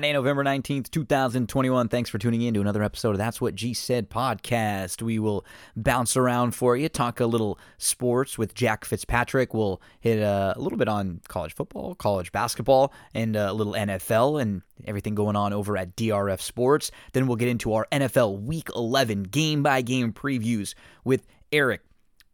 Friday, November 19th, 2021. Thanks for tuning in to another episode of That's What G Said podcast. We will bounce around for you, talk a little sports with Jack Fitzpatrick. We'll hit uh, a little bit on college football, college basketball, and uh, a little NFL and everything going on over at DRF Sports. Then we'll get into our NFL Week 11 game by game previews with Eric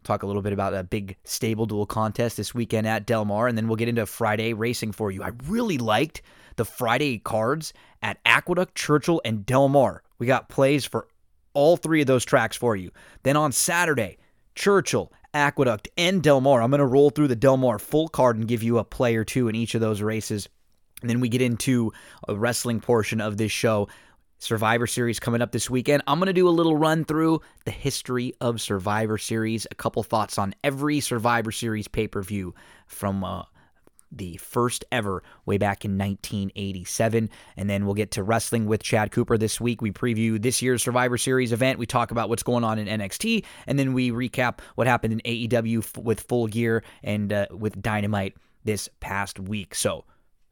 talk a little bit about a big stable duel contest this weekend at Del Mar, and then we'll get into Friday racing for you. I really liked the Friday cards at Aqueduct, Churchill, and Del Mar. We got plays for all three of those tracks for you. Then on Saturday, Churchill, Aqueduct, and Del Mar. I'm going to roll through the Del Mar full card and give you a play or two in each of those races. And then we get into a wrestling portion of this show. Survivor Series coming up this weekend. I'm going to do a little run through the history of Survivor Series, a couple thoughts on every Survivor Series pay per view from uh, the first ever way back in 1987. And then we'll get to wrestling with Chad Cooper this week. We preview this year's Survivor Series event. We talk about what's going on in NXT, and then we recap what happened in AEW with Full Gear and uh, with Dynamite this past week. So,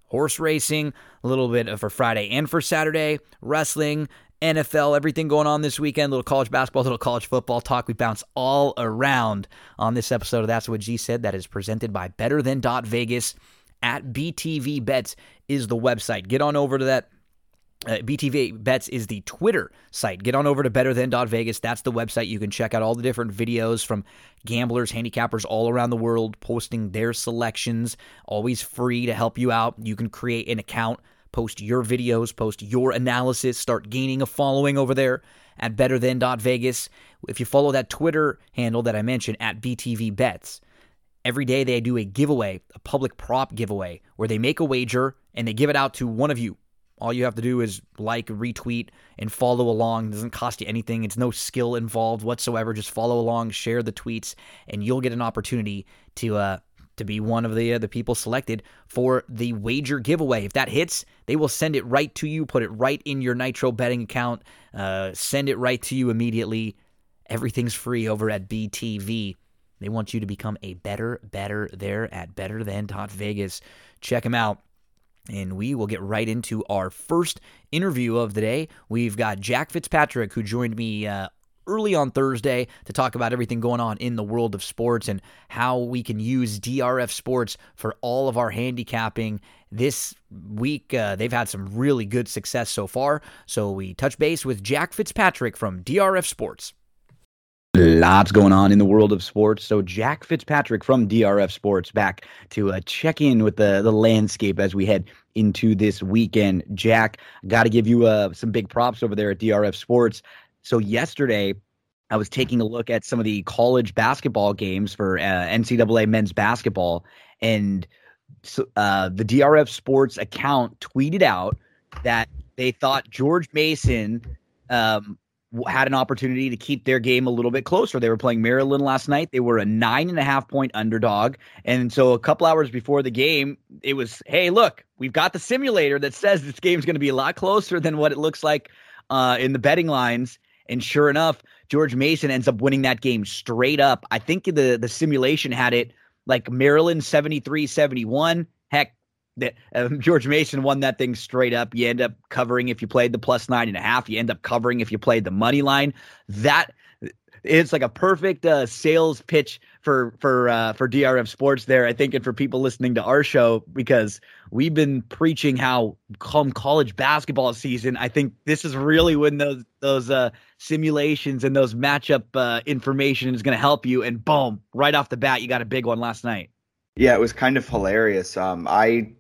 horse racing, a little bit for Friday and for Saturday, wrestling, NFL, everything going on this weekend, little college basketball, little college football talk. We bounce all around on this episode of That's What G Said that is presented by Better Than Dot Vegas at BTV Bets is the website. Get on over to that. Uh, BTV Bets is the Twitter site. Get on over to betterthan.vegas. That's the website. You can check out all the different videos from gamblers, handicappers all around the world posting their selections. Always free to help you out. You can create an account Post your videos, post your analysis, start gaining a following over there at betterthan.vegas. If you follow that Twitter handle that I mentioned at BTV Bets, every day they do a giveaway, a public prop giveaway, where they make a wager and they give it out to one of you. All you have to do is like, retweet, and follow along. It doesn't cost you anything. It's no skill involved whatsoever. Just follow along, share the tweets, and you'll get an opportunity to uh, to be one of the uh, the people selected for the wager giveaway. If that hits, they will send it right to you, put it right in your Nitro betting account, uh, send it right to you immediately. Everything's free over at BTV. They want you to become a better, better there at Better Than Vegas. Check them out. And we will get right into our first interview of the day. We've got Jack Fitzpatrick, who joined me uh, early on Thursday to talk about everything going on in the world of sports and how we can use DRF Sports for all of our handicapping. This week, uh, they've had some really good success so far. So we touch base with Jack Fitzpatrick from DRF Sports. Lots going on in the world of sports. So Jack Fitzpatrick from DRF Sports back to uh, check in with the the landscape as we head into this weekend. Jack, got to give you uh, some big props over there at DRF Sports. So yesterday, I was taking a look at some of the college basketball games for uh, NCAA men's basketball, and uh, the DRF Sports account tweeted out that they thought George Mason um, had an opportunity to keep their game a little bit closer. They were playing Maryland last night. They were a nine and a half point underdog. And so a couple hours before the game, it was, hey, look, we've got the simulator that says this game's going to be a lot closer than what it looks like uh, in the betting lines. And sure enough, George Mason ends up winning that game straight up. I think the the simulation had it like Maryland 73-71. Heck, that um, George Mason won that thing straight up. You end up covering if you played the plus nine and a half. You end up covering if you played the money line. That it's like a perfect uh, sales pitch for for uh, for DRF Sports there. I think, and for people listening to our show because we've been preaching how come college basketball season. I think this is really when those those uh, simulations and those matchup uh, information is going to help you. And boom, right off the bat, you got a big one last night. Yeah, it was kind of hilarious. Um, I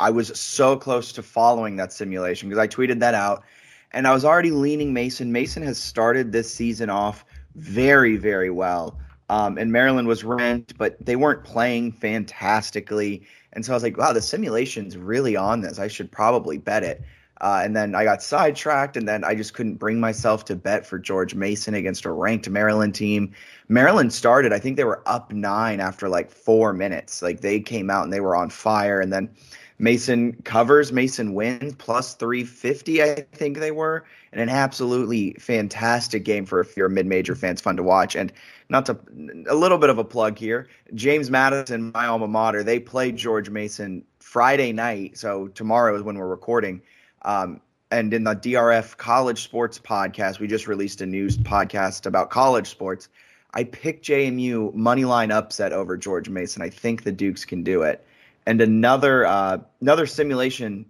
I was so close to following that simulation because I tweeted that out, and I was already leaning Mason. Mason has started this season off very, very well. Um, and Maryland was ranked, but they weren't playing fantastically. And so I was like, wow, the simulation's really on this. I should probably bet it. Uh, and then I got sidetracked, and then I just couldn't bring myself to bet for George Mason against a ranked Maryland team. Maryland started, I think they were up nine after like four minutes. Like they came out and they were on fire. And then Mason covers, Mason wins plus 350, I think they were. And an absolutely fantastic game for if you're a mid major fan. It's fun to watch. And not to, a little bit of a plug here James Madison, my alma mater, they played George Mason Friday night. So tomorrow is when we're recording. Um, and in the DRF College Sports podcast, we just released a news podcast about college sports. I picked JMU money line upset over George Mason. I think the Dukes can do it. And another uh, another simulation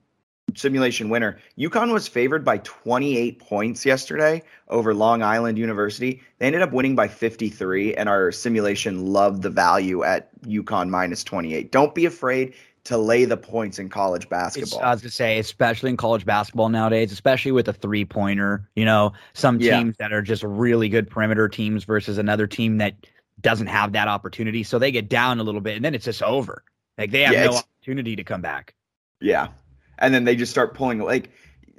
simulation winner. UConn was favored by 28 points yesterday over Long Island University. They ended up winning by 53, and our simulation loved the value at UConn minus 28. Don't be afraid to lay the points in college basketball. It's, I was to say, especially in college basketball nowadays, especially with a three pointer. You know, some teams yeah. that are just really good perimeter teams versus another team that doesn't have that opportunity, so they get down a little bit, and then it's just over. Like they have yeah, no opportunity to come back. Yeah, and then they just start pulling like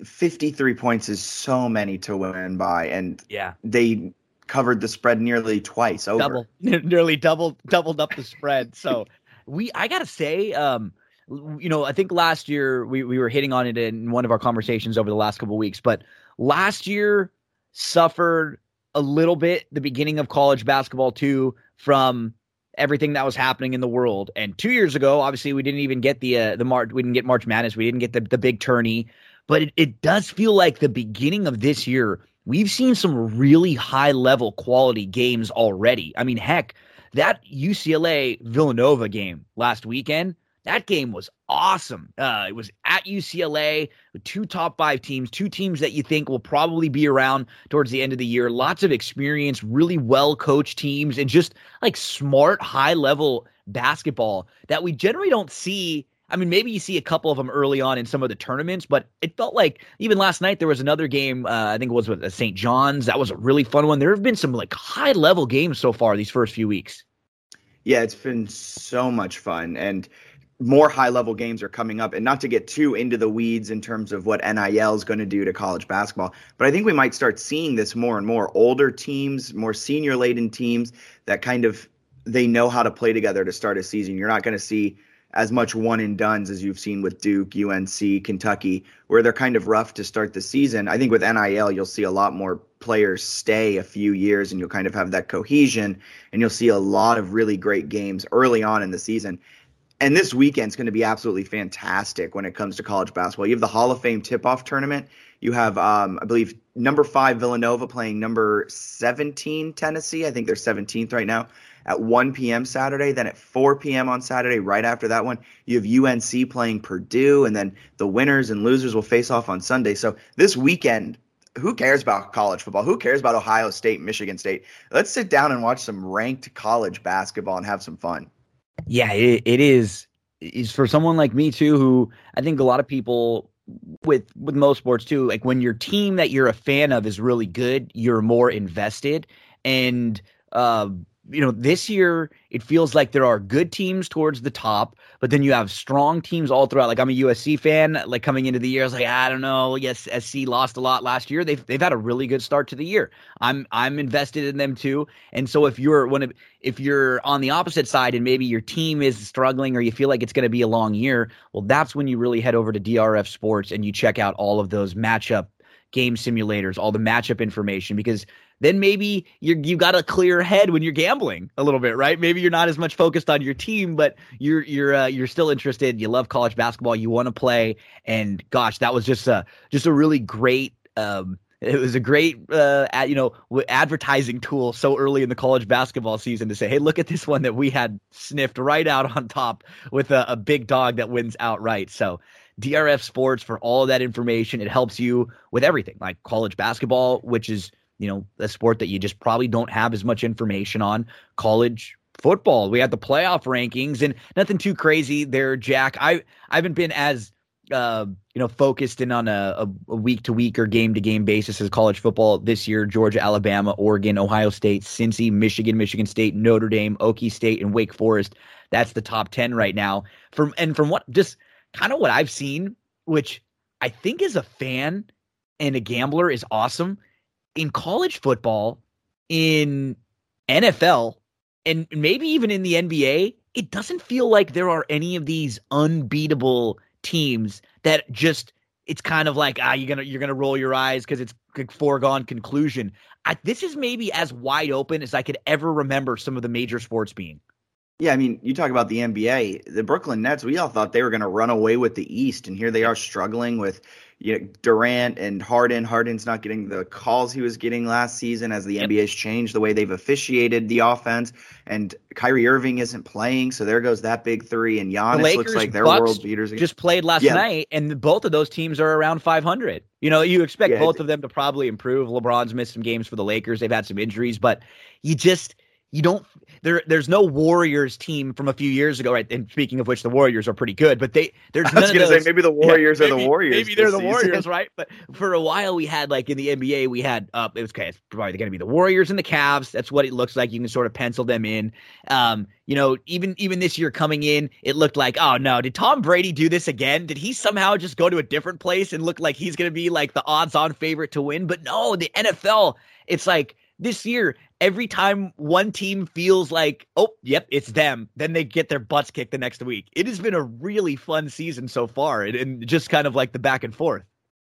53 points is so many to win by, and yeah, they covered the spread nearly twice over. Double, nearly double, doubled up the spread. So we I gotta say, um, you know, I think last year we, we were hitting on it in one of our conversations over the last couple weeks, but last year suffered a little bit the beginning of college basketball too from everything that was happening in the world. And two years ago, obviously, we didn't even get the uh, the March. We didn't get March Madness. We didn't get the the big tourney. But it, it does feel like the beginning of this year. We've seen some really high level quality games already. I mean, heck, that UCLA Villanova game last weekend, that game was awesome. Uh, it was at UCLA two top five teams, two teams that you think will probably be around towards the end of the year. Lots of experience, really well coached teams, and just like smart, high level basketball that we generally don't see. I mean, maybe you see a couple of them early on in some of the tournaments, but it felt like even last night there was another game. Uh, I think it was with uh, St. John's. That was a really fun one. There have been some like high level games so far these first few weeks. Yeah, it's been so much fun. And more high level games are coming up and not to get too into the weeds in terms of what NIL is going to do to college basketball, but I think we might start seeing this more and more older teams, more senior laden teams that kind of they know how to play together to start a season. You're not going to see as much one and duns as you've seen with Duke, UNC, Kentucky, where they're kind of rough to start the season. I think with NIL, you'll see a lot more players stay a few years and you'll kind of have that cohesion and you'll see a lot of really great games early on in the season and this weekend's going to be absolutely fantastic when it comes to college basketball. You have the Hall of Fame tip-off tournament. You have, um, I believe, number five Villanova playing number 17 Tennessee. I think they're 17th right now at 1 p.m. Saturday. Then at 4 p.m. on Saturday, right after that one, you have UNC playing Purdue, and then the winners and losers will face off on Sunday. So this weekend, who cares about college football? Who cares about Ohio State, Michigan State? Let's sit down and watch some ranked college basketball and have some fun. Yeah, it, it is. Is for someone like me too, who I think a lot of people with with most sports too, like when your team that you're a fan of is really good, you're more invested. And uh, you know, this year it feels like there are good teams towards the top, but then you have strong teams all throughout. Like I'm a USC fan. Like coming into the year, I was like, I don't know. Yes, SC lost a lot last year. They've they've had a really good start to the year. I'm I'm invested in them too. And so if you're one of if you're on the opposite side and maybe your team is struggling or you feel like it's going to be a long year, well, that's when you really head over to DRF Sports and you check out all of those matchup game simulators, all the matchup information, because then maybe you you got a clear head when you're gambling a little bit, right? Maybe you're not as much focused on your team, but you're you're uh, you're still interested. You love college basketball. You want to play, and gosh, that was just a just a really great. Um, it was a great, uh, ad, you know, advertising tool so early in the college basketball season to say, "Hey, look at this one that we had sniffed right out on top with a, a big dog that wins outright." So DRF Sports for all that information. It helps you with everything like college basketball, which is, you know, a sport that you just probably don't have as much information on. College football, we have the playoff rankings and nothing too crazy there, Jack. I, I haven't been as, uh, you know, focused in on a, week to week or game to game basis as college football this year. Georgia, Alabama, Oregon, Ohio State, Cincy, Michigan, Michigan State, Notre Dame, Okie State, and Wake Forest. That's the top 10 right now. From and from what just kind of what I've seen, which I think as a fan and a gambler is awesome. In college football, in NFL, and maybe even in the NBA, it doesn't feel like there are any of these unbeatable teams that just it's kind of like ah you're gonna you're gonna roll your eyes because it's a foregone conclusion. I, this is maybe as wide open as I could ever remember some of the major sports being. Yeah, I mean, you talk about the NBA, the Brooklyn Nets. We all thought they were going to run away with the East, and here they are struggling with you know, Durant and Harden. Harden's not getting the calls he was getting last season as the yep. NBA's changed the way they've officiated the offense. And Kyrie Irving isn't playing, so there goes that big three. And Giannis the Lakers, looks like they're Bucks world beaters. Just played last yeah. night, and both of those teams are around 500. You know, you expect yeah, both of them to probably improve. LeBron's missed some games for the Lakers; they've had some injuries, but you just you don't there there's no Warriors team from a few years ago, right? And speaking of which, the Warriors are pretty good, but they there's I was gonna say maybe the Warriors yeah, are the Warriors. Maybe they're the season. Warriors, right? But for a while we had like in the NBA, we had uh it was okay, it's probably gonna be the Warriors and the Cavs. That's what it looks like. You can sort of pencil them in. Um, you know, even even this year coming in, it looked like, oh no, did Tom Brady do this again? Did he somehow just go to a different place and look like he's gonna be like the odds on favorite to win? But no, the NFL, it's like this year, every time one team feels like, oh, yep, it's them, then they get their butts kicked the next week. It has been a really fun season so far, and, and just kind of like the back and forth.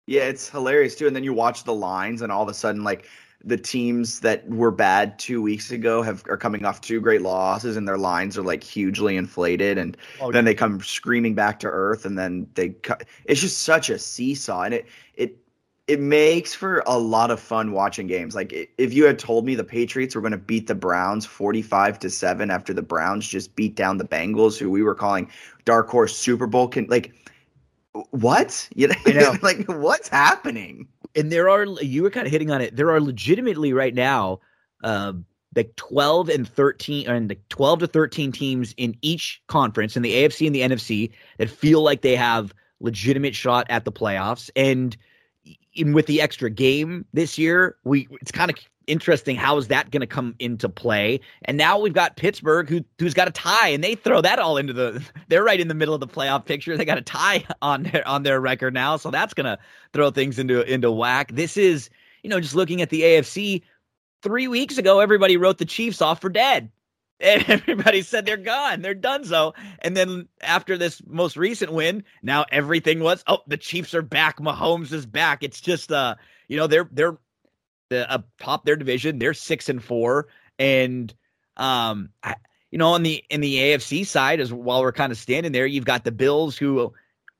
Yeah, it's hilarious too. And then you watch the lines, and all of a sudden, like the teams that were bad two weeks ago have are coming off two great losses, and their lines are like hugely inflated, and oh, then yeah. they come screaming back to earth, and then they cut. It's just such a seesaw, and it it it makes for a lot of fun watching games. Like if you had told me the Patriots were going to beat the Browns 45 to 7 after the Browns just beat down the Bengals who we were calling dark horse Super Bowl can like what? You know, know. like what's happening? And there are you were kind of hitting on it. There are legitimately right now uh, like 12 and 13 and the 12 to 13 teams in each conference in the AFC and the NFC that feel like they have legitimate shot at the playoffs and with the extra game this year, we it's kind of interesting how is that going to come into play. And now we've got pittsburgh who, who's got a tie and they throw that all into the they're right in the middle of the playoff picture. They got a tie on their on their record now so that's going to throw things into into whack. This is you know just looking at the afc three weeks ago everybody wrote the chiefs off for dead and everybody said they're gone, they're done so. And then after this most recent win, now everything was oh the Chiefs are back, Mahomes is back. It's just uh you know they're they're the uh, top their division, they're six and four, and um I, you know on the in the AFC side as while we're kind of standing there, you've got the Bills who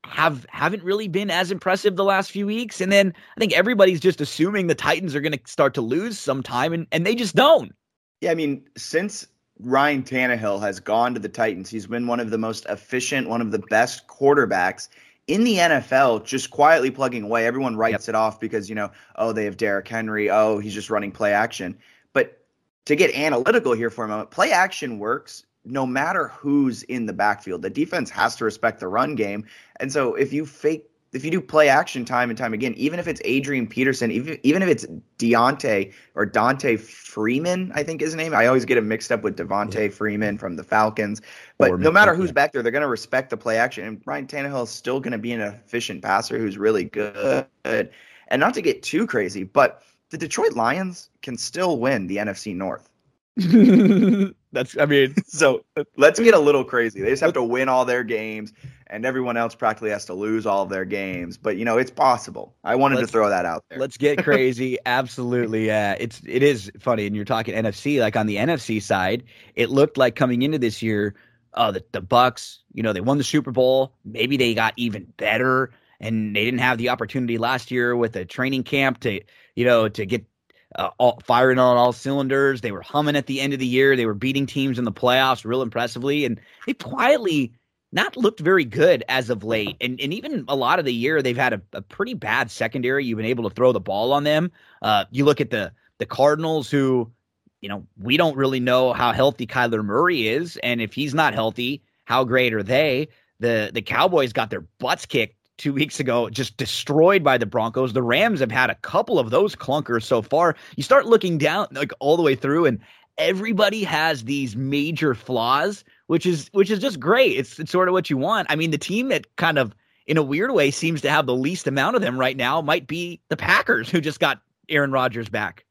have haven't really been as impressive the last few weeks, and then I think everybody's just assuming the Titans are going to start to lose sometime, and and they just don't. Yeah, I mean, since Ryan Tannehill has gone to the Titans. He's been one of the most efficient, one of the best quarterbacks in the NFL, just quietly plugging away. Everyone writes yep. it off because, you know, oh, they have Derrick Henry. Oh, he's just running play action. But to get analytical here for a moment, play action works no matter who's in the backfield. The defense has to respect the run game. And so if you fake if you do play action time and time again, even if it's Adrian Peterson, even, even if it's Deontay or Dante Freeman, I think his name. I always get him mixed up with Devonta yeah. Freeman from the Falcons. But no matter who's back there, they're going to respect the play action. And Ryan Tannehill is still going to be an efficient passer who's really good. And not to get too crazy, but the Detroit Lions can still win the NFC North. That's, I mean, so let's get a little crazy. They just have to win all their games, and everyone else practically has to lose all of their games. But you know, it's possible. I wanted let's, to throw that out there. Let's get crazy. Absolutely, yeah. It's it is funny, and you're talking NFC. Like on the NFC side, it looked like coming into this year, oh, the the Bucs. You know, they won the Super Bowl. Maybe they got even better, and they didn't have the opportunity last year with a training camp to you know to get uh, all, firing on all cylinders. They were humming at the end of the year. They were beating teams in the playoffs real impressively, and they quietly not looked very good as of late. And and even a lot of the year, they've had a, a pretty bad secondary. You've been able to throw the ball on them. Uh, you look at the the Cardinals, who you know we don't really know how healthy Kyler Murray is, and if he's not healthy, how great are they? The the Cowboys got their butts kicked two weeks ago, just destroyed by the Broncos. The Rams have had a couple of those clunkers so far. You start looking down like all the way through, and everybody has these major flaws, which is which is just great. It's it's sort of what you want. I mean, the team that kind of in a weird way seems to have the least amount of them right now might be the Packers, who just got Aaron Rodgers back.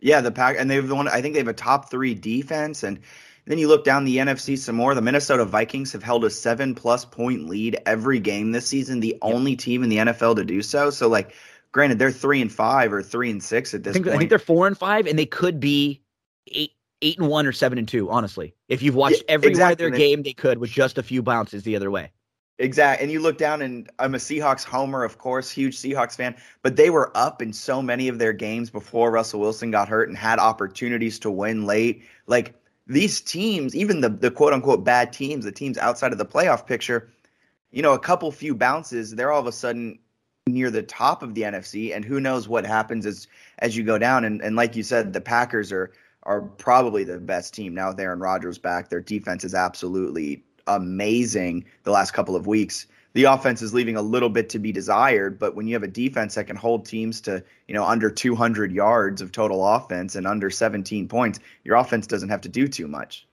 Yeah, the pack, and they've won. I think they have a top three defense, and then you look down the NFC some more. The Minnesota Vikings have held a seven plus point lead every game this season, the yep. only team in the NFL to do so. So, like, granted, they're three and five or three and six at this I think, point. I think they're four and five, and they could be eight eight and one or seven and two. Honestly, if you've watched yeah, every exactly. one of their game, they could with just a few bounces the other way. Exactly. And you look down, and I'm a Seahawks homer, of course, huge Seahawks fan, but they were up in so many of their games before Russell Wilson got hurt and had opportunities to win late. Like these teams, even the, the quote unquote bad teams, the teams outside of the playoff picture, you know, a couple few bounces, they're all of a sudden near the top of the NFC, and who knows what happens as as you go down. And and like you said, the Packers are are probably the best team now with Aaron Rodgers back. Their defense is absolutely amazing the last couple of weeks. The offense is leaving a little bit to be desired, but when you have a defense that can hold teams to, you know, under 200 yards of total offense and under 17 points, your offense doesn't have to do too much.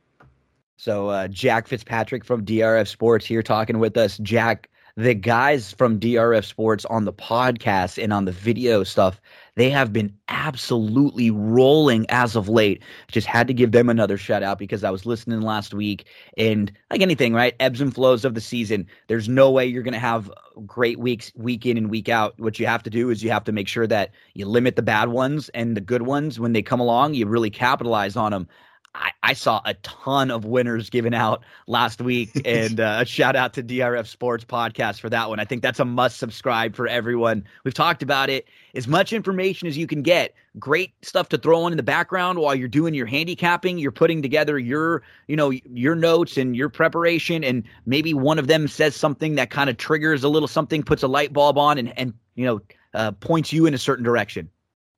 So, uh, Jack Fitzpatrick from DRF Sports here talking with us. Jack, the guys from DRF Sports on the podcast and on the video stuff, they have been absolutely rolling as of late. Just had to give them another shout out because I was listening last week and like anything, right? Ebbs and flows of the season. There's no way you're going to have great weeks week in and week out. What you have to do is you have to make sure that you limit the bad ones and the good ones when they come along, you really capitalize on them. I, I, saw a ton of winners given out last week, and uh, a shout out to DRF Sports Podcast for that one. I think that's a must subscribe for everyone. We've talked about it. As much information as you can get, great stuff to throw on in the background while you're doing your handicapping. You're putting together your, you know, your notes and your preparation, and maybe one of them says something that kind of triggers a little something, puts a light bulb on, and and you know, uh, points you in a certain direction.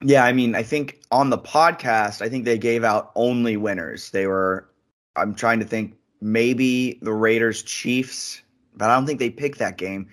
Yeah, I mean, I think on the podcast, I think they gave out only winners. They were, I'm trying to think, maybe the Raiders Chiefs, but I don't think they picked that game.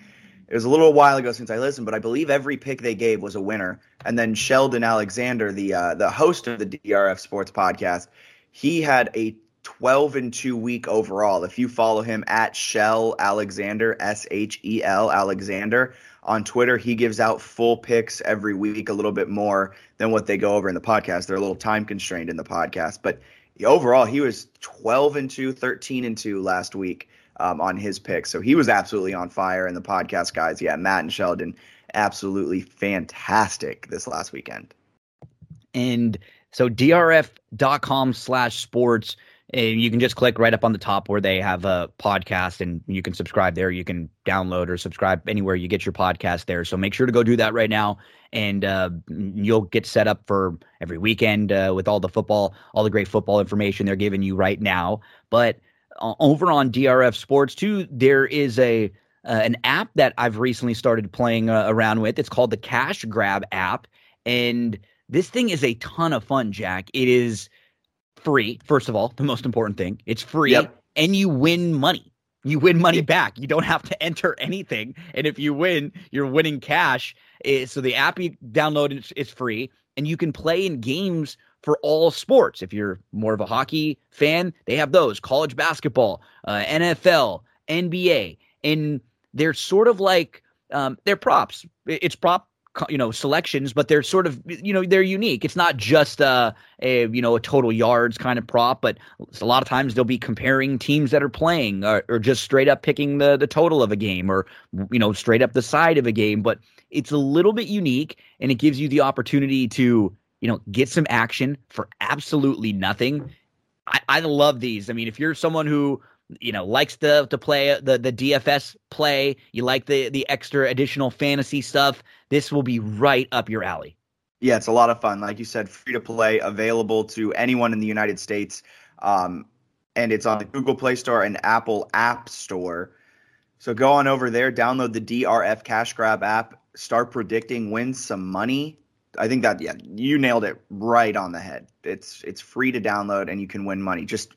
It was a little while ago since I listened, but I believe every pick they gave was a winner. And then Sheldon Alexander, the uh, the host of the DRF Sports podcast, he had a 12 and 2 week overall. If you follow him at Shell Alexander, S H E L Alexander, on Twitter. He gives out full picks every week, a little bit more than what they go over in the podcast. They're a little time constrained in the podcast, but overall, he was 12 and 2, 13 and 2 last week um, on his picks. So he was absolutely on fire. And the podcast guys, yeah, Matt and Sheldon, absolutely fantastic this last weekend. And so drf.com slash sports you can just click right up on the top where they have a podcast and you can subscribe there. You can download or subscribe anywhere you get your podcast there. So make sure to go do that right now. And uh, you'll get set up for every weekend uh, with all the football, all the great football information they're giving you right now. But uh, over on DRF Sports, too, there is a uh, an app that I've recently started playing uh, around with. It's called the Cash Grab app. And this thing is a ton of fun, Jack. It is free. First of all, the most important thing, it's free, yep. and you win money. You win money back. You don't have to enter anything, and if you win, you're winning cash. Eh, so the app you download is free, and you can play in games for all sports. If you're more of a hockey fan, they have those college basketball, uh, NFL, NBA, and they're sort of like um, they're props. It's prop you know selections but they're sort of you know they're unique. It's not just a, a you know a total yards kind of prop but a lot of times they'll be comparing teams that are playing or, or, just straight up picking the the total of a game or you know straight up the side of a game but it's a little bit unique and it gives you the opportunity to you know get some action for absolutely nothing I, I love these i mean if you're someone who you know likes to to play the the DFS play, you like the the extra additional fantasy stuff, this will be right up your alley. Yeah, it's a lot of fun. Like you said, free to play, available to anyone in the United States. Um, and it's on the Google Play Store and Apple App Store. So go on over there, download the DRF Cash Grab app, start predicting, win some money. I think that yeah, you nailed it right on the head. It's it's free to download and you can win money. Just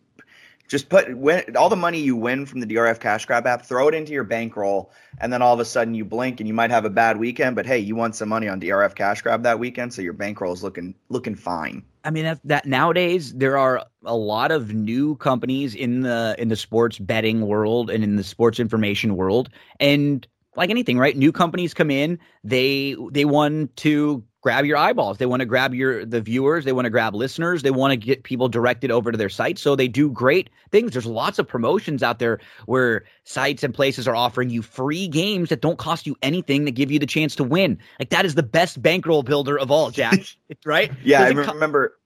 just put win, all the money you win from the DRF Cash Grab app, throw it into your bankroll, and then all of a sudden you blink and you might have a bad weekend. But hey, you won some money on DRF Cash Grab that weekend, so your bankroll is looking looking fine. I mean that, that nowadays there are a lot of new companies in the in the sports betting world and in the sports information world, and like anything, right? New companies come in, they they want to grab your eyeballs. They want to grab your the viewers. They want to grab listeners. They want to get people directed over to their site. So they do great things. There's lots of promotions out there where sites and places are offering you free games that don't cost you anything that give you the chance to win. Like that is the best bankroll builder of all, Jack. right? yeah, I remember.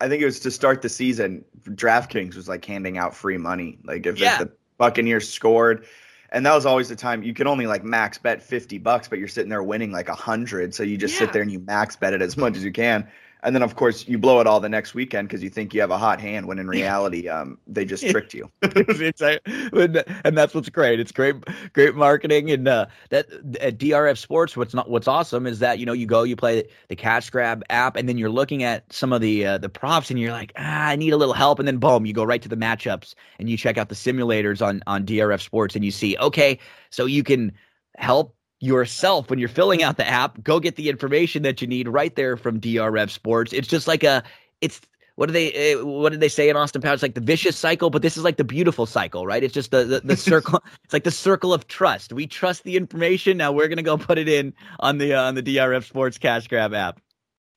I think it was to start the season. DraftKings was like handing out free money. Like if, Yeah. if the Buccaneers scored, and that was always the time you could only like max bet fifty bucks, but you're sitting there winning like a hundred. So you just Yeah. sit there and you max bet it as much as you can. And then of course you blow it all the next weekend because you think you have a hot hand when in reality um, they just tricked you. it's like- and and that's what's great. It's great, great marketing, and uh, that at DRF Sports, what's not what's awesome is that you know you go, you play the Cash Grab app, and then you're looking at some of the uh, the props, and you're like, ah, I need a little help, and then boom, you go right to the matchups, and you check out the simulators on on DRF Sports, and you see, okay, so you can help yourself when you're filling out the app. Go get the information that you need right there from DRF Sports. It's just like a, it's what do they uh, what did they say in Austin Powers? Like the vicious cycle, but this is like the beautiful cycle, right? It's just the the, the circle. It's like the circle of trust. We trust the information. Now we're gonna go put it in on the uh, on the DRF Sports Cash Grab app.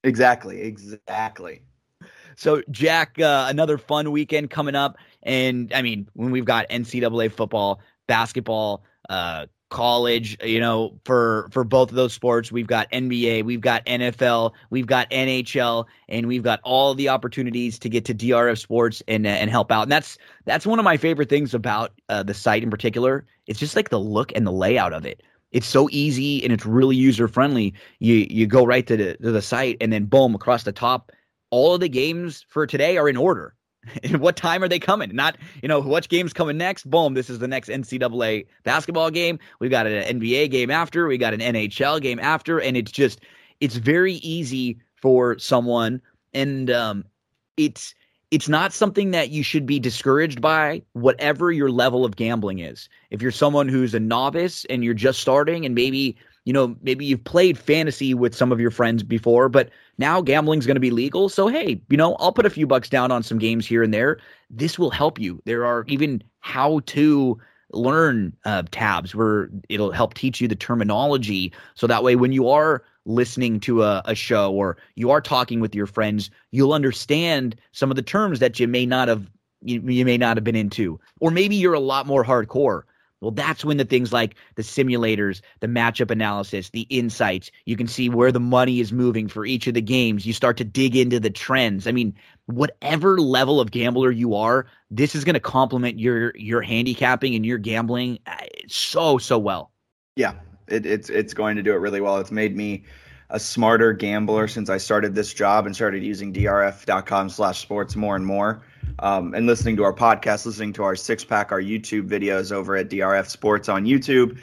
exactly, exactly. So Jack, uh, another fun weekend coming up, and I mean when we've got NCAA football, basketball, uh, college, you know, for for both of those sports, we've got NBA, we've got NFL, we've got NHL, and we've got all the opportunities to get to DRF Sports and uh, and help out. And that's that's one of my favorite things about uh, the site in particular. It's just like the look and the layout of it. It's so easy and it's really user friendly. You you go right to the to the site and then boom across the top all of the games for today are in order. And what time are they coming? Not, you know, what game's coming next? Boom, this is the next NCAA basketball game. We've got an NBA game after, we got an NHL game after, and it's just it's very easy for someone and um it's it's not something that you should be discouraged by whatever your level of gambling is. If you're someone who's a novice and you're just starting and maybe you know, maybe you've played fantasy with some of your friends before, but now gambling's going to be legal. So, hey, you know, I'll put a few bucks down on some games here and there. This will help you. There are even how to learn uh, tabs where it'll help teach you the terminology. So that way, when you are listening to a, a show or you are talking with your friends, you'll understand some of the terms that you may not have you, you may not have been into, or maybe you're a lot more hardcore. Well, that's when the things like the simulators, the matchup analysis, the insights, you can see where the money is moving for each of the games. You start to dig into the trends. I mean, whatever level of gambler you are, this is going to complement your your handicapping and your gambling uh, so so well. Yeah, it, it's it's going to do it really well. It's made me a smarter gambler since I started this job and started using drf.com slash sports more and more. Um, and listening to our podcast, listening to our six pack, our YouTube videos over at DRF Sports on YouTube.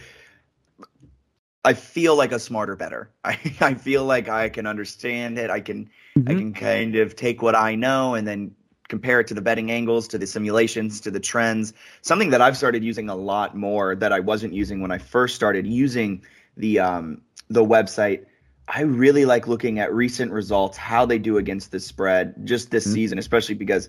I feel like a smarter better. I, I feel like I can understand it. I can I can kind of take what I know and then compare it to the betting angles, to the simulations, to the trends. Something that I've started using a lot more that I wasn't using when I first started using the um, the website. I really like looking at recent results, how they do against the spread, just this Mhm. season, especially because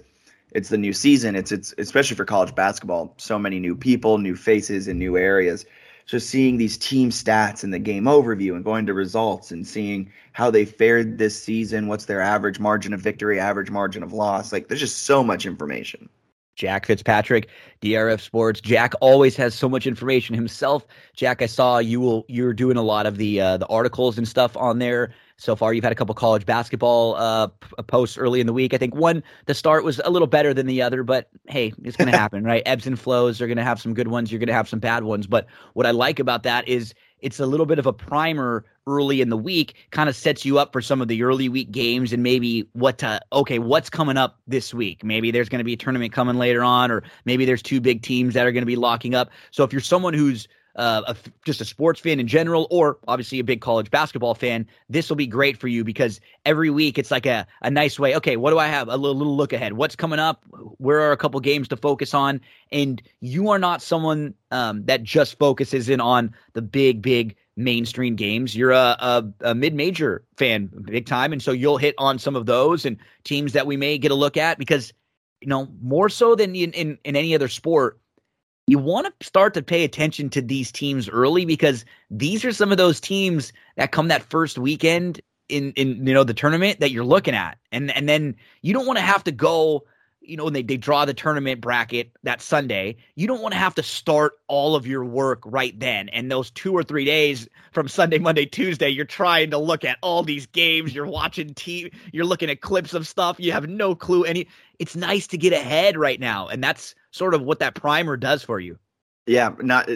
it's the new season. It's it's especially for college basketball. So many new people, new faces and new areas. So seeing these team stats and the game overview and going to results and seeing how they fared this season, what's their average margin of victory, average margin of loss. Like there's just so much information. Jack Fitzpatrick, DRF Sports. Jack always has so much information himself. Jack, I saw you will you're doing a lot of the uh, the articles and stuff on there. So far, you've had a couple college basketball uh, p- posts early in the week. I think one the start was a little better than the other, but hey, it's going to happen, right? Ebbs and flows. You're going to have some good ones. You're going to have some bad ones. But what I like about that is it's a little bit of a primer early in the week kind of sets you up for some of the early week games and maybe what to okay what's coming up this week maybe there's going to be a tournament coming later on or maybe there's two big teams that are going to be locking up so if you're someone who's uh, a, just a sports fan in general, or obviously a big college basketball fan, this will be great for you because every week it's like a, a nice way. Okay, what do I have? A little, little look ahead. What's coming up? Where are a couple games to focus on? And you are not someone um, that just focuses in on the big, big mainstream games. You're a, a, a mid major fan, big time. And so you'll hit on some of those and teams that we may get a look at because, you know, more so than in, in, in any other sport, you want to start to pay attention to these teams early because these are some of those teams that come that first weekend in in you know the tournament that you're looking at and and then you don't want to have to go you know, when they, they draw the tournament bracket that Sunday, you don't want to have to start all of your work right then. And those two or three days from Sunday, Monday, Tuesday, you're trying to look at all these games. You're watching TV, you're looking at clips of stuff. You have no clue any. It's nice to get ahead right now. And that's sort of what that primer does for you. Yeah, not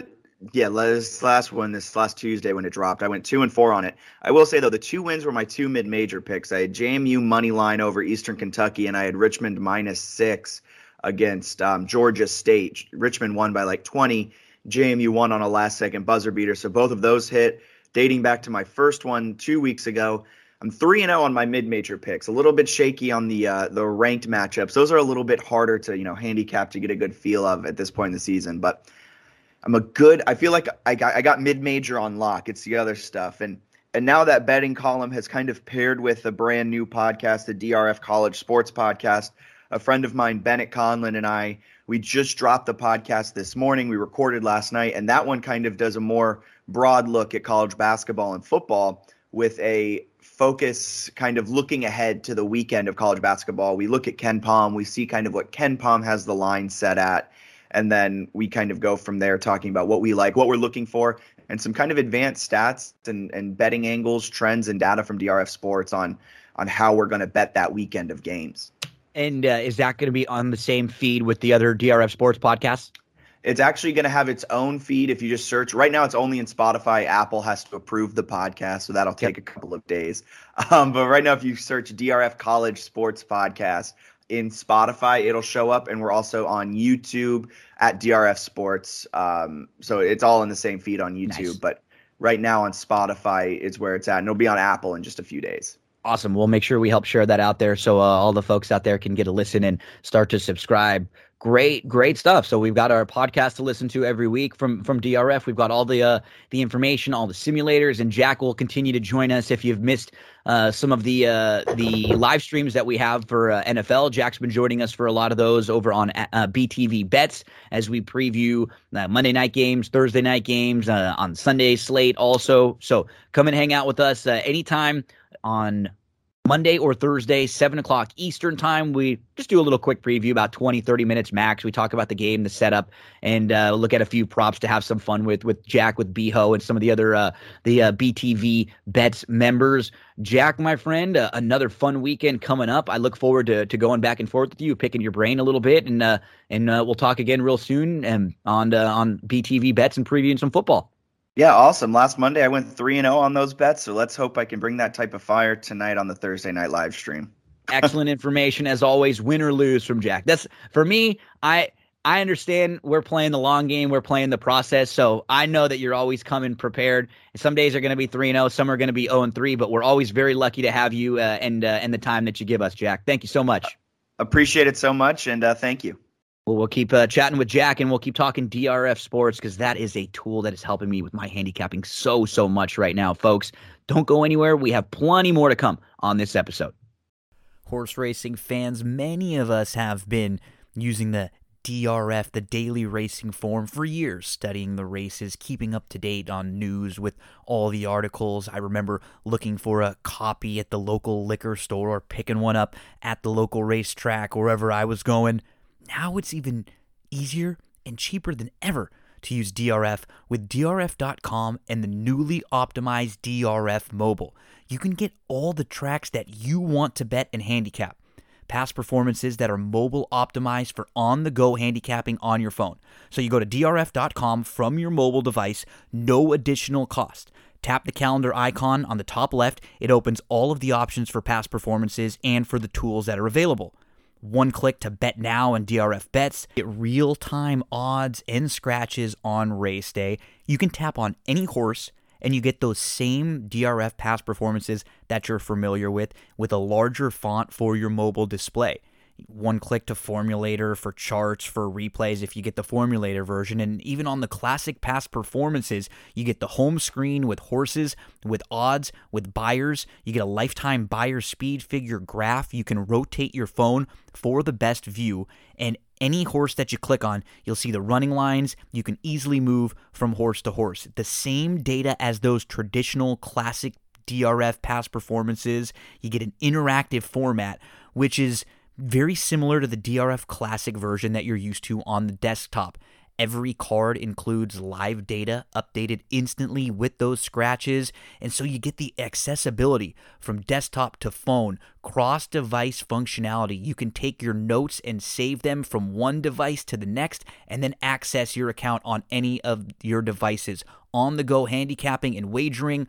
yeah, this last one, this last Tuesday when it dropped, I went two and four on it. I will say though, the two wins were my two mid-major picks. I had JMU money line over Eastern Kentucky, and I had Richmond minus six against um, Georgia State. Richmond won by like 20. JMU won on a last-second buzzer beater, so both of those hit. Dating back to my first one two weeks ago, I'm three and zero oh on my mid-major picks. A little bit shaky on the uh, the ranked matchups. Those are a little bit harder to you know handicap to get a good feel of at this point in the season, but. I'm a good. I feel like I got I got mid major on lock. It's the other stuff, and and now that betting column has kind of paired with a brand new podcast, the DRF College Sports Podcast. A friend of mine, Bennett Conlin, and I, we just dropped the podcast this morning. We recorded last night, and that one kind of does a more broad look at college basketball and football with a focus kind of looking ahead to the weekend of college basketball. We look at KenPom, we see kind of what KenPom has the line set at and then we kind of go from there talking about what we like, what we're looking for, and some kind of advanced stats and, and betting angles, trends, and data from DRF Sports on on how we're going to bet that weekend of games. And uh, is that going to be on the same feed with the other DRF Sports podcasts? It's actually going to have its own feed if you just search. Right now, it's only in Spotify. Apple has to approve the podcast, so that'll take a couple of days. Um, but right now, if you search DRF College Sports Podcast, in Spotify, it'll show up, and we're also on YouTube at DRF Sports. Um, so it's all in the same feed on YouTube, nice. but right now on Spotify is where it's at, and it'll be on Apple in just a few days. Awesome. We'll make sure we help share that out there so uh, all the folks out there can get a listen and start to subscribe great great stuff. So we've got our podcast to listen to every week from from drf we've got all the uh the information all the simulators and jack will continue to join us if you've missed uh some of the uh the live streams that we have for uh, nfl jack's been joining us for a lot of those over on uh, btv bets as we preview uh, monday night games thursday night games uh, on sunday slate also. So come and hang out with us uh, anytime on Monday or Thursday, 7 o'clock Eastern time. We just do a little quick preview, about 20, 30 minutes max. We talk about the game, the setup, and uh, look at a few props to have some fun with with Jack, with Beho, and some of the other uh, the uh, BTV Bets members. Jack, my friend, uh, another fun weekend coming up. I look forward to, to going back and forth with you, picking your brain a little bit, and uh, and uh, we'll talk again real soon and on on BTV Bets and previewing some football. Yeah, awesome. Last Monday I went 3 and 0 on those bets, so let's hope I can bring that type of fire tonight on the Thursday night live stream. Excellent information as always, win or lose from Jack. That's for me, I I understand we're playing the long game, we're playing the process, so I know that you're always coming prepared. Some days are going to be 3 and 0, some are going to be 0 and 3, but we're always very lucky to have you uh, and uh, and the time that you give us, Jack. Thank you so much. Appreciate it so much and uh, thank you. Well, we'll keep uh, chatting with Jack and we'll keep talking DRF sports because that is a tool that is helping me with my handicapping so, so much right now, folks. Don't go anywhere. We have plenty more to come on this episode. Horse racing fans, many of us have been using the DRF, the daily racing form, for years, studying the races, keeping up to date on news with all the articles. I remember looking for a copy at the local liquor store or picking one up at the local racetrack, wherever I was going. Now it's even easier and cheaper than ever to use DRF with DRF.com and the newly optimized DRF mobile. You can get all the tracks that you want to bet and handicap. Past performances that are mobile optimized for on the go handicapping on your phone. So you go to DRF.com from your mobile device, no additional cost. Tap the calendar icon on the top left. It opens all of the options for past performances and for the tools that are available one click to bet now and DRF bets, get real time odds and scratches on race day. You can tap on any horse and you get those same DRF past performances that you're familiar with with a larger font for your mobile display one click to formulator for charts for replays if you get the formulator version and even on the classic past performances you get the home screen with horses with odds with Beyers you get a lifetime Beyer speed figure graph you can rotate your phone for the best view and any horse that you click on, you'll see the running lines. You can easily move from horse to horse. The same data as those traditional classic DRF past performances. You get an interactive format, which is very similar to the DRF Classic version that you're used to on the desktop. Every card includes live data updated instantly with those scratches, and so you get the accessibility from desktop to phone, cross device functionality. You can take your notes and save them from one device to the next, and then access your account on any of your devices. On the go handicapping and wagering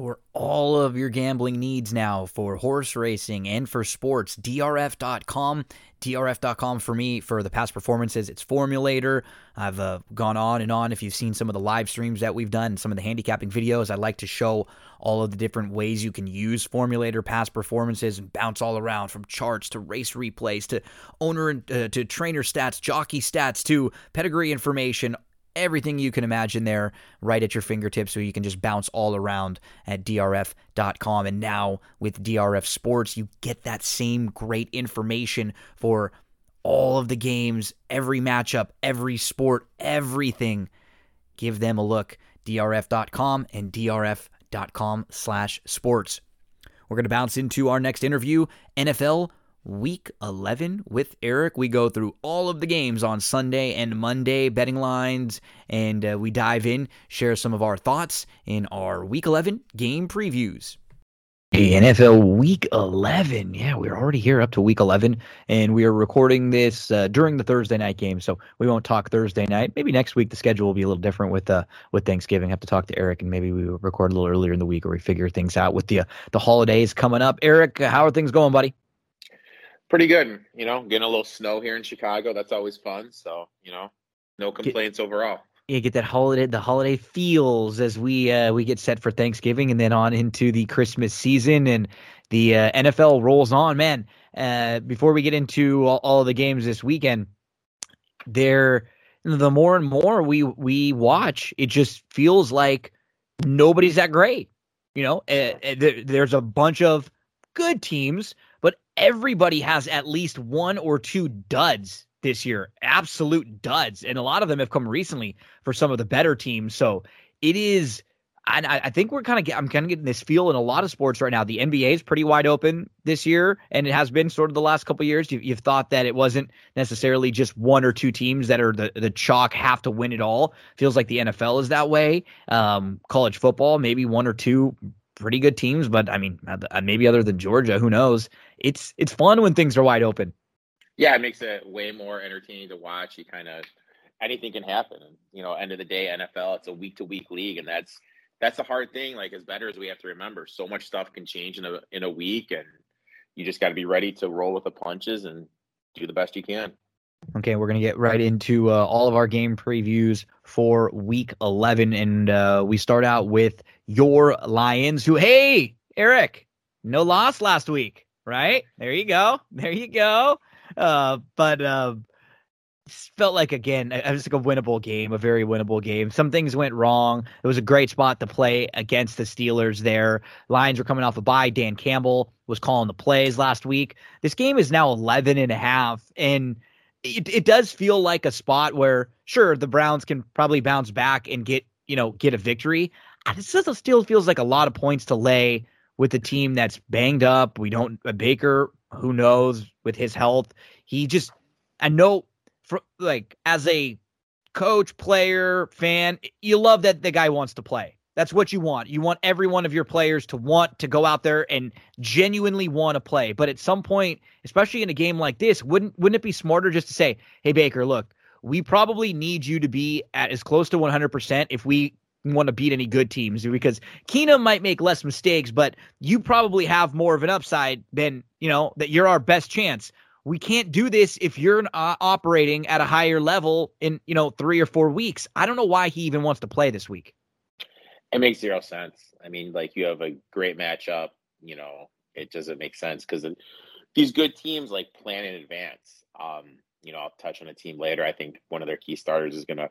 for all of your gambling needs now for horse racing and for sports. DRF.com. DRF.com for me for the past performances. It's Formulator. I've uh, gone on and on. If you've seen some of the live streams that we've done, some of the handicapping videos, I like to show all of the different ways you can use Formulator past performances and bounce all around from charts to race replays to owner uh, to trainer stats, jockey stats to pedigree information, everything you can imagine there right at your fingertips so you can just bounce all around at drf.com and now with drf sports you get that same great information for all of the games every matchup every sport everything. Give them a look drf.com and drf.com slash sports. We're going to bounce into our next interview nfl week 11 with Eric. We go through all of the games on Sunday and Monday, betting lines, and uh, we dive in, share some of our thoughts in our week 11 game previews. Hey, NFL Week 11. Yeah, we're already here up to Week 11, and we are recording this uh, during the Thursday night game, so we won't talk Thursday night. Maybe next week the schedule will be a little different with uh, with Thanksgiving. have to talk to Eric, and maybe we record a little earlier in the week, or we figure things out with the uh, the holidays coming up. Eric, how are things going, buddy? Pretty good. You know, getting a little snow here in Chicago. That's always fun. So, you know, no complaints get, overall. Yeah, get that holiday the holiday feels as we uh, we get set for Thanksgiving and then on into the Christmas season and the uh, NFL rolls on. Man, uh, before we get into all, all of the games this weekend, there the more and more we we watch, it just feels like nobody's that great. You know, uh, uh, there's a bunch of good teams everybody has at least one or two duds this year, absolute duds, and a lot of them have come recently for some of the better teams. So it is. And I, I think we're kind of I'm kind of getting this feel in a lot of sports right now. The NBA is pretty wide open this year, and it has been sort of the last couple years. You, have thought that it wasn't necessarily just one or two teams that are the the chalk have to win it all. Feels like the NFL is that way. Um, college football, maybe one or two pretty good teams, but I mean, uh, maybe other than Georgia, who knows? It's it's fun when things are wide open. Yeah, it makes it way more entertaining to watch. You kind of anything can happen. You know, end of the day, NFL it's a week to week league, and that's that's the hard thing. Like as bettors, we have to remember so much stuff can change in a in a week, and you just got to be ready to roll with the punches and do the best you can. Okay, we're going to get right into uh, all of our game previews for week 11. And uh, we start out with your Lions, who, hey, Eric, no loss last week, right? There you go. There you go. Uh, but uh, felt like, again, it was like a winnable game, a very winnable game. Some things went wrong. It was a great spot to play against the Steelers there. Lions were coming off a bye. Dan Campbell was calling the plays last week. This game is now 11 and a half. And – it, it does feel like a spot where sure the Browns can probably bounce back and get you know get a victory. It still feels like a lot of points to lay with a team that's banged up. We don't Baker, who knows with his health. He just I know for like as a coach, player, fan, you love that the guy wants to play. That's what you want. You want every one of your players to want to go out there and genuinely want to play. But at some point, especially in a game like this, wouldn't wouldn't it be smarter just to say, "Hey Baker, look, we probably need you to be at as close to 100% if we want to beat any good teams because Keenum might make less mistakes, but you probably have more of an upside than, you know, that you're our best chance. We can't do this if you're uh, operating at a higher level in, you know, 3 or 4 weeks. I don't know why he even wants to play this week. It makes zero sense. I mean, like you have a great matchup. You know, it doesn't make sense because these good teams like plan in advance. Um, you know, I'll touch on a team later. I think one of their key starters is gonna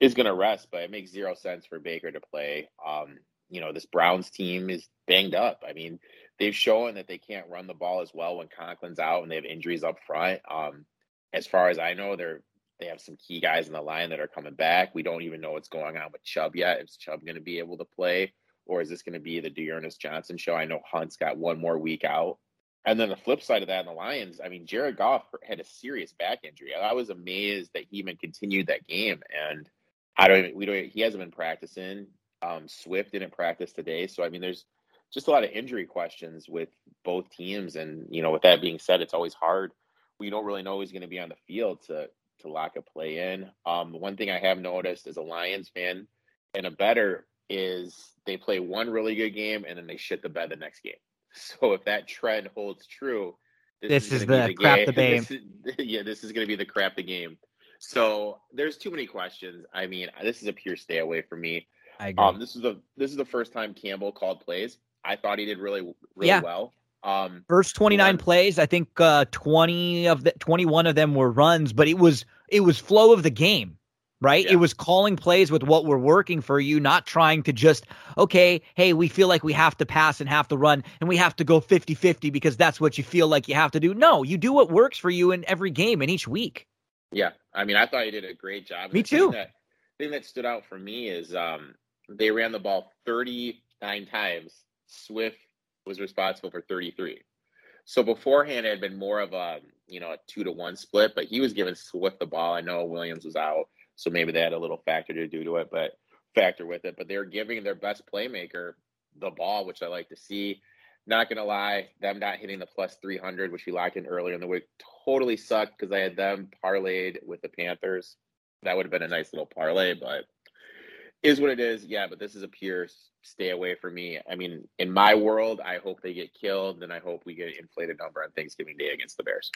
is gonna rest, but it makes zero sense for Baker to play. Um, you know, this Browns team is banged up. I mean, they've shown that they can't run the ball as well when Conklin's out and they have injuries up front. Um, as far as I know, they're they have some key guys in the line that are coming back. We don't even know what's going on with Chubb yet. Is Chubb going to be able to play, or is this going to be the D'Ernest Johnson show? I know Hunt's got one more week out. And then the flip side of that in the Lions, I mean, Jared Goff had a serious back injury. I was amazed that he even continued that game. And I don't even, we don't, he hasn't been practicing. Um, Swift didn't practice today. So, I mean, there's just a lot of injury questions with both teams. And, you know, with that being said, it's always hard. We don't really know who's going to be on the field to, to lock a play in. Um, one thing I have noticed as a Lions fan and a better is they play one really good game and then they shit the bed the next game. So if that trend holds true, this, this is, is the, the crap game. the game. This is, yeah, this is going to be the crap the game. So there's too many questions. I mean, this is a pure stay away for me. I agree. Um, this is the this is the first time Campbell called plays. I thought he did really really yeah. well. Um, First 29 plays, I think uh, 20 of the 21 of them were runs, but it was it was flow of the game right? Yeah. It was calling plays with what were working for you, not trying to just, okay, hey, we feel like we have to pass and have to run and we have to go 50 50 because that's what you feel like you have to do. No, you do what works for you in every game and each week. Yeah. I mean, I thought you did a great job. Me too. Thing that, thing that stood out for me is um, they ran the ball 39 times. Swift was responsible for 33. So beforehand, it had been more of a you know a two to one split, but he was giving Swift the ball. I know Williams was out, so maybe they had a little factor to do to it, but factor with it. But they're giving their best playmaker the ball, which I like to see. Not gonna lie, them not hitting the plus 300, which we locked in earlier in the week, totally sucked because I had them parlayed with the Panthers. That would have been a nice little parlay, but is what it is. Yeah, but this is a pure stay away from me. I mean, in my world, I hope they get killed, and I hope we get an inflated number on Thanksgiving Day against the Bears.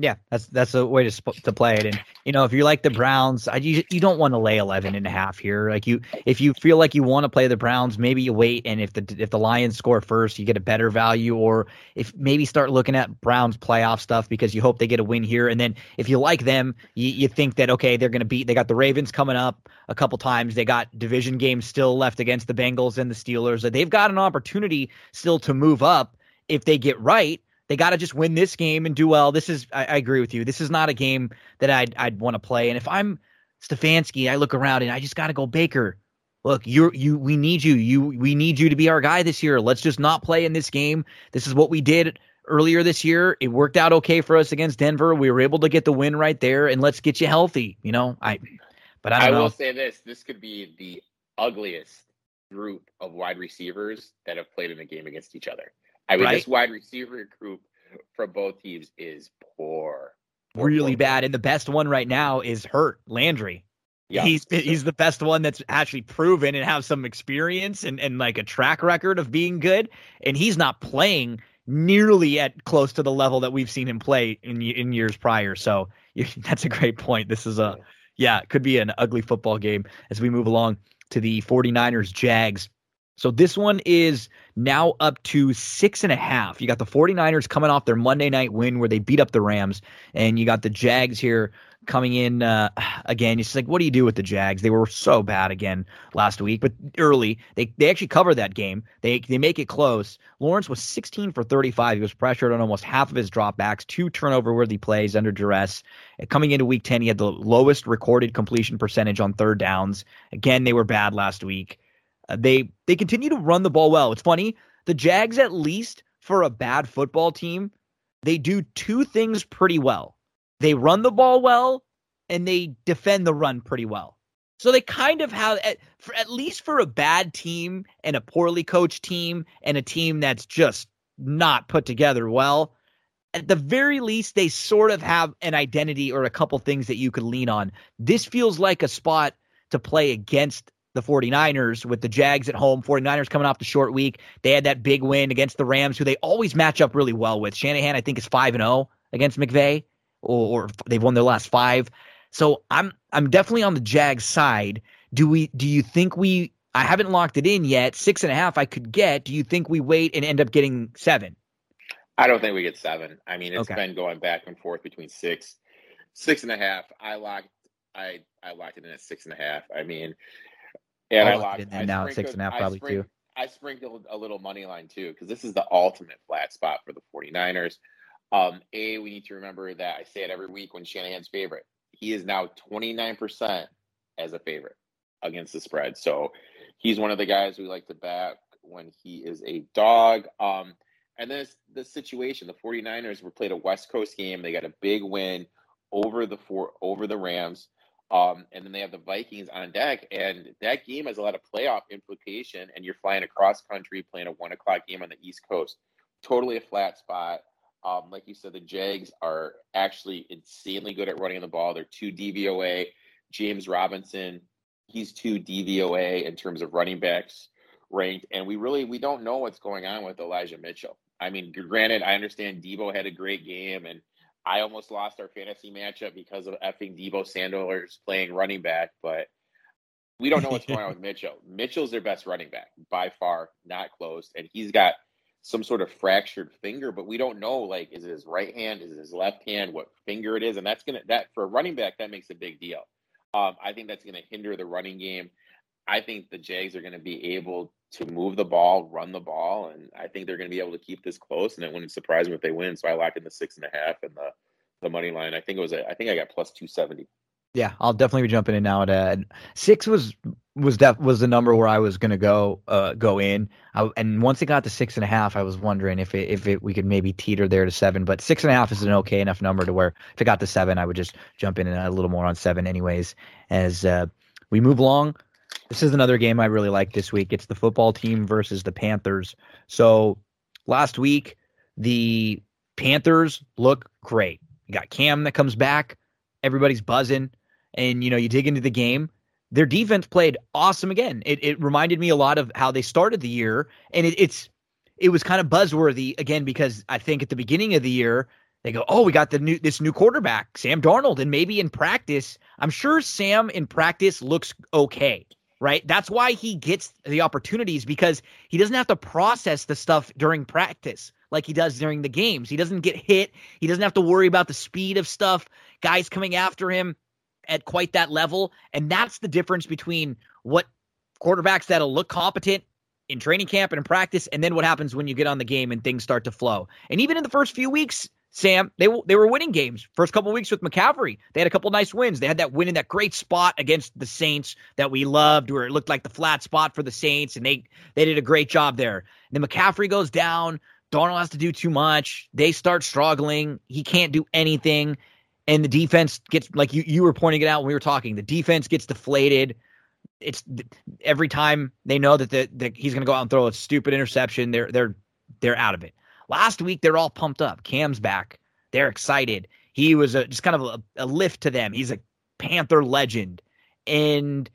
Yeah, that's that's a way to to play it. And you know, if you like the Browns, I, you you don't want to lay 11 and a half here. Like you, if you feel like you want to play the Browns, maybe you wait, and if the if the Lions score first, you get a better value. Or if maybe start looking at Browns playoff stuff because you hope they get a win here. And then if you like them, you, you think that okay, they're going to beat. They got the Ravens coming up a couple times. They got division games still left against the Bengals and the Steelers. They've got an opportunity still to move up if they get right they got to just win this game and do well. This is, I, I, agree with you. This is not a game that I'd, I'd want to play. And if I'm Stefanski, I look around and I just got to go Baker. Look, you you we need you. You we need you to be our guy this year. Let's just not play in this game. This is what we did earlier this year. It worked out okay for us against Denver. We were able to get the win right there, and let's get you healthy. You know, I. But I, I will say this: this could be the ugliest group of wide receivers that have played in a game against each other. I mean, right? this wide receiver group from both teams is poor. poor really poor. bad. And the best one right now is hurt Landry. Yeah. He's he's the best one that's actually proven and have some experience and, and like a track record of being good. And he's not playing nearly at close to the level that we've seen him play in in years prior. So that's a great point. This is a yeah, it could be an ugly football game as we move along to the 49ers Jags. So this one is now up to six and a half. You got the 49ers coming off their Monday night win where they beat up the Rams, and you got the Jags here coming in uh, again. It's like, what do you do with the Jags? They were so bad again last week, but early they they actually cover that game. They they make it close. Lawrence was 16 for 35. He was pressured on almost half of his dropbacks, two turnover worthy plays under duress. Coming into week 10, he had the lowest recorded completion percentage on third downs. Again, they were bad last week. Uh, they they continue to run the ball well. It's funny. The Jags, at least for a bad football team, they do two things pretty well. They run the ball well, and they defend the run pretty well. So they kind of have, at, for, at least for a bad team and a poorly coached team and a team that's just not put together well, at the very least, they sort of have an identity or a couple things that you could lean on. This feels like a spot to play against the 49ers with the Jags at home. 49ers coming off the short week. They had that big win against the Rams, who they always match up really well with. Shanahan, I think, is 5 and 0 against McVay, or, or they've won their last five. So I'm I'm definitely on the Jags side. Do we do you think we I haven't locked it in yet. Six and a half I could get. Do you think we wait and end up getting seven? I don't think we get seven. I mean, it's Okay. been going back and forth between six, six and a half. I locked, I, I locked it in at six and a half. I mean, and I it locked in there I now at six and a half I probably, too. I sprinkled a little money line too because this is the ultimate flat spot for the 49ers. Um, a, we need to remember that I say it every week when Shanahan's favorite. He is now 29% as a favorite against the spread. So he's one of the guys we like to back when he is a dog. Um, and then the situation. The 49ers were played a West Coast game. They got a big win over the four over the Rams. Um, and then they have the Vikings on deck, and that game has a lot of playoff implication. And you're flying across country, playing a one o'clock game on the East Coast. Totally a flat spot. Um, like you said, the Jags are actually insanely good at running the ball. They're two DVOA. James Robinson, he's two DVOA in terms of running backs ranked, and we really we don't know what's going on with Elijah Mitchell. I mean, granted, I understand Deebo had a great game, and I almost lost our fantasy matchup because of effing Deebo Sanders playing running back, but we don't know what's going on with Mitchell. Mitchell's their best running back by far, not close, and he's got some sort of fractured finger, but we don't know like is it his right hand, is it his left hand, what finger it is, and that's gonna that for a running back that makes a big deal. Um, I think that's gonna hinder the running game. I think the Jags are gonna be able to move the ball, run the ball, and I think they're gonna be able to keep this close, and it wouldn't surprise me if they win. So I locked in the six and a half and the the money line. I think it was a, I think I got plus two seventy. Yeah, I'll definitely be jumping in now at six was was that was the number where I was gonna go uh go in. I, and once it got to six and a half, I was wondering if it if it we could maybe teeter there to seven. But six and a half is an okay enough number to where if it got to seven, I would just jump in and a little more on seven anyways. As uh, we move along, this is another game I really like this week. It's the football team versus the Panthers. So last week, the Panthers look great. You got Cam that comes back. Everybody's buzzing. And, you know, you dig into the game. Their defense played awesome again. It, it reminded me a lot of how they started the year. And it, it's, it was kind of buzzworthy again because I think at the beginning of the year, they go, "Oh, we got the new this new quarterback, Sam Darnold." And maybe in practice, I'm sure Sam in practice looks okay right? That's why he gets the opportunities because he doesn't have to process the stuff during practice like he does during the games. He doesn't get hit. He doesn't have to worry about the speed of stuff, guys coming after him at quite that level. And that's the difference between what quarterbacks that'll look competent in training camp and in practice, and then what happens when you get on the game and things start to flow. And even in the first few weeks, Sam, they they were winning games. First couple weeks with McCaffrey, they had a couple nice wins. They had that win in that great spot against the Saints that we loved, where it looked like the flat spot for the Saints, and they they did a great job there. And then McCaffrey goes down. Darnold has to do too much. They start struggling. He can't do anything, and the defense gets like you you were pointing it out when we were talking. The defense gets deflated. It's every time they know that the, that he's going to go out and throw a stupid interception. They're they're they're out of it. Last week, they're all pumped up. Cam's back. They're excited. He was a, just kind of a, a lift to them. He's a Panther legend. And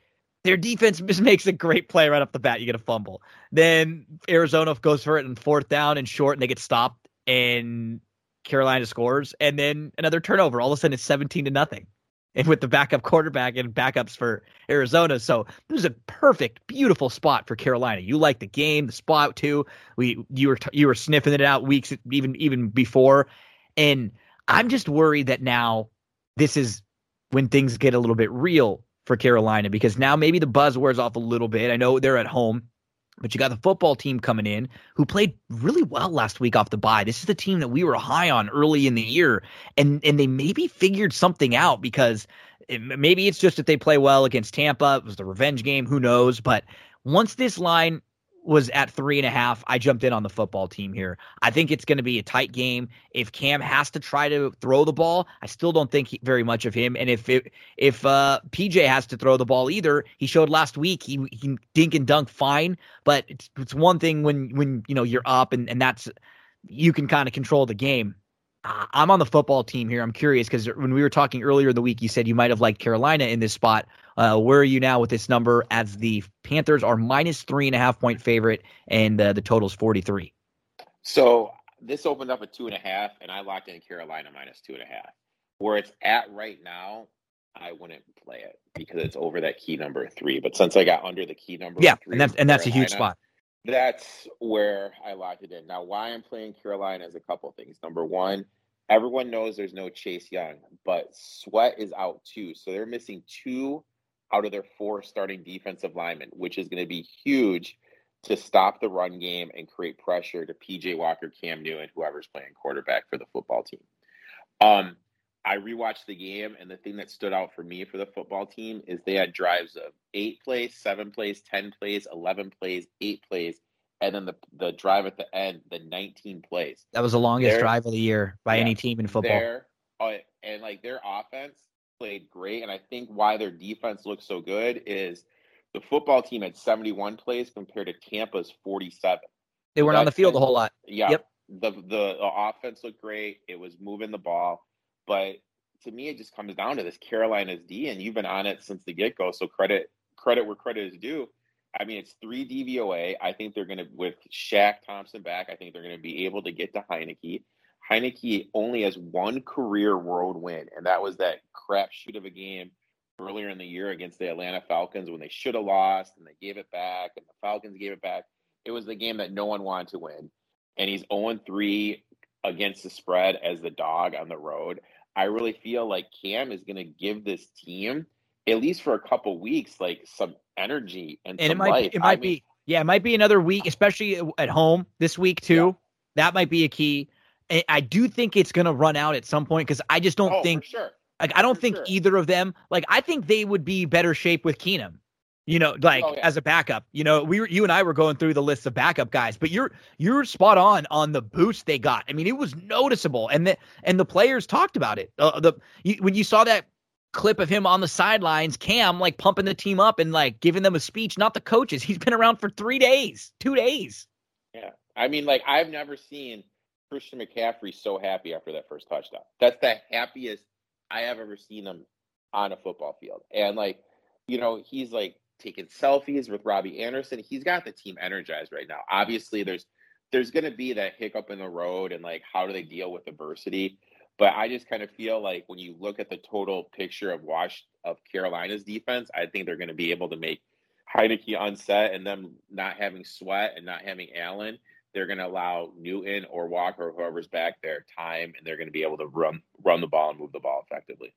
their defense just makes a great play right off the bat. You get a fumble. Then Arizona goes for it in fourth down and short, and they get stopped, and Carolina scores. And then another turnover. All of a sudden, it's 17 to nothing. And with the backup quarterback and backups for Arizona. So this is a perfect, beautiful spot for Carolina. You like the game, the spot too. We you were you were sniffing it out weeks even even before, and I'm just worried that now this is when things get a little bit real for Carolina because now maybe the buzz wears off a little bit. I know they're at home, but you got the football team coming in who played really well last week off the bye. This is the team that we were high on early in the year, and and they maybe figured something out because it, maybe it's just that they play well against Tampa. It was the revenge game. Who knows? But once this line was at three and a half, I jumped in on the football team here. I think it's going to be a tight game. If Cam has to try to throw the ball, I still don't think very much of him. And if it, if uh, PJ has to throw the ball either, he showed last week he he dink and dunk fine. But it's it's one thing when when you know you're up and and that's you can kind of control the game. I'm on the football team here. I'm curious because when we were talking earlier in the week, you said you might have liked Carolina in this spot. Uh, where are you now with this number? As the Panthers are minus three and a half point favorite, and uh, the total is 43. So this opened up at two and a half, and I locked in Carolina minus two and a half. Where it's at right now, I wouldn't play it because it's over that key number three. But since I got under the key number, Yeah, three and that's and that's a huge spot. That's where I locked it in. Now, why I'm playing Carolina is a couple things. Number one, everyone knows there's no Chase Young, but Sweat is out too. So they're missing two out of their four starting defensive linemen, which is going to be huge to stop the run game and create pressure to PJ Walker, Cam Newton, whoever's playing quarterback for the football team. Um, I rewatched the game, and the thing that stood out for me for the football team is they had drives of eight plays, seven plays, ten plays, eleven plays, eight plays, and then the the drive at the end, the nineteen plays. That was the longest they're, drive of the year by yeah, any team in football. Uh, and like their offense played great, and I think why their defense looks so good is the football team had seventy one plays compared to Tampa's forty seven. They weren't on the field a whole lot. Yeah. Yep. The, the the offense looked great. It was moving the ball but to me, it just comes down to this Carolina's D, and you've been on it since the get go. So credit credit where credit is due. I mean, it's three DVOA. I think they're going to, with Shaq Thompson back, I think they're going to be able to get to Heinicke. Heinicke only has one career world win, and that was that crapshoot of a game earlier in the year against the Atlanta Falcons when they should have lost and they gave it back, and the Falcons gave it back. It was the game that no one wanted to win, and he's 0 3 against the spread as the dog on the road. I really feel like Cam is going to give this team at least for a couple weeks, like some energy and, and it might life. it might I be mean, yeah, it might be another week, especially at home this week too. Yeah. That might be a key. And I do think it's going to run out at some point because I just don't oh, think sure. like I don't for think sure. either of them like I think they would be better shape with Keenum you know, like oh, yeah. as a backup. You know, we were you and I were going through the list of backup guys, but you're you're spot on on the boost they got. I mean, it was noticeable, and the and the players talked about it. Uh, the you, when you saw that clip of him on the sidelines, Cam like pumping the team up and like giving them a speech, not the coaches. He's been around for three days, two days. Yeah, I mean, like I've never seen Christian McCaffrey so happy after that first touchdown. That's the happiest I have ever seen him on a football field, and like you know, he's like taking selfies with Robbie Anderson. He's got the team energized right now. Obviously, there's there's going to be that hiccup in the road and like how do they deal with adversity. But I just kind of feel like when you look at the total picture of Wash of Carolina's defense, I think they're going to be able to make Heinicke unset and them not having Sweat and not having Allen. They're going to allow Newton or Walker or whoever's back there time, and they're going to be able to run run the ball and move the ball effectively.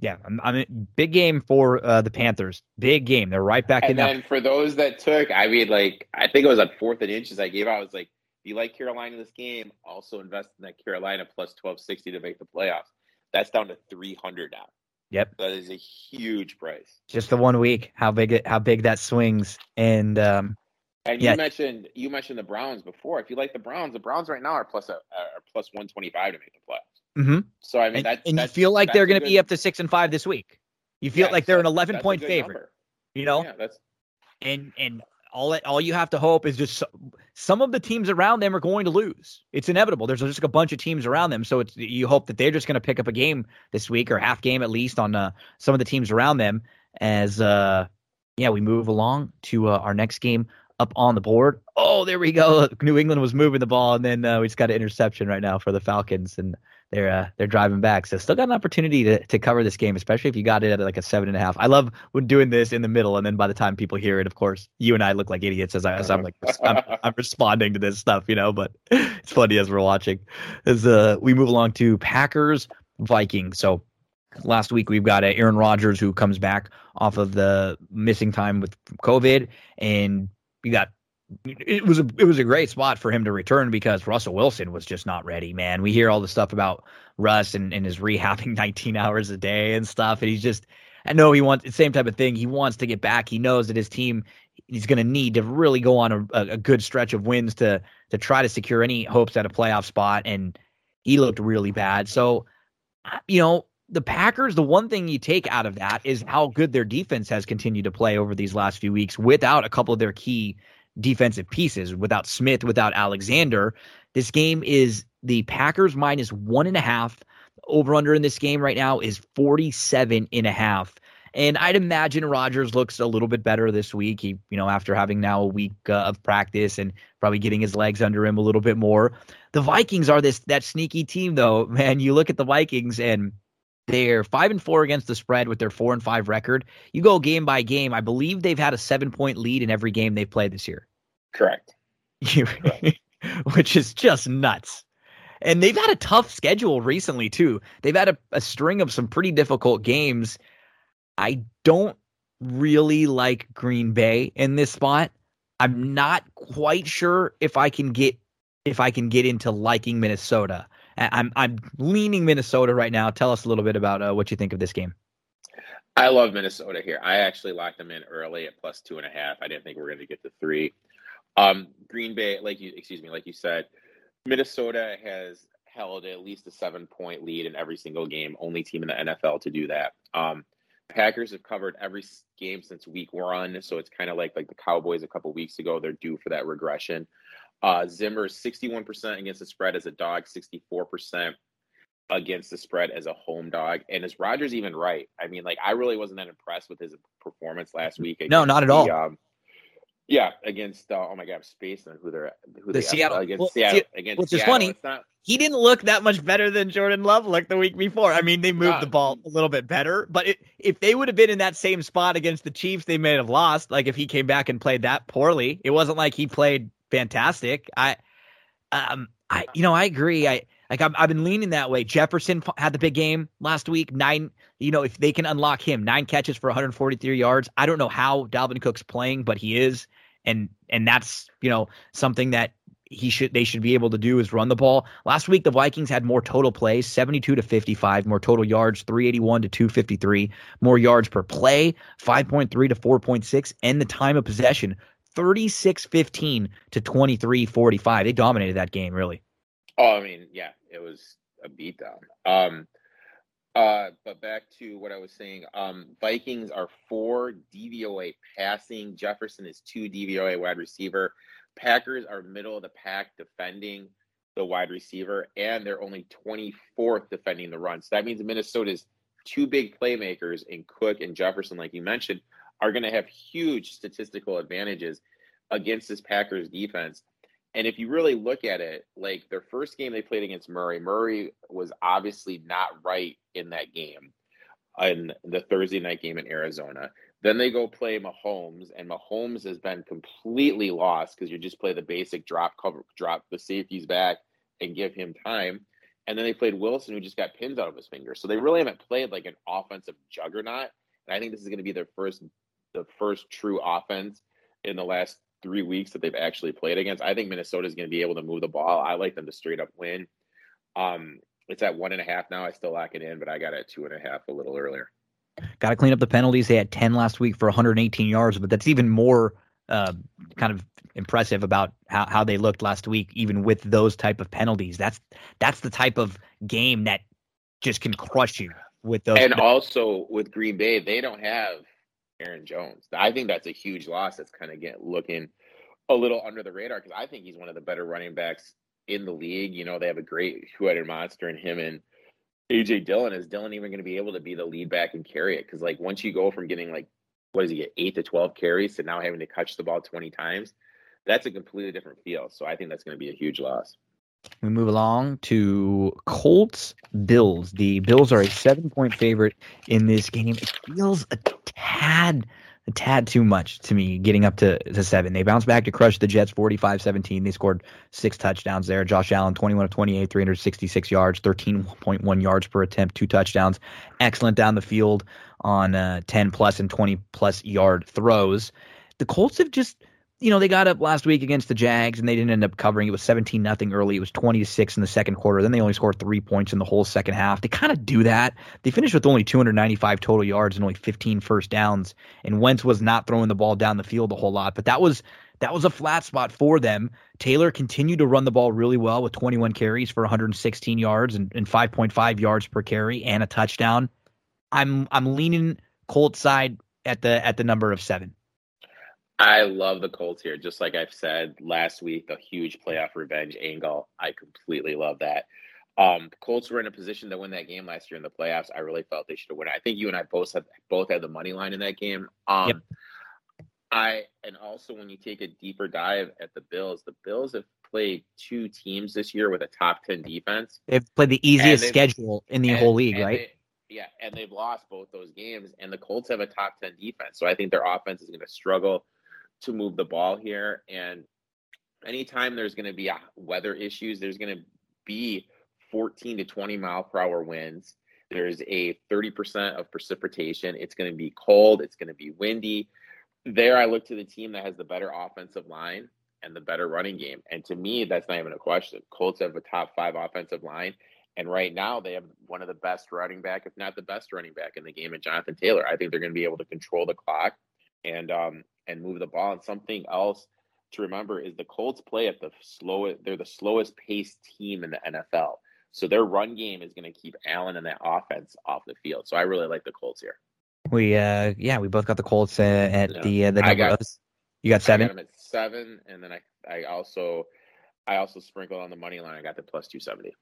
Yeah, I mean, big game for uh, the Panthers. Big game. They're right back and in. And then for those that took, I mean, like I think it was on fourth and inches. I gave out. I was like, if you like Carolina in this game, also invest in that Carolina plus twelve sixty to make the playoffs. That's down to three hundred now. Yep, that is a huge price. Just the one week, how big it, how big that swings, and um, and yeah. you mentioned you mentioned the Browns before. If you like the Browns, the Browns right now are plus a are plus one twenty five to make the playoffs. Mm-hmm. So I mean, and, that, and you feel like they're going to be up to six and five this week. You feel yeah, like they're an eleven point favorite. Number. You know, yeah, that's and and all it, all you have to hope is just some of the teams around them are going to lose. It's inevitable. There's just a bunch of teams around them, so it's you hope that they're just going to pick up a game this week or half game at least on uh, some of the teams around them. As uh, yeah, we move along to uh, our next game up on the board. Oh, there we go. New England was moving the ball, and then uh, we just got an interception right now for the Falcons, and they're uh, they're driving back. So still got an opportunity to, to cover this game, especially if you got it at like a seven and a half. I love when doing this in the middle, and then by the time people hear it, of course, you and I look like idiots as, I, as I'm like I'm, I'm responding to this stuff, you know. But it's funny as we're watching. As uh, we move along to Packers Vikings. So last week we've got uh, Aaron Rodgers who comes back off of the missing time with COVID, and we got it was a it was a great spot for him to return because Russell Wilson was just not ready, man. We hear all the stuff about Russ and, and his rehabbing 19 hours a day and stuff, and he's just I know he wants the same type of thing. He wants to get back. He knows that his team he's going to need to really go on a, a good stretch of wins to to try to secure any hopes at a playoff spot, and he looked really bad. So, you know, the Packers, the one thing you take out of that is how good their defense has continued to play over these last few weeks without a couple of their key defensive pieces without Smith, without Alexander. This game is the Packers minus one and a half. Over under in this game right now is 47 and a half. And I'd imagine Rodgers looks a little bit better this week. He, you know, after having now a week uh, of practice and probably getting his legs under him a little bit more. The Vikings are this that sneaky team though, man. You look at the Vikings and they're five and four against the spread with their four and five record. You go game by game. I believe they've had a seven point lead in every game they've played this year. Correct. which is just nuts. And they've had a tough schedule recently too. They've had a, a string of some pretty difficult games. I don't really like Green Bay in this spot. I'm not quite sure if I can get if I can get into liking Minnesota. I'm I'm leaning Minnesota right now. Tell us a little bit about uh, what you think of this game. I love Minnesota here. I actually locked them in early at plus two and a half. I didn't think we were going to get to three. Um, Green Bay, like you, excuse me, like you said, Minnesota has held at least a seven point lead in every single game. Only team in the NFL to do that. Um, Packers have covered every game since week one, so it's kind of like like the Cowboys a couple weeks ago. They're due for that regression. Uh, Zimmer 61% against the spread as a dog, 64% against the spread as a home dog. And is Rodgers even right? I mean, like I really wasn't that impressed with his performance last week. No, not at the, all. Um, yeah, against uh, oh my god, space and who they're who the they Seattle against well, Seattle against which Seattle. is funny. It's not, he didn't look that much better than Jordan Love looked the week before. I mean, they moved Uh, the ball a little bit better, but it, if they would have been in that same spot against the Chiefs, they may have lost. Like if he came back and played that poorly, it wasn't like he played fantastic. I, um, I, you know, I agree. I like I've, I've been leaning that way. Jefferson had the big game last week. Nine, you know, if they can unlock him, nine catches for 143 yards. I don't know how Dalvin Cook's playing, but he is, and and that's you know something that he should they should be able to do is run the ball. Last week the Vikings had more total plays, 72 to 55, more total yards, 381 to 253, more yards per play, 5.3 to 4.6, and the time of possession, 36-15 to 23-45. They dominated that game really. Oh, I mean, yeah, it was a beatdown. Um, uh, but back to what I was saying. Um, Vikings are four DVOA passing. Jefferson is two DVOA wide receiver. Packers are middle of the pack defending the wide receiver, and they're only 24th defending the run. So that means Minnesota's two big playmakers in Cook and Jefferson, like you mentioned, are going to have huge statistical advantages against this Packers defense. And if you really look at it, like their first game they played against Murray, Murray was obviously not right in that game, in the Thursday night game in Arizona. Then they go play Mahomes, and Mahomes has been completely lost because you just play the basic drop cover, drop the safeties back, and give him time. And then they played Wilson, who just got pins out of his fingers. So they really haven't played like an offensive juggernaut. And I think this is going to be their first, the first true offense in the last three weeks that they've actually played against. I think Minnesota is going to be able to move the ball. I like them to straight up win. Um, it's at one and a half now. I still lock it in, but I got it at two and a half a little earlier. Got to clean up the penalties. They had 10 last week for 118 yards, but that's even more uh, kind of impressive about how, how they looked last week, even with those type of penalties. That's that's the type of game that just can crush you with those. And also with Green Bay, they don't have Aaron Jones. I think that's a huge loss. That's kind of getting looking a little under the radar because I think he's one of the better running backs in the league. You know, they have a great two-headed monster in him and AJ Dillon. Is Dillon even going to be able to be the lead back and carry it? Because like once you go from getting like what does he get eight to twelve carries to now having to catch the ball twenty times, that's a completely different feel. So I think that's going to be a huge loss. We move along to Colts Bills. The Bills are a seven point favorite in this game. It feels a tad a tad too much to me getting up to, to seven. They bounced back to crush the Jets 45 17. They scored six touchdowns there. Josh Allen, 21 of 28, 366 yards, 13.1 yards per attempt, two touchdowns. Excellent down the field on uh, 10 plus and 20 plus yard throws. The Colts have just you know, they got up last week against the Jags and they didn't end up covering. It was 17 nothing early. It was 20 to 6 in the second quarter. Then they only scored three points in the whole second half. They kind of do that. They finished with only 295 total yards and only 15 first downs. And Wentz was not throwing the ball down the field a whole lot, but that was that was a flat spot for them. Taylor continued to run the ball really well with 21 carries for 116 yards and, and 5.5 yards per carry and a touchdown. I'm I'm leaning Colts side at the at the number of seven. I love the Colts here. Just like I've said last week, the huge playoff revenge angle. I completely love that. Um, Colts were in a position to win that game last year in the playoffs. I really felt they should have won. I think you and I both had both had the money line in that game. Um, Yep. I and also when you take a deeper dive at the Bills, the Bills have played two teams this year with a top ten defense. They've played the easiest schedule in the And- whole league, right? they- yeah, and they've lost both those games, and the Colts have a top ten defense, so I think their offense is going to struggle to move the ball here. And anytime there's going to be weather issues, there's going to be 14 to 20 mile per hour winds. There's a 30% of precipitation. It's going to be cold. It's going to be windy. There, I look to the team that has the better offensive line and the better running game. And to me, that's not even a question. Colts have a top five offensive line. And right now, they have one of the best running back, if not the best running back in the game, in Jonathan Taylor. I think they're going to be able to control the clock and um, and move the ball. And something else to remember is the Colts play at the slowest. They're the slowest paced team in the NFL. So their run game is going to keep Allen and that offense off the field. So I really like the Colts here. We uh yeah, we both got the Colts uh, at yeah. the uh, the number. Got, you got seven. I got at seven, and then I I also I also sprinkled on the money line. I got the plus two seventy.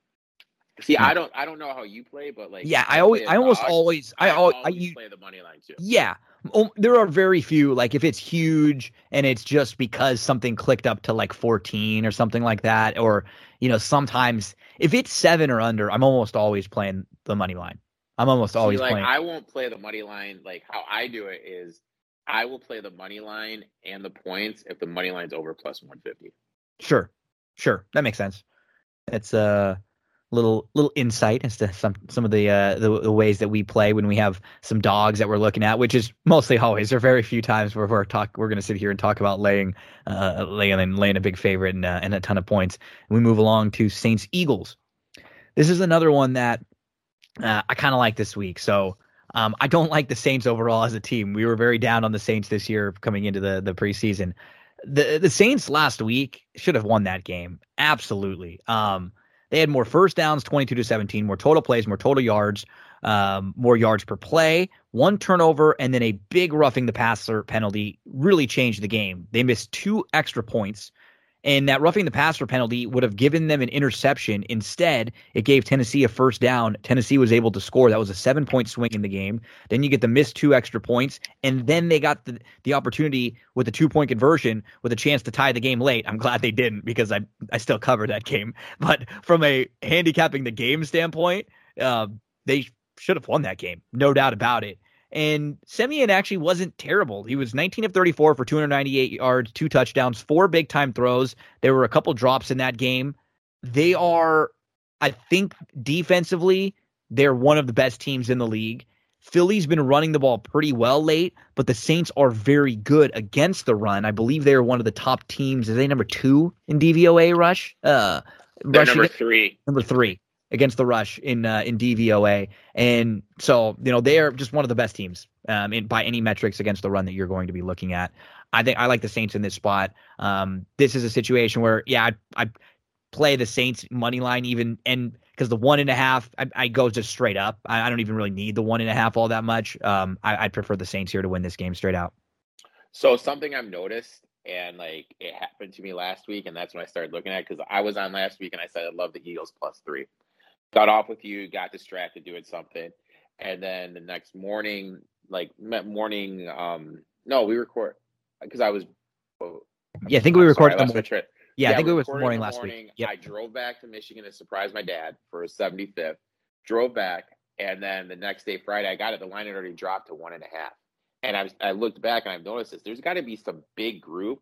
See, hmm. I don't, I don't know how you play, but like, yeah, I always, I almost always, I, I always, I, you, play the money line too. Yeah, um, there are very few. Like, if it's huge and it's just because something clicked up to like fourteen or something like that, or you know, sometimes if it's seven or under, I'm almost always playing the money line. I'm almost See, always like, playing. I won't play the money line. Like how I do it is, I will play the money line and the points if the money line's over plus one fifty. Sure, sure, that makes sense. It's uh little little insight as to some some of the, uh, the, the ways that we play when we have some dogs that we're looking at, which is mostly always. There are very few times where we're talk we're going to sit here and talk about laying uh, laying laying a big favorite and, uh, and a ton of points. And we move along to Saints Eagles. This is another one that uh, I kind of like this week. So um, I don't like the Saints overall as a team. We were very down on the Saints this year coming into the the preseason. The the Saints last week should have won that game absolutely. Um, they had more first downs, 22 to 17, more total plays, more total yards, um, more yards per play, one turnover, and then a big roughing the passer penalty really changed the game. They missed two extra points and that roughing the passer penalty would have given them an interception. Instead, it gave Tennessee a first down. Tennessee was able to score. That was a seven point swing in the game. Then you get the missed two extra points, and then they got the, the opportunity with a two point conversion with a chance to tie the game late. I'm glad they didn't because I I still covered that game. But from a handicapping the game standpoint, uh, they should have won that game, no doubt about it. And Siemian actually wasn't terrible. He was 19 of 34 for 298 yards, two touchdowns, four big time throws. There were a couple drops in that game. They are, I think, defensively, they're one of the best teams in the league. Philly's been running the ball pretty well late, but the Saints are very good against the run. I believe they are one of the top teams. Are they number two in DVOA rush? Uh, rush number three. Number three against the rush in uh, in DVOA, and so you know they are just one of the best teams um, in, by any metrics against the run that you're going to be looking at. I think I like the Saints in this spot. Um, this is a situation where yeah, I I play the Saints money line even and because the one and a half I, I go just straight up. I, I, don't even really need the one and a half all that much. Um, I, prefer the Saints here to win this game straight out. So something I've noticed and like it happened to me last week, and that's when I started looking at because I was on last week and I said I love the Eagles plus three got off with you, got distracted doing something, and then the next morning, like morning, um, no, we record because I was. Oh, yeah, I think we recorded. Sorry, the, yeah, yeah, I think it was morning last morning. week. Yep. I drove back to Michigan to surprise my dad for his 75th. Drove back, and then the next day, Friday, I got it. The line had already dropped to one and a half. And I, was, I looked back and I've noticed this. There's got to be some big group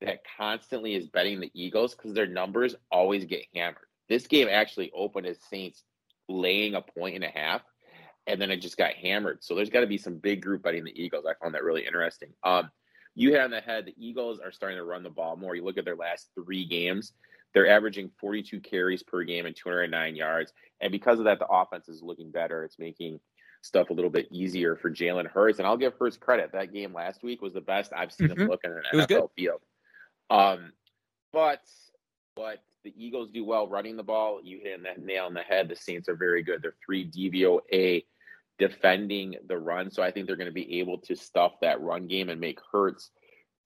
that constantly is betting the Eagles because their numbers always get hammered. This game actually opened as Saints laying a point and a half, and then it just got hammered. So there's got to be some big group betting the Eagles. I found that really interesting. Um, you had on the head the Eagles are starting to run the ball more. You look at their last three games, they're averaging 42 carries per game and 209 yards. And because of that, the offense is looking better. It's making stuff a little bit easier for Jalen Hurts. And I'll give Hurts credit. That game last week was the best I've seen mm-hmm. him look in an NFL field. Um, but but the Eagles do well running the ball. You hit that nail on the head. The Saints are very good. They're three DVOA defending the run. So I think they're going to be able to stuff that run game and make Hurts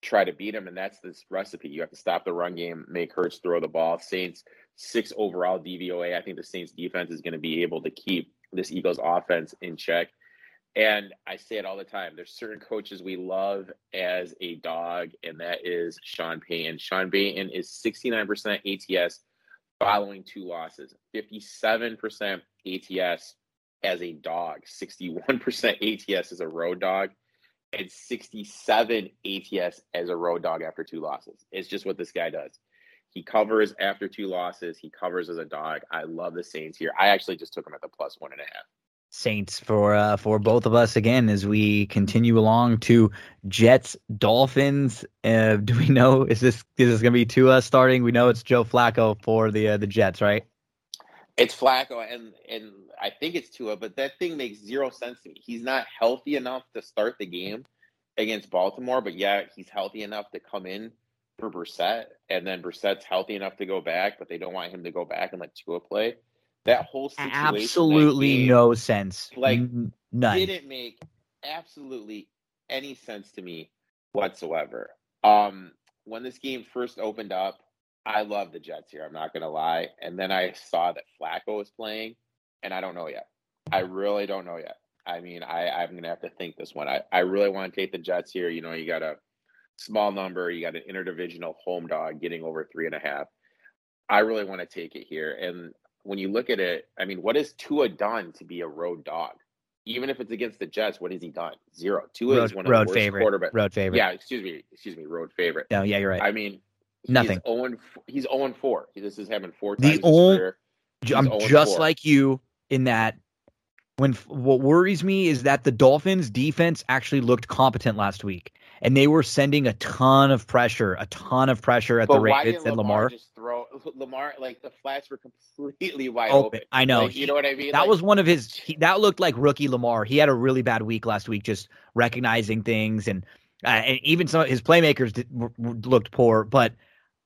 try to beat him. And that's this recipe. You have to stop the run game, make Hurts throw the ball. Saints six overall DVOA. I think the Saints defense is going to be able to keep this Eagles offense in check. And I say it all the time. There's certain coaches we love as a dog, and that is Sean Payton. Sean Payton is 69% ATS following two losses, 57% ATS as a dog, 61% ATS as a road dog, and 67 ATS as a road dog after two losses. It's just what this guy does. He covers after two losses. He covers as a dog. I love the Saints here. I actually just took him at the plus one and a half. Saints for uh, for both of us again as we continue along to Jets Dolphins. Uh, do we know is this is this going to be Tua starting? We know it's Joe Flacco for the uh, the Jets, right? It's Flacco, and and I think it's Tua, but that thing makes zero sense to me. He's not healthy enough to start the game against Baltimore, but yeah, he's healthy enough to come in for Brissett, and then Brissett's healthy enough to go back, but they don't want him to go back and let Tua play that whole situation absolutely game, no sense. like none. didn't make absolutely any sense to me whatsoever. Um when this game first opened up i love the jets here i'm not gonna lie and then i saw that flacco was playing and i don't know yet. I really don't know yet. I mean i i'm gonna have to think this one. I, I really want to take the jets here you know you got a small number you got an interdivisional home dog getting over three and a half. I really want to take it here. And when you look at it, I mean, what has Tua done to be a road dog? Even if it's against the Jets, what has he done? Zero. Tua road, is one of road the worst favorite. quarterbacks. Road favorite. Yeah, excuse me, excuse me, road favorite. No, yeah, you're right. I mean, Nothing. He's 0 he's 0 4. This is having four The times only- career. I'm just 4. like you in that when what worries me is that the Dolphins defense actually looked competent last week and they were sending a ton of pressure, a ton of pressure at But the Ravens and Lamar, Lamar. just throw Lamar like the flats were completely wide Open. open. I know. Like, you know what I mean? That Like, was one of his. He, that looked like rookie Lamar. He had a really bad week last week, just recognizing things, and uh, and even some of his playmakers did, w- w- looked poor. But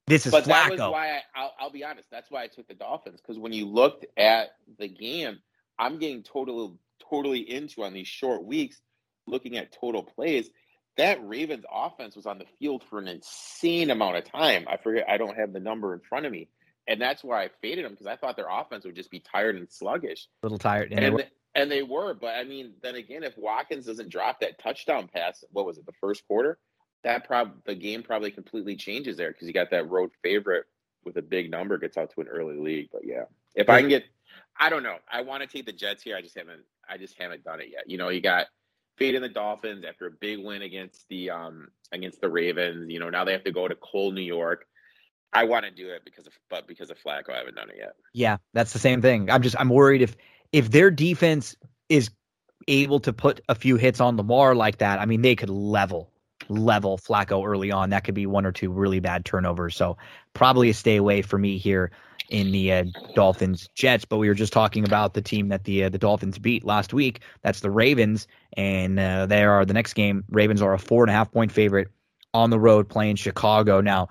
this is but that was why I, I'll, I'll be honest. That's why I took the Dolphins because when you looked at the game, I'm getting totally totally into on these short weeks, looking at total plays. That Ravens offense was on the field for an insane amount of time. I forget. I don't have the number in front of me, and that's why I faded them because I thought their offense would just be tired and sluggish. a little tired. And, And they and were- they, they were, but I mean, then again, if Watkins doesn't drop that touchdown pass, what was it, the first quarter? That prob the game probably completely changes there because you got that road favorite with a big number gets out to an early league. But yeah, if I can get, I don't know. I want to take the Jets here. I just haven't. I just haven't done it yet. You know, you got fading the Dolphins after a big win against the um against the Ravens. You know, now they have to go to cold New York. I want to do it because of but because of Flacco, I haven't done it yet. yeah, that's the same thing. I'm just I'm worried if if their defense is able to put a few hits on Lamar like that. I mean, they could level level Flacco early on. That could be one or two really bad turnovers. So probably a stay away for me here in the uh, Dolphins Jets. But we were just talking about the team that the uh, the Dolphins beat last week. That's the Ravens, and uh, are the next game. Ravens are a four and a half point favorite on the road playing Chicago. Now,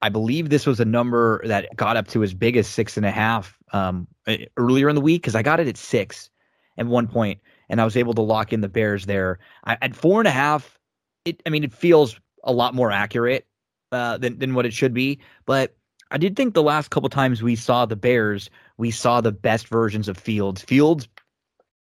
I believe this was a number that got up to as big as six and a half um, earlier in the week because I got it at six at one point, and I was able to lock in the Bears there. I, at four and a half, it I mean it feels a lot more accurate uh, than than what it should be, but I did think the last couple times we saw the Bears, we saw the best versions of Fields. Fields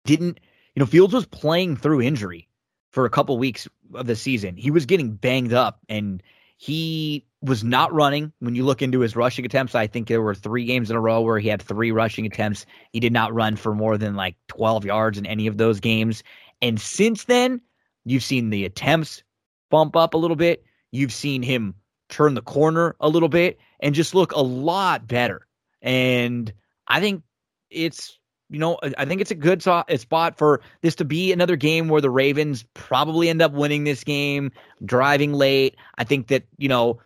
didn't, you know, Fields was playing through injury for a couple weeks of the season. He was getting banged up and he was not running. When you look into his rushing attempts, I think there were three games in a row where he had three rushing attempts. He did not run for more than like 12 yards in any of those games. And since then, you've seen the attempts bump up a little bit. You've seen him turn the corner a little bit and just look a lot better. And I think it's you know I think it's a good spot for this to be another game where the Ravens probably end up winning this game, driving late. I think that you know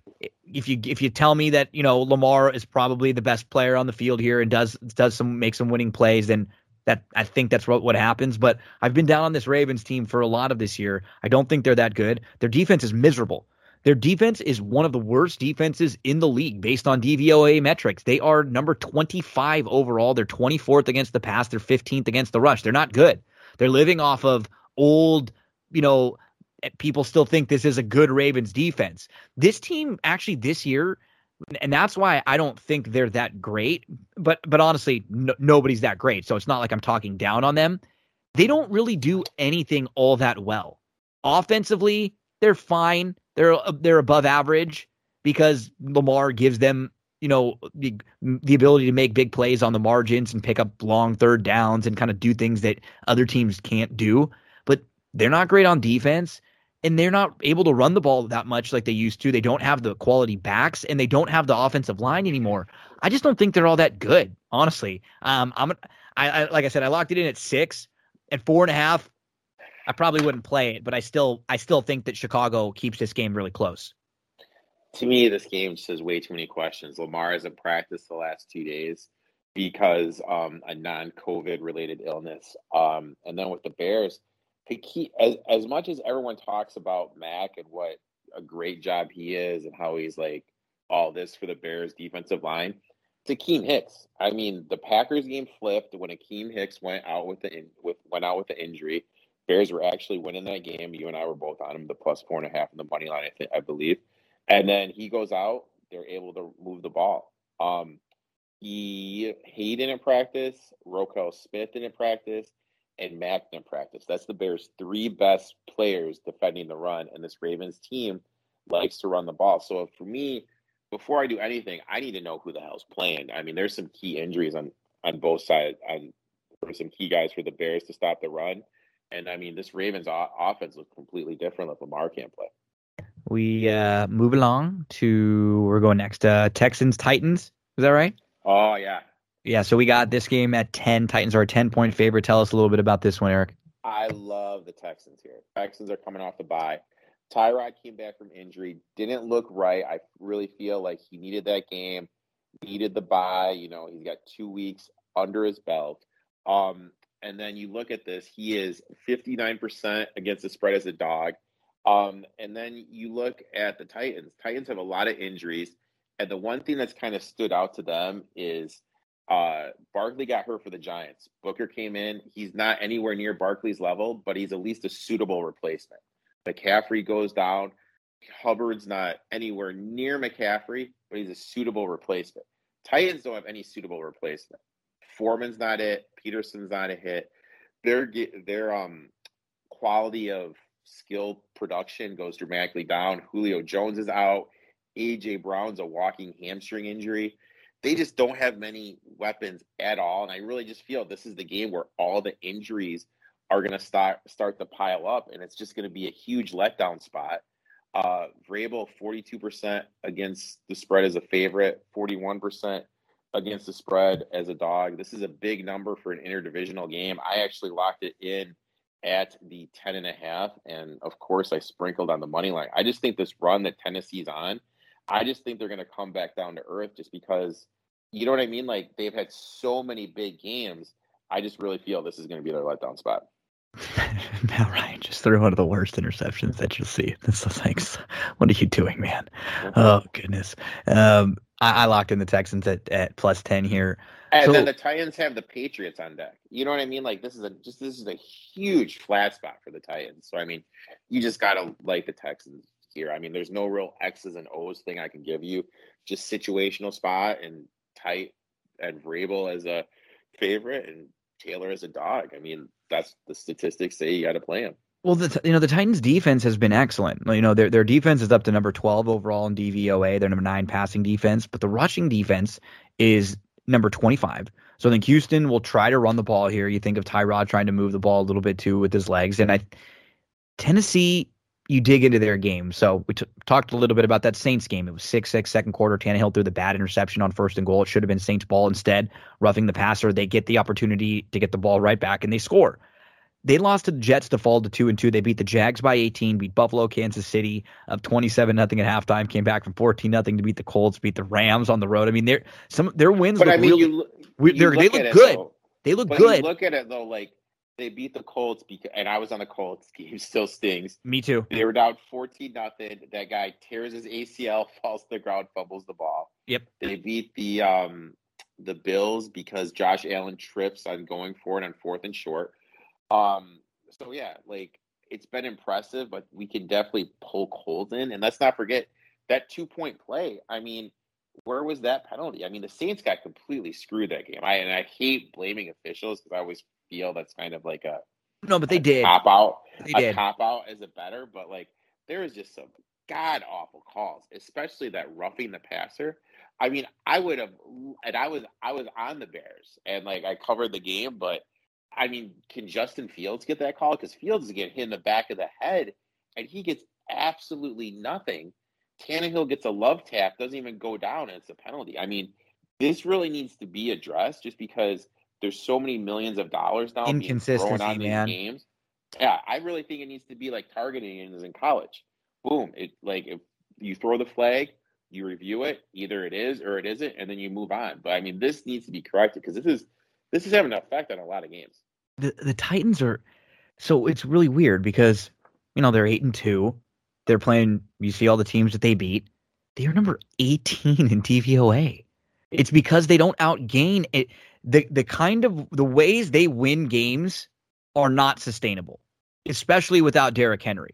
if you if you tell me that you know Lamar is probably the best player on the field here and does does some make some winning plays, then that I think that's what what happens. But I've been down on this Ravens team for a lot of this year. I don't think they're that good. Their defense is miserable. Their defense is one of the worst defenses in the league based on DVOA metrics. They are number 25 overall. They're 24th against the pass. They're 15th against the rush. They're not good. They're living off of old, you know, eh, people still think this is a good Ravens defense. This team actually this year, and that's why I don't think they're that great. But but honestly, no, nobody's that great. So it's not like I'm talking down on them. They don't really do anything all that well. Offensively, they're fine. They're they're above average because Lamar gives them you know the the ability to make big plays on the margins and pick up long third downs and kind of do things that other teams can't do. But they're not great on defense. and they're not able to run the ball that much like they used to. They don't have the quality backs, and they don't have the offensive line anymore. I just don't think they're all that good, honestly. Um, I'm, I, I like I said, I locked it in at six, at four and a half. I probably wouldn't play it, but I still, I still think that Chicago keeps this game really close. To me, this game just has way too many questions. Lamar hasn't practiced the last two days because um, a non-COVID related illness, um, and then with the Bears keep as as much as everyone talks about Mack and what a great job he is and how he's like all this for the Bears defensive line. To Akiem Hicks. I mean, the Packers game flipped when Akiem Hicks went out with the with went out with the injury. Bears were actually winning that game. You and I were both on him, the plus four and a half in the money line, I think, I believe. And then he goes out. They're able to move the ball. Um, he he didn't practice. Roquan Smith didn't practice and Mack in practice. That's the Bears' three best players defending the run, and this Ravens team likes to run the ball. So for me, before I do anything, I need to know who the hell's playing. I mean, there's some key injuries on on both sides. On for some key guys for the Bears to stop the run, and I mean, this Ravens o- offense looks completely different if Lamar can't play. We uh, move along to we're going next. Uh, Texans Titans. Is that right? Oh yeah, yeah, so we got this game at 10. Titans are a 10 point favorite. Tell us a little bit about this one, Eric. I love the Texans here. Texans are coming off the bye. Tyrod came back from injury, didn't look right. I really feel like he needed that game, needed the bye. You know, he's got two weeks under his belt. Um, and then you look at this, he is 59% against the spread as a dog. Um, and then you look at the Titans. Titans have a lot of injuries. And the one thing that's kind of stood out to them is uh, Barkley got hurt for the Giants. Booker came in. He's not anywhere near Barkley's level, but he's at least a suitable replacement. McCaffrey goes down. Hubbard's not anywhere near McCaffrey, but he's a suitable replacement. Titans don't have any suitable replacement. Foreman's not it. Peterson's not a hit. Their their um quality of skill production goes dramatically down. Julio Jones is out. AJ Brown's a walking hamstring injury they just don't have many weapons at all. And I really just feel this is the game where all the injuries are going to start start to pile up, and it's just going to be a huge letdown spot. Uh, Vrabel, 42% against the spread as a favorite, 41% against the spread as a dog. This is a big number for an interdivisional game. I actually locked it in at the 10 and a half. And of course, I sprinkled on the money line. I just think this run that Tennessee's on I just think they're going to come back down to earth just because, you know what I mean? Like they've had so many big games. I just really feel this is going to be their letdown spot. Matt Ryan just threw one of the worst interceptions that you'll see. This is like, what are you doing, man? Oh goodness. Um, I, I, locked in the Texans at, at plus ten here. And so, then the Titans have the Patriots on deck. You know what I mean? Like this is a just this is a huge flat spot for the Titans. So I mean, you just gotta like the Texans here. I mean, there's no real X's and O's thing I can give you. Just situational spot and tight and Vrabel as a favorite and Taylor as a dog. I mean, that's the statistics say you got to play him. Well, the you know the Titans' defense has been excellent. You know their their defense is up to number twelve overall in DVOA. They're number nine passing defense, but the rushing defense is number twenty five. So I think Houston will try to run the ball here. You think of Tyrod trying to move the ball a little bit too with his legs, and I Tennessee you dig into their game. So we t- talked a little bit about that Saints game. It was 6 6 second quarter. Tannehill threw the bad interception on first and goal. It should have been Saints ball instead, roughing the passer. They get the opportunity to get the ball right back and they score. They lost to the Jets to fall to two and two. They beat the Jags by 18, beat Buffalo, Kansas City of 27 nothing at halftime. Came back from 14 nothing to beat the Colts, beat the Rams on the road. I mean, they're some their wins. But I mean, really, you, you they look good. Though, they look good. look at it though, like they beat the Colts because, and I was on the Colts game. Still stings. Me too. They were down fourteen nothing. That guy tears his ACL, falls to the ground, fumbles the ball. Yep. They beat the um the Bills because Josh Allen trips on going forward on fourth and short. Um. So yeah, like it's been impressive, but we can definitely pull Colts in, and let's not forget that two point play. I mean. Where was that penalty? I mean, the Saints got completely screwed that game. I and I hate blaming officials because I always feel that's kind of like a no, but they did cop out. They a did. cop out is a better, but like there is just some god awful calls, especially that roughing the passer. I mean, I would have, and I was I was on the Bears, and like I covered the game, but I mean, can Justin Fields get that call? Because Fields is getting hit in the back of the head, and he gets absolutely nothing. Tannehill gets a love tap, doesn't even go down, and it's a penalty. I mean, this really needs to be addressed just because there's so many millions of dollars now being thrown on these man. games. Yeah, I really think it needs to be like targeting is in college. Boom! It like if you throw the flag, you review it, either it is or it isn't, and then you move on. But I mean, this needs to be corrected because this is this is having an effect on a lot of games. The the Titans are so it's really weird because you know they're eight and two. They're playing. You see all the teams that they beat. They are number eighteen in DVOA. It's because they don't outgain it. The the kind of the ways they win games are not sustainable, especially without Derrick Henry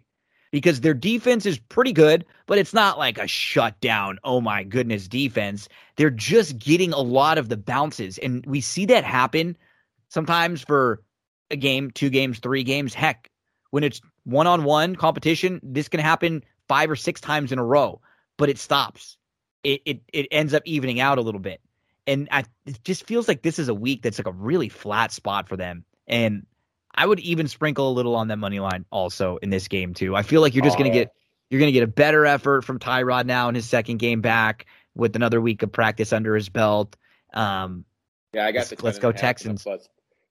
because their defense is pretty good, but it's not like a shutdown, oh my goodness, defense. They're just getting a lot of the bounces. And we see that happen sometimes for a game, two games, three games. Heck, when it's one on one competition, this can happen five or six times in a row, but it stops. It, it, it ends up evening out a little bit. And I, it just feels like this is a week that's like a really flat spot for them. And I would even sprinkle a little on that money line also in this game too. I feel like you're just oh, going to yeah. get you're going to get a better effort from Tyrod now in his second game back with another week of practice under his belt. Um, yeah, I got let's, let's go Texans. Plus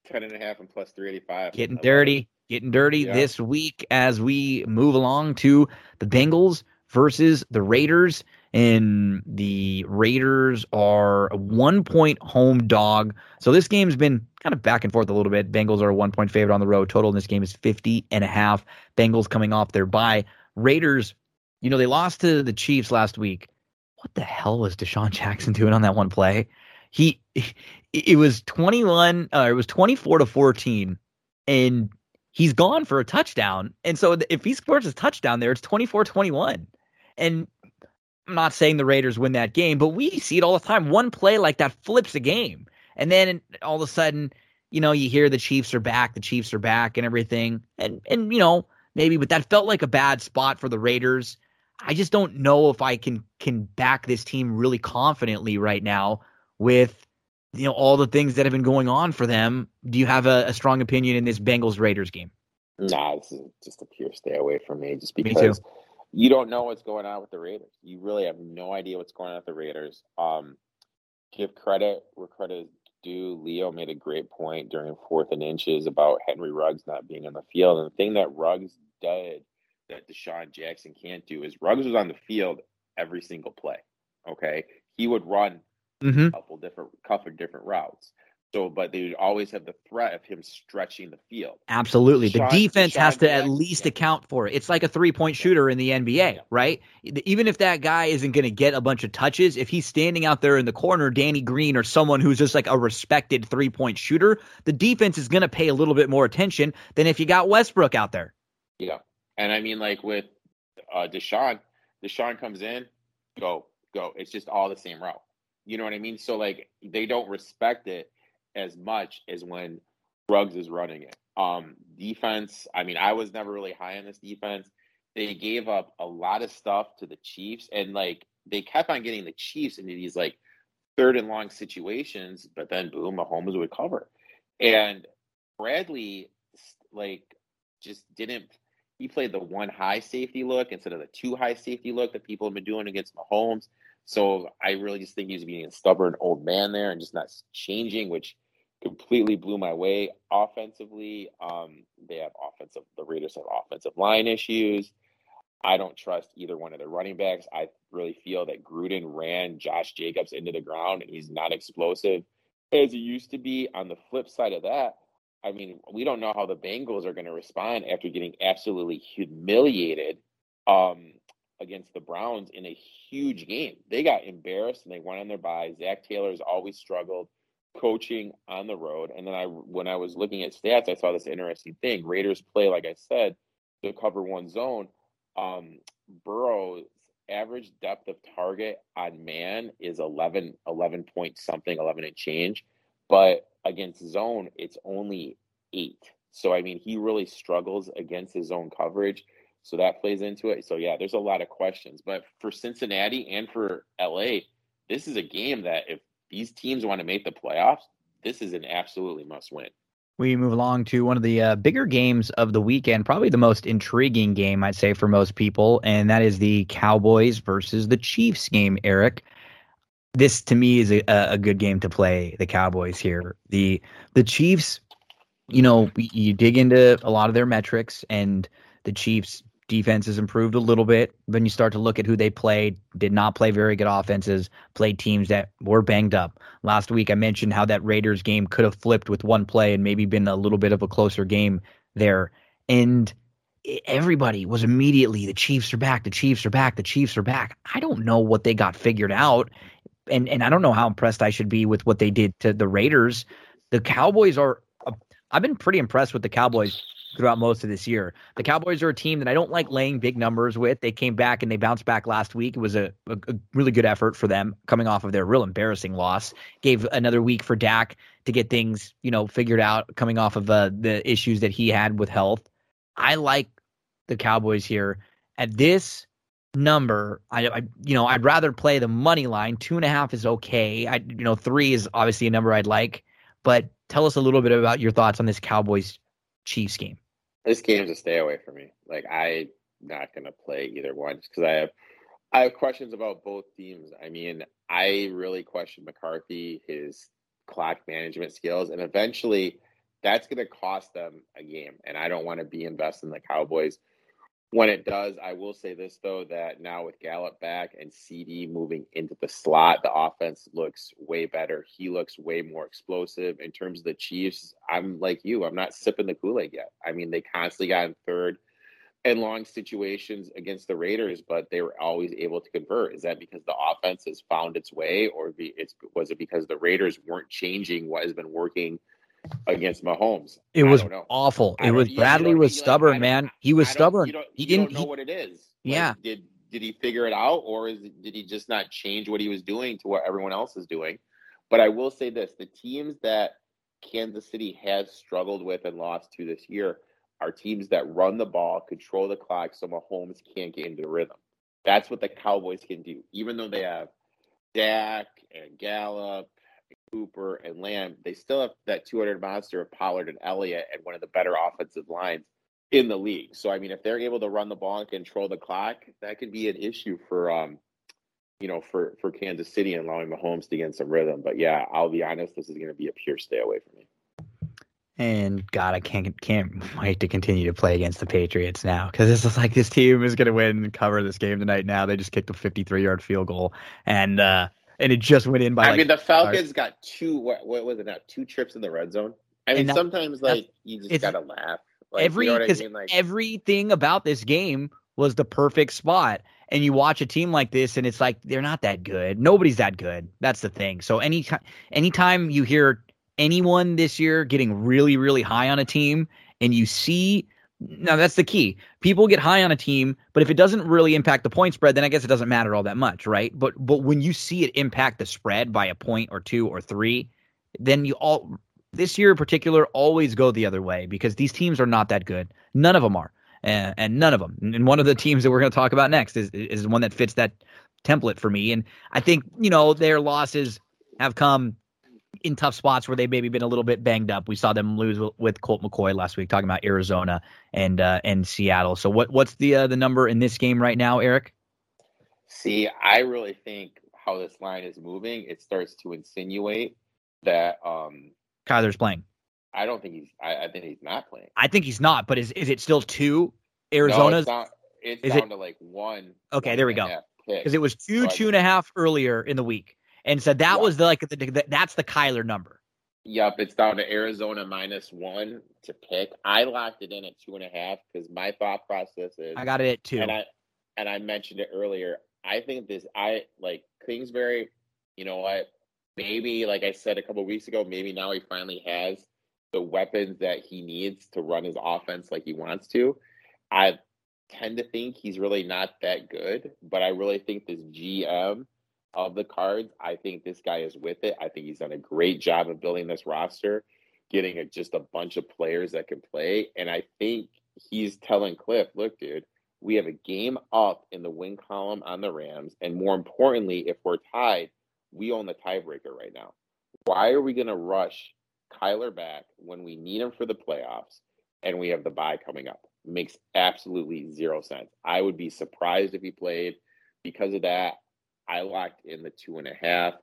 10 and a half and plus 385. Getting dirty, getting dirty yeah. this week as we move along to the Bengals versus the Raiders. And the Raiders are a one point home dog. So this game's been kind of back and forth a little bit. Bengals are a one point favorite on the road. Total in this game is 50 and a half. Bengals coming off their bye. Raiders, you know, they lost to the Chiefs last week. What the hell was DeSean Jackson doing on that one play? He, it was 21, uh, it was 24 to 14, and he's gone for a touchdown. And so if he scores a touchdown there, it's 24 21. And I'm not saying the Raiders win that game, but we see it all the time. One play like that flips a game. And then all of a sudden, you know, you hear the Chiefs are back, the Chiefs are back and everything. And and you know, maybe but that felt like a bad spot for the Raiders. I just don't know if I can can back this team really confidently right now with you know all the things that have been going on for them. Do you have a, a strong opinion in this Bengals Raiders game? Nah, this is just a pure stay away from me just because you don't know what's going on with the Raiders. You really have no idea what's going on with the Raiders. Um, give credit where credit is due. Leo made a great point during fourth and inches about Henry Ruggs not being on the field. And the thing that Ruggs did that DeSean Jackson can't do is Ruggs was on the field every single play. Okay. He would run mm-hmm. a couple different couple different routes. So, but they would always have the threat of him stretching the field. Absolutely. the defense has to at least account for it. It's like a three point shooter in the NBA, yeah. right? Even if that guy isn't going to get a bunch of touches, if he's standing out there in the corner, Danny Green or someone who's just like a respected three point shooter, the defense is going to pay a little bit more attention than if you got Westbrook out there. Yeah. And I mean, like with uh, Deshaun, DeSean comes in, go, go. It's just all the same route. You know what I mean? So, like, they don't respect it as much as when Ruggs is running it. Um, defense, I mean, I was never really high on this defense. They gave up a lot of stuff to the Chiefs, and like they kept on getting the Chiefs into these like third and long situations, but then boom, Mahomes would cover. And Bradley, like, just didn't. He played the one high safety look instead of the two high safety look that people have been doing against Mahomes. So I really just think he's being a stubborn old man there and just not changing, which completely blew my way offensively. Um, they have offensive, the Raiders have offensive line issues. I don't trust either one of their running backs. I really feel that Gruden ran Josh Jacobs into the ground and he's not explosive as he used to be. On the flip side of that, I mean, we don't know how the Bengals are going to respond after getting absolutely humiliated um, against the Browns in a huge game. They got embarrassed and they went on their bye. Zac Taylor's always struggled coaching on the road. And then I, when I was looking at stats, I saw this interesting thing. Raiders play, like I said, the cover one zone. Um, Burrow's average depth of target on man is 11, 11 point something, 11 and change. But against zone, it's only eight. So, I mean, he really struggles against his zone coverage. So that plays into it. So, yeah, there's a lot of questions. But for Cincinnati and for LA, this is a game that if these teams want to make the playoffs, this is an absolutely must win. we move along to one of the uh, bigger games of the weekend, probably the most intriguing game, I'd say, for most people, and that is the Cowboys versus the Chiefs game, Eric. This to me is a, a good game to play the Cowboys here. The the Chiefs, you know, you dig into a lot of their metrics, and the Chiefs defense has improved a little bit. Then you start to look at who they played, did not play very good offenses, played teams that were banged up. Last week I mentioned how that Raiders game could have flipped with one play and maybe been a little bit of a closer game there. And everybody was immediately the Chiefs are back, the Chiefs are back, the Chiefs are back. I don't know what they got figured out. And and I don't know how impressed I should be with what they did to the Raiders. The Cowboys are uh, I've been pretty impressed with the Cowboys throughout most of this year. The Cowboys are a team that I don't like laying big numbers with. They came back and they bounced back last week. It was a, a, a, really good effort for them coming off of their real embarrassing loss. Gave another week for Dak to get things, you know, figured out coming off of uh, the issues that he had with health. I like the Cowboys here at this number. I, I you know, I'd rather play the money line. Two and a half is okay. I, you know, three is obviously a number I'd like, but tell us a little bit about your thoughts on this Cowboys Chiefs game. This game's a stay away for me. Like I'm not gonna play either one because I have I have questions about both teams. I mean, I really question McCarthy, his clock management skills, and eventually that's to cost them a game. And I don't want to be invested in the Cowboys when it does, I will say this though that now with Gallup back and CeeDee moving into the slot, the offense looks way better. He looks way more explosive. In terms of the Chiefs, I'm like you. I'm not sipping the Kool Aid yet. I mean, they constantly got in third and long situations against the Raiders, but they were always able to convert. Is that because the offense has found its way, or was it because the Raiders weren't changing what has been working? Against Mahomes. It was awful. It was Bradley was stubborn, man. He was stubborn. You he didn't know he, what it is. Like, yeah. Did did he figure it out, or is did he just not change what he was doing to what everyone else is doing? But I will say this: the teams that Kansas City has struggled with and lost to this year are teams that run the ball, control the clock, so Mahomes can't get into the rhythm. That's what the Cowboys can do, even though they have Dak and Gallup Cooper and Lamb, they still have that 200 monster of Pollard and Elliott and one of the better offensive lines in the league. So I mean, if they're able to run the ball and control the clock, that could be an issue for um, you know, for for Kansas City and allowing Mahomes to get some rhythm. But yeah, I'll be honest, this is going to be a pure stay away from me. And God, I can't can't wait to continue to play against the Patriots now because this is like this team is going to win and cover this game tonight. Now they just kicked a 53 yard field goal, and uh, and it just went in by. I like, mean, the Falcons got two. What, what, was it now? Two trips in the red zone. I mean, that, sometimes like you just gotta laugh. Like, every because you know I mean? like, everything about this game was the perfect spot. And you watch a team like this, and it's like they're not that good. Nobody's that good. That's the thing. So any anytime you hear anyone this year getting really really high on a team, and you see now that's the key. People get high on a team, but if it doesn't really impact the point spread, then I guess it doesn't matter all that much, right? But but when you see it impact the spread by a point or two or three, then you all this year in particular always go the other way because these teams are not that good. None of them are, and, and none of them. And one of the teams that we're going to talk about next is is one that fits that template for me. And I think you know their losses have come in tough spots where they've maybe been a little bit banged up. We saw them lose with Colt McCoy last week, talking about Arizona and uh, and Seattle. So what what's the uh, the number in this game right now, Eric? See, I really think how this line is moving, it starts to insinuate that um Kyler's playing. I don't think he's. I, I think he's not playing. I think he's not. But is is it still two Arizona's? No, it's, it's down it, to like one. Okay, one there we go. Because it was two, two and a half earlier in the week and so that was the, like the, the, that's the Kyler number. Yep, it's down to Arizona minus one to pick. I locked it in at two and a half because my thought process is I got it at two, and I and I mentioned it earlier. I think this I like Kingsbury. You know what? Maybe like I said a couple weeks ago, maybe now he finally has the weapons that he needs to run his offense like he wants to. I tend to think he's really not that good, but I really think this GM of the cards. I think this guy is with it. I think he's done a great job of building this roster, getting a, just a bunch of players that can play. And I think he's telling Cliff, look, dude, we have a game up in the win column on the Rams. And more importantly, if we're tied, we own the tiebreaker right now. Why are we going to rush Kyler back when we need him for the playoffs and we have the bye coming up. Makes absolutely zero sense. I would be surprised if he played. Because of that, I locked in the two and a half.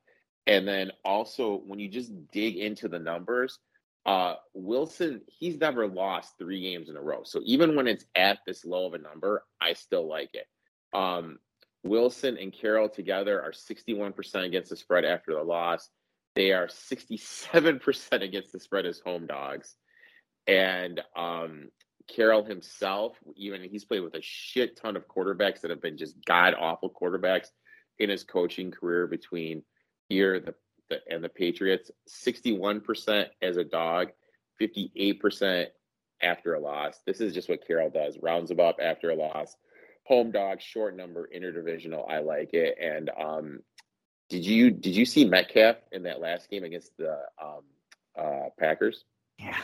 And then also, when you just dig into the numbers, uh, Wilson, he's never lost three games in a row. So even when it's at this low of a number, I still like it. Um, Wilson and Carroll together are 61% against the spread after the loss. They are 67% against the spread as home dogs. And um, Carroll himself, even he's played with a shit ton of quarterbacks that have been just god awful quarterbacks in his coaching career between here the, the and the Patriots. 61% as a dog, 58% after a loss. This is just what Carroll does. Rounds them up after a loss. Home dog, short number, interdivisional. I like it. And um, did you did you see Metcalf in that last game against the um, uh, Packers? Yeah,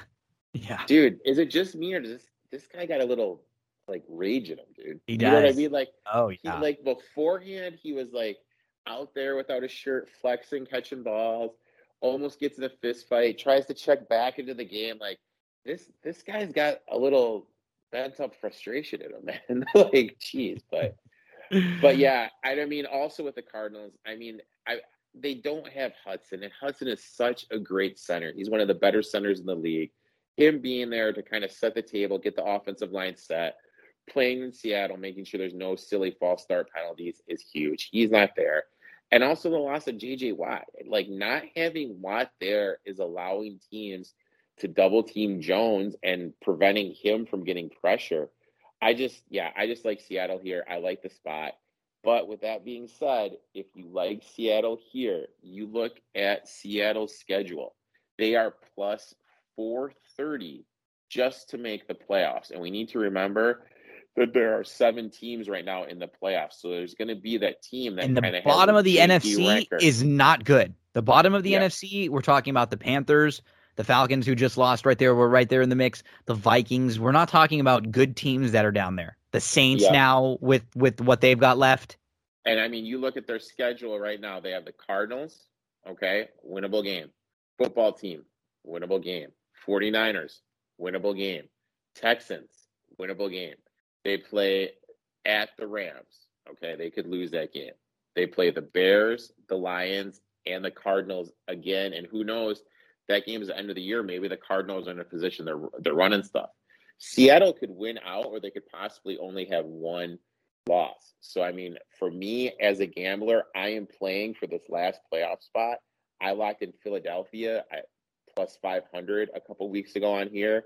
yeah. Dude, is it just me or does this this guy got a little like rage in him, dude? He you does. know what I mean? Like, oh he yeah. like beforehand he was like out there without a shirt, flexing, catching balls, almost gets in a fist fight, tries to check back into the game. Like this this guy's got a little bent up frustration in him, man. like, jeez, but but yeah, I mean, also with the Cardinals, I mean, I they don't have Hudson, and Hudson is such a great center. He's one of the better centers in the league. Him being there to kind of set the table, get the offensive line set, playing in Seattle, making sure there's no silly false start penalties is huge. He's not there. And also the loss of JJ Watt. Like not having Watt there is allowing teams to double team Jones and preventing him from getting pressure. I just, yeah, I just like Seattle here. I like the spot. But with that being said, if you like Seattle here, you look at Seattle's schedule. They are plus 430 just to make the playoffs. And we need to remember there are seven teams right now in the playoffs. So there's going to be that team that and the bottom of the NFC ranker. is not good. The bottom of the Yeah. NFC, we're talking about the Panthers, the Falcons, who just lost right there. We're right there in the mix. The Vikings. We're not talking about good teams that are down there. The Saints Yeah. now with with what they've got left. And I mean, you look at their schedule right now. They have the Cardinals, okay, winnable game. Football team, winnable game. 49ers, winnable game. Texans, winnable game. They play at the Rams, okay? They could lose that game. They play the Bears, the Lions, and the Cardinals again. And who knows? That game is the end of the year. Maybe the Cardinals are in a position they're they're running stuff. Seattle could win out, or they could possibly only have one loss. So I mean, for me as a gambler, I am playing for this last playoff spot. I locked in Philadelphia at plus 500 a couple weeks ago on here.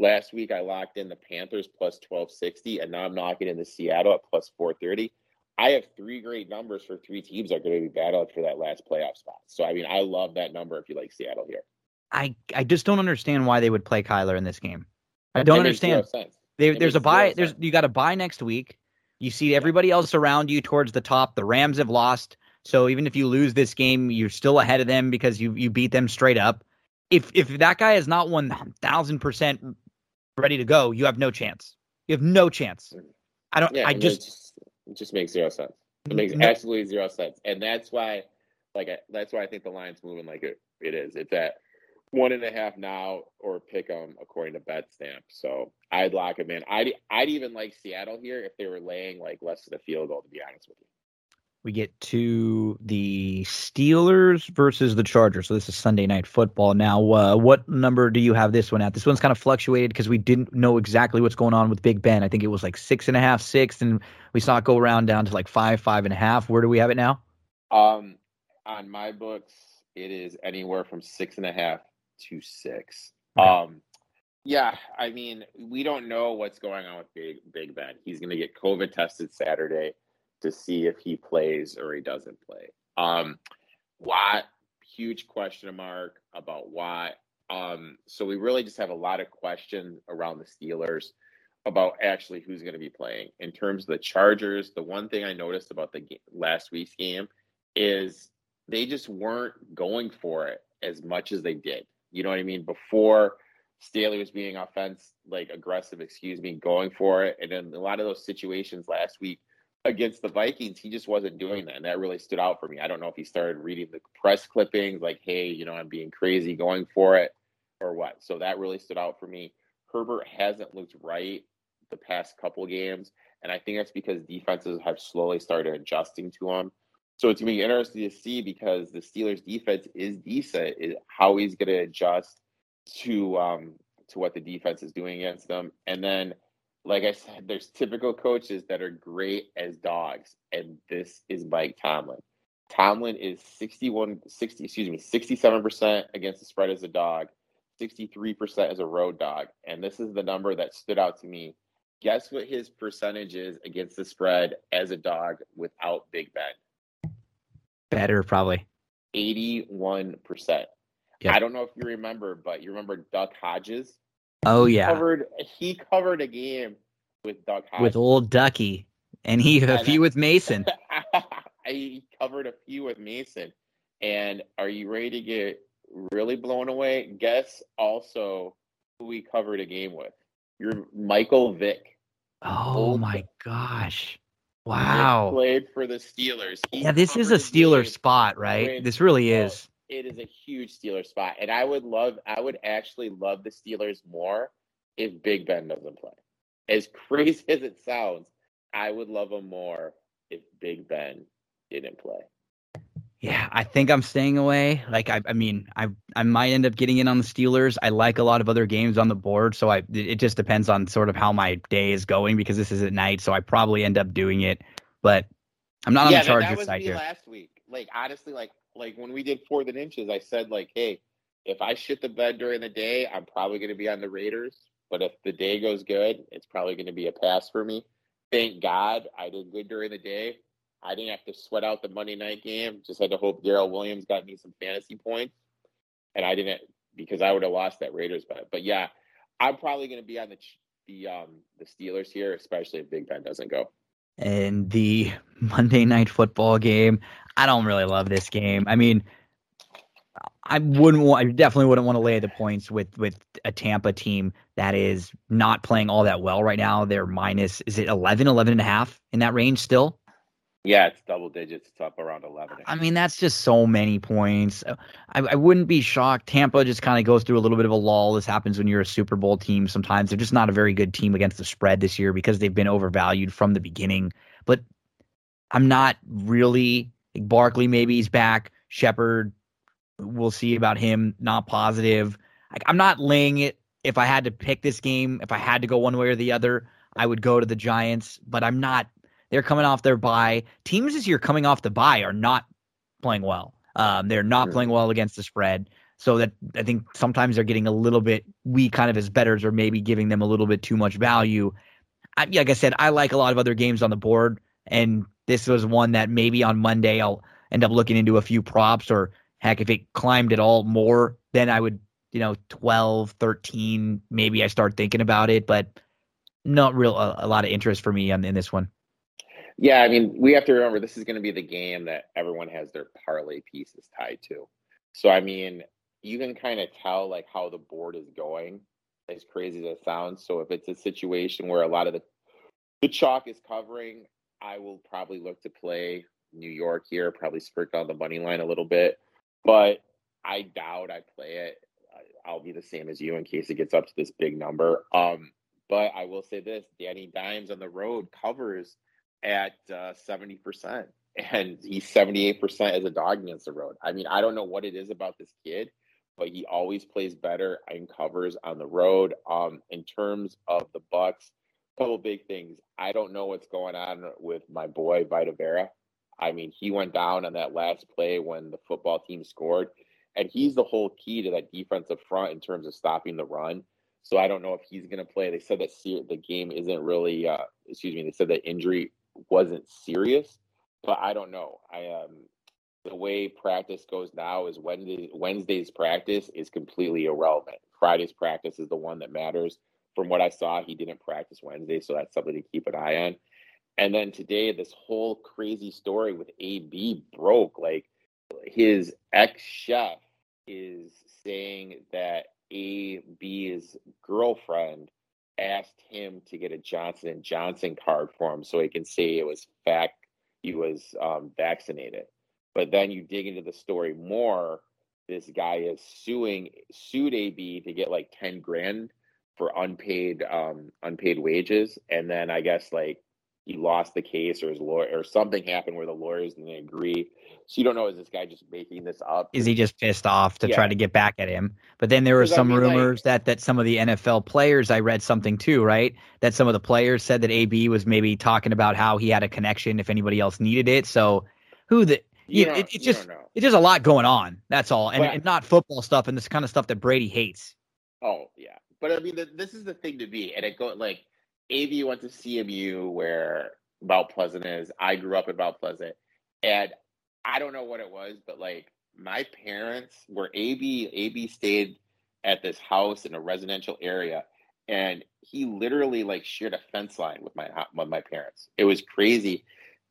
Last week I locked in the Panthers plus 1260 and now I'm knocking in the Seattle at plus 430. I have three great numbers for three teams that are going to be battling for that last playoff spot. So I mean, I love that number if you like Seattle here. I I just don't understand why they would play Kyler in this game. I don't understand. It there's a buy. There's you got a buy next week. You see everybody else around you towards the top. The Rams have lost, so even if you lose this game, you're still ahead of them because you you beat them straight up. If if that guy is not one thousand percent ready to go, you have no chance. You have no chance. I don't. Yeah, I just it just just makes zero sense. It makes No- absolutely zero sense, and that's why, like, I, that's why I think the line's moving like it, it is. It's at one and a half now, or pick them according to Betstamp. So I'd lock them in. I'd I'd even like Seattle here if they were laying like less than a field goal. To be honest with you. We get to the Steelers versus the Chargers. So this is Sunday night football. Now, uh, what number do you have this one at? This one's kind of fluctuated because we didn't know exactly what's going on with Big Ben. I think it was like six and a half, six, and we saw it go around down to like five, five and a half. Where do we have it now? Um, on my books, it is anywhere from six and a half to six. Okay. Um, yeah, I mean, we don't know what's going on with Big Big Ben. He's going to get COVID tested Saturday to see if he plays or he doesn't play. Um, Watt, huge question mark about Watt. Um, so we really just have a lot of questions around the Steelers about actually who's going to be playing. In terms of the Chargers, the one thing I noticed about the ga- last week's game is they just weren't going for it as much as they did. You know what I mean? Before Staley was being offense like aggressive, excuse me, going for it, and in a lot of those situations last week against the Vikings, he just wasn't doing that, and that really stood out for me. I don't know if he started reading the press clippings, like, "Hey, you know, I'm being crazy, going for it." or what. So that really stood out for me. Herbert hasn't looked right the past couple games, and I think that's because defenses have slowly started adjusting to him. So it's gonna be interesting to see because the Steelers defense is decent, is how he's gonna adjust to um to what the defense is doing against them. And then like I said, there's typical coaches that are great as dogs, and this is Mike Tomlin. Tomlin is 61, 60, excuse me, 67% against the spread as a dog, 63% as a road dog. And this is the number that stood out to me. Guess what his percentage is against the spread as a dog without Big Ben? Better, probably. 81%. Yep. I don't know if you remember, but you remember Duck Hodges? Oh yeah. Covered he covered a game with Hodges. With old Ducky. And he a few with Mason. I covered a few with Mason. And are you ready to get really blown away? Guess also who we covered a game with. You're Michael Vick. Oh Old my gosh. Wow. Vick played for the Steelers. He yeah, this is a Steeler spot, right? This really is. It is a huge Steelers spot. And I would love I would actually love the Steelers more if Big Ben doesn't play. As crazy as it sounds, I would love them more if Big Ben didn't play. Yeah, I think I'm staying away. Like I, I mean, I I might end up getting in on the Steelers. I like a lot of other games on the board, so I it just depends on sort of how my day is going because this is at night, so I probably end up doing it. But I'm not yeah, on the Chargers side here. Last week, like honestly, like like when we did fourth and inches, I said like, hey, if I shit the bed during the day, I'm probably going to be on the Raiders. But if the day goes good, it's probably going to be a pass for me. Thank God I did good during the day. I didn't have to sweat out the Monday night game. Just had to hope Darrel Williams got me some fantasy points, and I didn't because I would have lost that Raiders bet. But yeah, I'm probably going to be on the the um the Steelers here, especially if Big Ben doesn't go. And the Monday night football game, I don't really love this game. I mean, I wouldn't want, I definitely wouldn't want to lay the points with with a Tampa team that is not playing all that well right now. They're minus, is it 11, 11 and a half in that range still? Yeah, it's double digits. It's up around 11. I mean, that's just so many points. Uh, I, I wouldn't be shocked. Tampa just kind of goes through a little bit of a lull. This happens when you're a Super Bowl team. Sometimes they're just not a very good team against the spread this year because they've been overvalued from the beginning. But I'm not really. Like Barkley, maybe he's back. Shepard, we'll see about him. Not positive. Like, I'm not laying it. If I had to pick this game, if I had to go one way or the other, I would go to the Giants. But I'm not they're coming off their bye. Teams this year coming off the bye are not playing well. Um, they're not sure. playing well against the spread. So that I think sometimes they're getting a little bit we kind of as betters or maybe giving them a little bit too much value. I, like I said, I like a lot of other games on the board, and this was one that maybe on Monday I'll end up looking into a few props or heck if it climbed at all more, then I would you know 12, 13, maybe I start thinking about it, but not real a, a lot of interest for me on, in this one. Yeah, I mean, we have to remember this is going to be the game that everyone has their parlay pieces tied to. So, I mean, you can kind of tell like how the board is going, as crazy as it sounds. So, if it's a situation where a lot of the the chalk is covering, I will probably look to play New York here, probably sprinkle on the money line a little bit, but I doubt I play it. I'll be the same as you in case it gets up to this big number. Um, but I will say this: Danny Dimes on the road covers at uh, 70%, and he's 78% as a dog against the road. I mean, I don't know what it is about this kid, but he always plays better and covers on the road. Um, in terms of the Bucs, couple big things. I don't know what's going on with my boy Vita Vea. I mean, he went down on that last play when the football team scored, and he's the whole key to that defensive front in terms of stopping the run. So I don't know if he's going to play. They said that the game isn't really, uh, excuse me, they said that injury wasn't serious, but I don't know. I um the way practice goes now is Wednesday Wednesday's practice is completely irrelevant. Friday's practice is the one that matters. From what I saw, he didn't practice Wednesday, so that's something to keep an eye on. And then today, this whole crazy story with AB broke. Like his ex chef is saying that AB's girlfriend asked him to get a Johnson and Johnson card for him so he can say it was fact he was um, vaccinated. But then you dig into the story more. this guy is suing sued AB to get like ten grand for unpaid um unpaid wages, and then I guess like he lost the case or his lawyer or something happened where the lawyers didn't agree. So you don't know is this guy just making this up? Is he just pissed off to yeah. try to get back at him? But then there were some I mean, rumors like, that that some of the NFL players I read something too, right? That some of the players said that AB was maybe talking about how he had a connection if anybody else needed it. So who the you, know, it, it's just it's just a lot going on. That's all, and, but, and, not football stuff and this kind of stuff that Brady hates. Oh yeah, but I mean, the, this is the thing to be, and it go like AB went to CMU where Mount Pleasant is. I grew up in Mount Pleasant, and I don't know what it was, but like my parents were AB. AB stayed at this house in a residential area, and he literally like shared a fence line with my with my parents. It was crazy,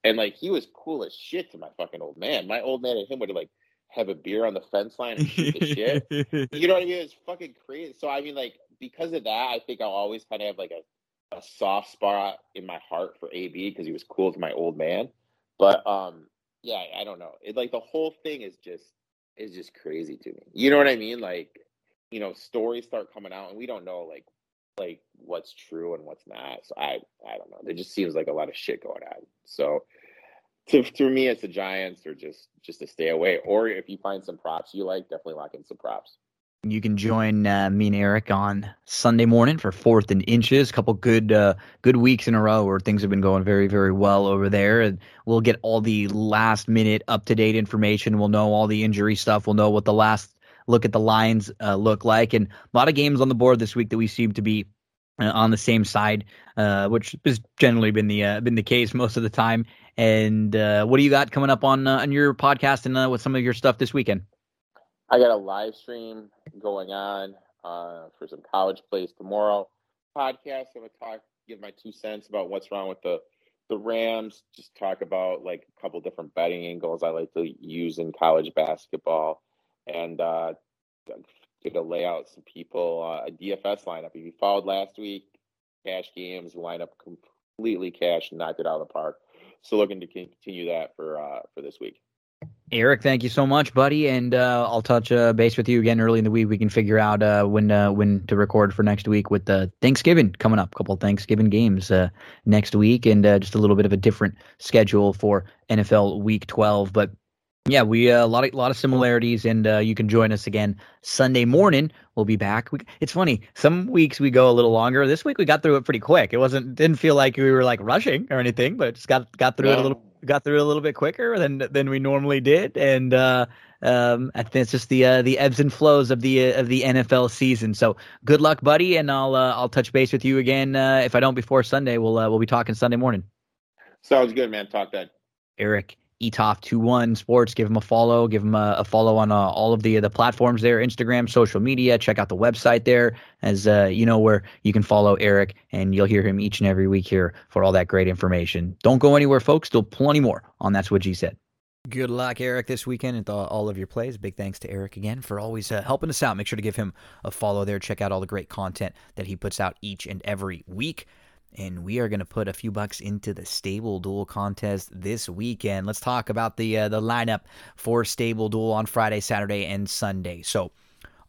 and like he was cool as shit to my fucking old man. My old man and him would like have a beer on the fence line and shoot the shit. You know what I mean? It's fucking crazy. So I mean, like because of that, I think I'll always kind of have like a a soft spot in my heart for AB because he was cool to my old man. But um, yeah, I don't know. It like the whole thing is just is just crazy to me. You know what I mean? Like, you know, stories start coming out and we don't know like like what's true and what's not. So I I don't know. There just seems like a lot of shit going on. So to, to me, it's the Giants or just just to stay away. Or if you find some props you like, definitely lock in some props. You can join uh, me and Eric on Sunday morning for Fourth and Inches. A couple good uh, good weeks in a row where things have been going very very well over there, and we'll get all the last minute up to date information. We'll know all the injury stuff. We'll know what the last look at the lines uh, look like, and a lot of games on the board this week that we seem to be uh, on the same side, uh, which has generally been the uh, been the case most of the time. And what do you got coming up on on your podcast and with some of your stuff this weekend? I got a live stream going on uh, for some college plays tomorrow. Podcast. I'm gonna talk, give my two cents about what's wrong with the the Rams. Just talk about like a couple different betting angles I like to use in college basketball, and uh, to lay out some people uh, a DFS lineup. If you followed last week, cash games lineup completely cash, knocked it out of the park. So looking to continue that for uh, for this week. Eric, thank you so much, buddy, and uh, I'll touch uh, base with you again early in the week. We can figure out uh, when uh, when to record for next week with the Thanksgiving coming up. A couple Thanksgiving games uh, next week, and uh, just a little bit of a different schedule for NFL Week 12. But yeah, we a lot of lot of similarities, and you can join us again Sunday morning. We'll be back. We, it's funny. Some weeks we go a little longer. This week we got through it pretty quick. It wasn't didn't feel like we were like rushing or anything, but just got got through it a little got through it a little bit quicker than than we normally did, and uh, um, I think it's just the uh, the ebbs and flows of the uh, of the NFL season. So good luck, buddy, and I'll uh, I'll touch base with you again uh, if I don't before Sunday. We'll uh, we'll be talking Sunday morning. Sounds good, man. Talk then. Eric Eatough21 Sports. Give him a follow. Give him a, a follow on uh, all of the the platforms there, Instagram, social media. Check out the website there, as uh, you know where you can follow Eric, and you'll hear him each and every week here for all that great information. Don't go anywhere, folks. Still plenty more on That's What G Said. Good luck, Eric, this weekend and all of your plays. Big thanks to Eric again for always uh, helping us out. Make sure to give him a follow there. Check out all the great content that he puts out each and every week and we are going to put a few bucks into the stable duel contest this weekend. Let's talk about the uh, the lineup for stable duel on Friday, Saturday, and Sunday. So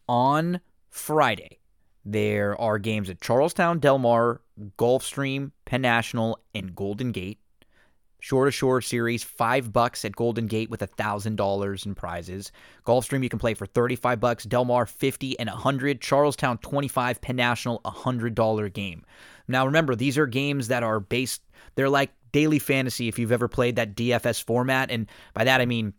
on Friday, there are games at Charles Town, Del Mar, Gulfstream, Penn National, and Golden Gate. Shore to Shore series, five bucks at Golden Gate with a thousand dollars in prizes. Gulfstream you can play for thirty-five bucks. Del Mar fifty and a hundred. Charles Town twenty-five. Penn National a hundred dollar game. Now remember, these are games that are based. They're like daily fantasy if you've ever played that DFS format, and by that I mean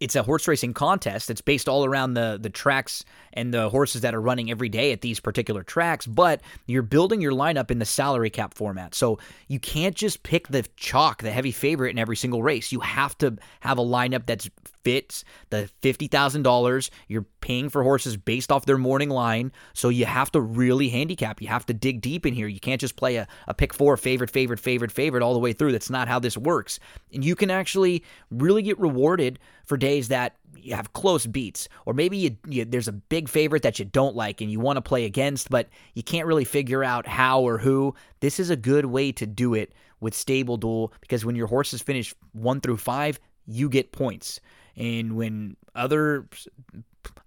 it's a horse racing contest. It's based all around the the tracks and the horses that are running every day at these particular tracks, but you're building your lineup in the salary cap format. So you can't just pick the chalk, the heavy favorite in every single race. You have to have a lineup that's fits the $50,000. You're paying for horses based off their morning line. So you have to really handicap. You have to dig deep in here. You can't just play a, a pick four favorite, favorite, favorite, favorite all the way through. That's not how this works. And you can actually really get rewarded for days that you have close beats, or maybe you, you, there's a big favorite that you don't like and you want to play against, but you can't really figure out how or who. This is a good way to do it with Stable Duel because when your horses finish one through five, you get points. And when other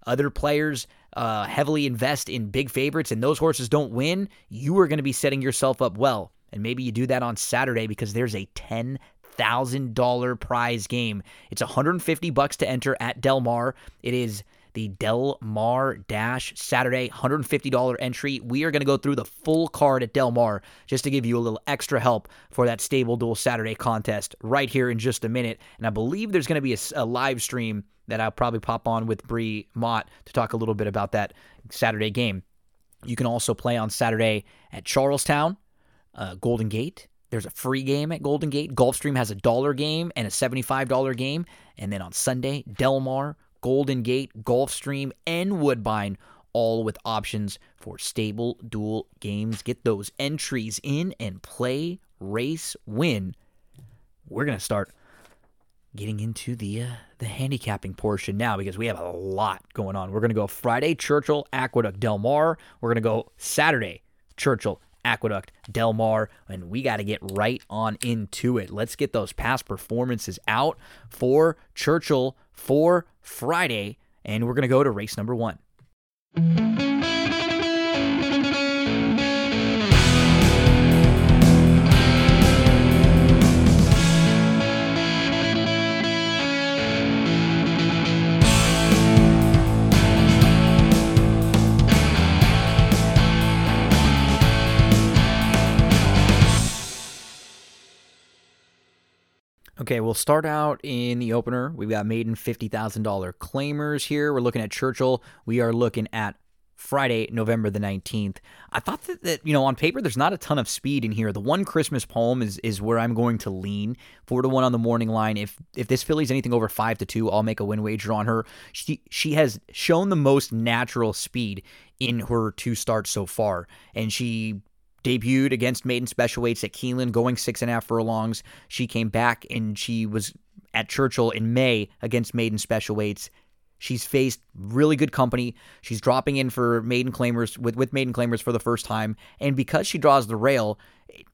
other players uh, heavily invest in big favorites and those horses don't win, you are going to be setting yourself up well. And maybe you do that on Saturday because there's a $10,000 prize game. It's 150 bucks to enter at Del Mar. It is the Del Mar Dash Saturday $150 entry. We are going to go through the full card at Del Mar just to give you a little extra help for that Stable Duel Saturday contest right here in just a minute. And I believe there's going to be a, a live stream that I'll probably pop on with Bree Mott to talk a little bit about that Saturday game. You can also play on Saturday at Charles Town, uh, Golden Gate. There's a free game at Golden Gate. Gulfstream has a dollar game and a $75 game. And then on Sunday, Del Mar, Golden Gate, Gulfstream, and Woodbine, all with options for stable duel games. Get those entries in and play, race, win. We're going to start getting into the uh, the handicapping portion now because we have a lot going on. We're going to go Friday Churchill Aqueduct Del Mar. We're going to go Saturday Churchill Aqueduct Del Mar and we got to get right on into it. Let's get those past performances out for Churchill for Friday and we're going to go to race number 1. Okay, we'll start out in the opener. We've got maiden $50,000 claimers here. We're looking at Churchill. We are looking at Friday, November the 19th. I thought that, that, you know, on paper, there's not a ton of speed in here. The one Christmas poem is is where I'm going to lean. Four to one on the morning line. If if this filly's anything over five to two, I'll make a win wager on her. She she has shown the most natural speed in her two starts so far. And she debuted against maiden special weights at Keeneland, going six and a half furlongs. She came back and she was at Churchill in May against maiden special weights. She's faced really good company. She's dropping in for maiden claimers with, with maiden claimers for the first time, and because she draws the rail,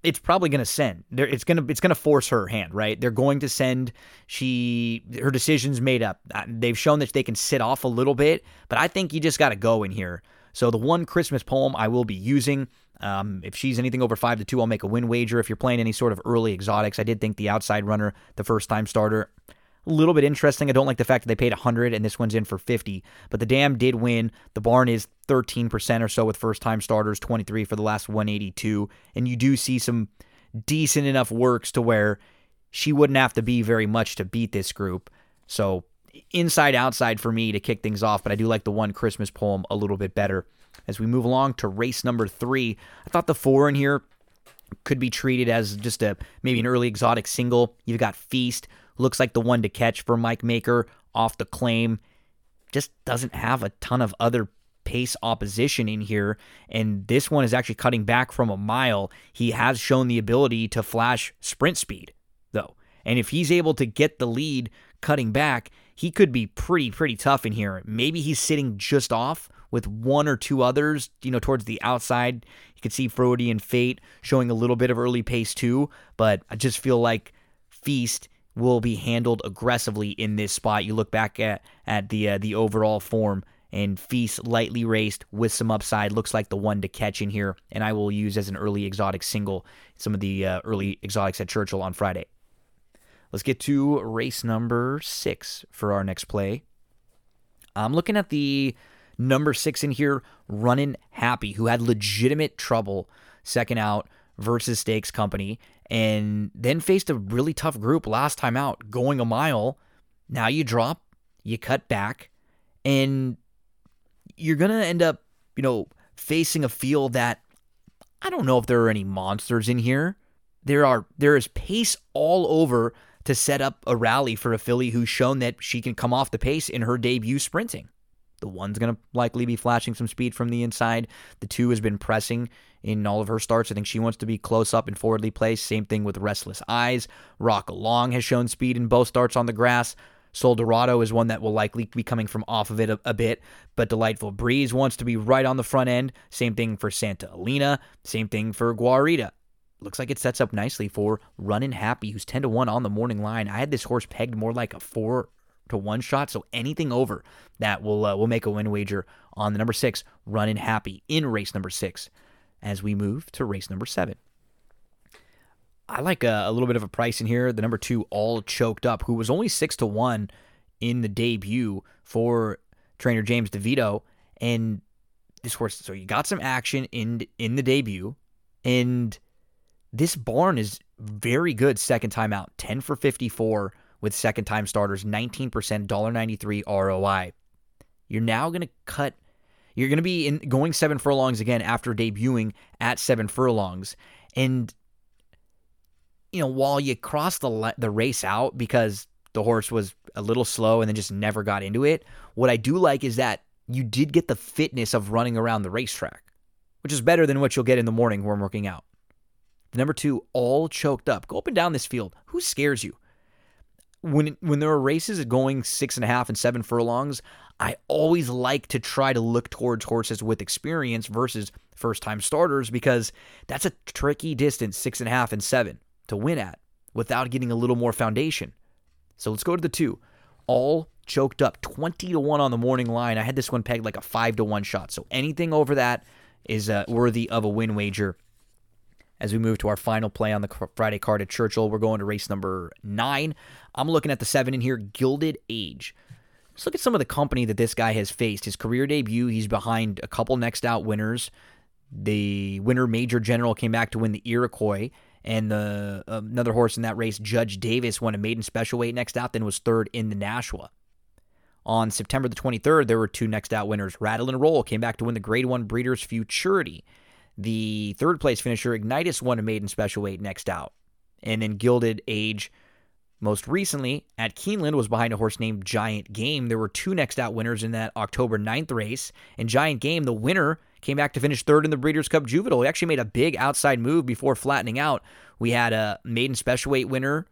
it's probably going to send. It's going to it's going to force her hand, right? They're going to send. She her decision's made up. Uh, they've shown that they can sit off a little bit, but I think you just got to go in here. So the one Christmas poem I will be using um, if she's anything over five to two, I'll make a win wager. If you're playing any sort of early exotics, I did think the outside runner, the first time starter, a little bit interesting. I don't like the fact that they paid 100 and this one's in for 50. But the dam did win. The barn is 13% or so with first time starters, 23 for the last 182. And you do see some decent enough works to where she wouldn't have to be very much to beat this group. So inside outside for me to kick things off, but I do like the one Christmas poem a little bit better. As we move along to race number three, I thought the four in here could be treated as just a maybe an early exotic single. You've got Feast, looks like the one to catch for Mike Maker off the claim. Just doesn't have a ton of other pace opposition in here. And this one is actually cutting back from a mile. He has shown the ability to flash sprint speed, though. And if he's able to get the lead cutting back, he could be pretty, pretty tough in here. Maybe he's sitting just off with one or two others, you know, towards the outside. You could see Frody and Fate showing a little bit of early pace too, but I just feel like Feast will be handled aggressively in this spot. You look back at at the uh, the overall form and Feast lightly raced with some upside looks like the one to catch in here, and I will use as an early exotic single some of the uh, early exotics at Churchill on Friday. Let's get to race number six for our next play. I'm looking at the number six in here, running happy, who had legitimate trouble second out versus Stakes Company, and then faced a really tough group last time out, going a mile. Now you drop, you cut back, and you're gonna end up, you know, facing a field that I don't know if there are any monsters in here. There are there is pace all over to set up a rally for a filly who's shown that she can come off the pace in her debut sprinting. The one's going to likely be flashing some speed from the inside. The two has been pressing in all of her starts. I think she wants to be close up and forwardly placed. Same thing with Restless Eyes. Rock Along has shown speed in both starts on the grass. Soldorado is one that will likely be coming from off of it a, a, bit, but Delightful Breeze wants to be right on the front end. Same thing for Santa Elena. Same thing for Guarita. Looks like it sets up nicely for Running Happy, who's 10 to 1 on the morning line. I had this horse pegged more like a 4 to one shot. So anything over that will uh, will make a win wager on the number six running happy in race number six. As we move to race number seven. I like a, a, little bit of a price in here. The number two, all choked up, who was only six to one in the debut for trainer James DiVito, and this horse. So you got some action in in the debut, and this barn is very good second time out. Ten for fifty four with second time starters, nineteen percent, dollar ninety three ROI. You're now gonna cut. You're gonna be in going seven furlongs again after debuting at seven furlongs, and you know while you cross the the race out because the horse was a little slow and then just never got into it. What I do like is that you did get the fitness of running around the racetrack, which is better than what you'll get in the morning when working out. Number two, all choked up. Go up and down this field. Who scares you? When when there are races going six and a half and seven furlongs, I always like to try to look towards horses with experience versus first time starters because that's a tricky distance, six and a half and seven, to win at without getting a little more foundation. So let's go to the two. All choked up 20 to 1 on the morning line. I had this one pegged like a 5 to 1 shot. So anything over that is uh, worthy of a win wager. As we move to our final play on the Friday card at Churchill, we're going to race number 9. I'm looking at the 7 in here, Gilded Age. Let's look at some of the company that this guy has faced. His career debut, he's behind a couple next out winners. The winner, Major General, came back to win the Iroquois and the uh, another horse in that race, Judge Davis, won a maiden special weight next out, then was third in the Nashua. On September the 23rd, there were two next out winners. Rattle and Roll came back to win the Grade 1 Breeders' Futurity. The third place finisher, Ignitus, won a maiden special weight next out. And then Gilded Age, most recently at Keeneland, was behind a horse named Giant Game. There were two next out winners in that October 9th race. And Giant Game, the winner, came back to finish third in the Breeders' Cup Juvenile. He actually made a big outside move before flattening out. We had a maiden special weight winner,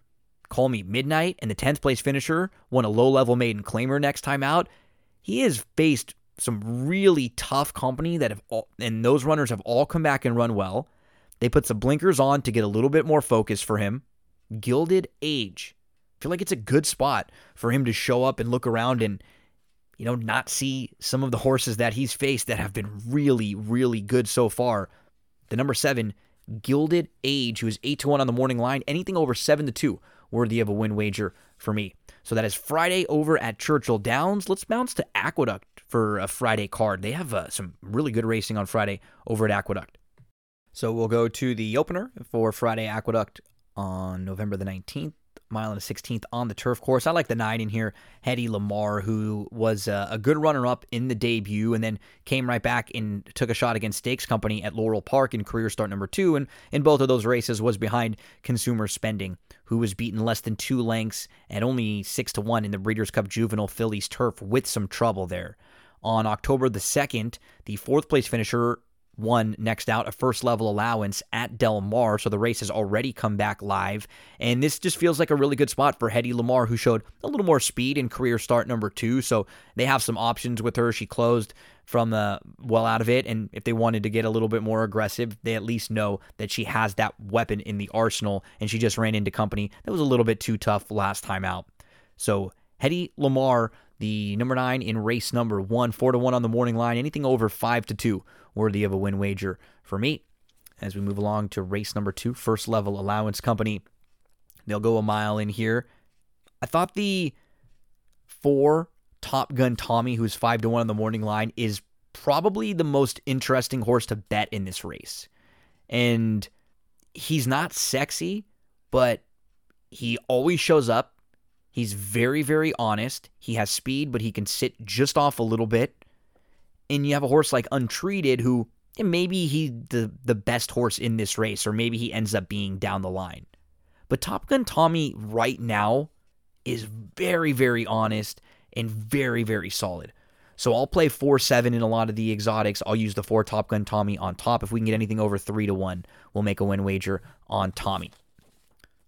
Call Me Midnight, and the 10th place finisher won a low level maiden claimer next time out. He has faced some really tough company that have all, and those runners have all come back and run well. They put some blinkers on to get a little bit more focus for him. Gilded Age. I feel like it's a good spot for him to show up and look around and you know, not see some of the horses that he's faced that have been really, really good so far. The number seven, Gilded Age, who is eight to one on the morning line. Anything over seven to two, worthy of a win wager for me. So that is Friday over at Churchill Downs. Let's bounce to Aqueduct for a Friday card. They have uh, some really good racing on Friday over at Aqueduct. So we'll go to the opener for Friday Aqueduct on November the 19th mile and a 16th on the turf course. I like the nine in here, Hetty Lamar, who was a, a good runner up in the debut and then came right back and took a shot against Stakes Company at Laurel Park in career start number two. And in both of those races was behind Consumer Spending, who was beaten less than two lengths and only six to one in the Breeders' Cup Juvenile Fillies turf with some trouble there. On October the 2nd, the fourth place finisher won next out a first level allowance at Del Mar. So the race has already come back live. And this just feels like a really good spot for Hetty Lamar, who showed a little more speed in career start number two. So they have some options with her. She closed from the well out of it. And if they wanted to get a little bit more aggressive, they at least know that she has that weapon in the arsenal. And she just ran into company that was a little bit too tough last time out. So Hetty Lamar, the number nine in race number one, four to one on the morning line. Anything over five to two, worthy of a win wager for me. As we move along to race number two, first level allowance company. They'll go a mile in here. I thought the four Top Gun Tommy, who's five to one on the morning line, is probably the most interesting horse to bet in this race. And he's not sexy, but he always shows up. He's very, very honest. He has speed, but he can sit just off a little bit. And you have a horse like Untreated, who maybe he the the best horse in this race, or maybe he ends up being down the line. But Top Gun Tommy right now is very, very honest and very, very solid. So I'll play four seven in a lot of the exotics. I'll use the four Top Gun Tommy on top. If we can get anything over three to one, we'll make a win wager on Tommy.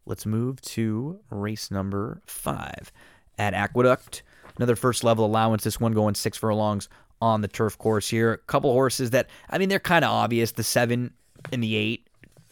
Let's move to race number five at Aqueduct. Another first level allowance. This one going six furlongs on the turf course here. A couple horses that I mean they're kind of obvious. The seven and the eight.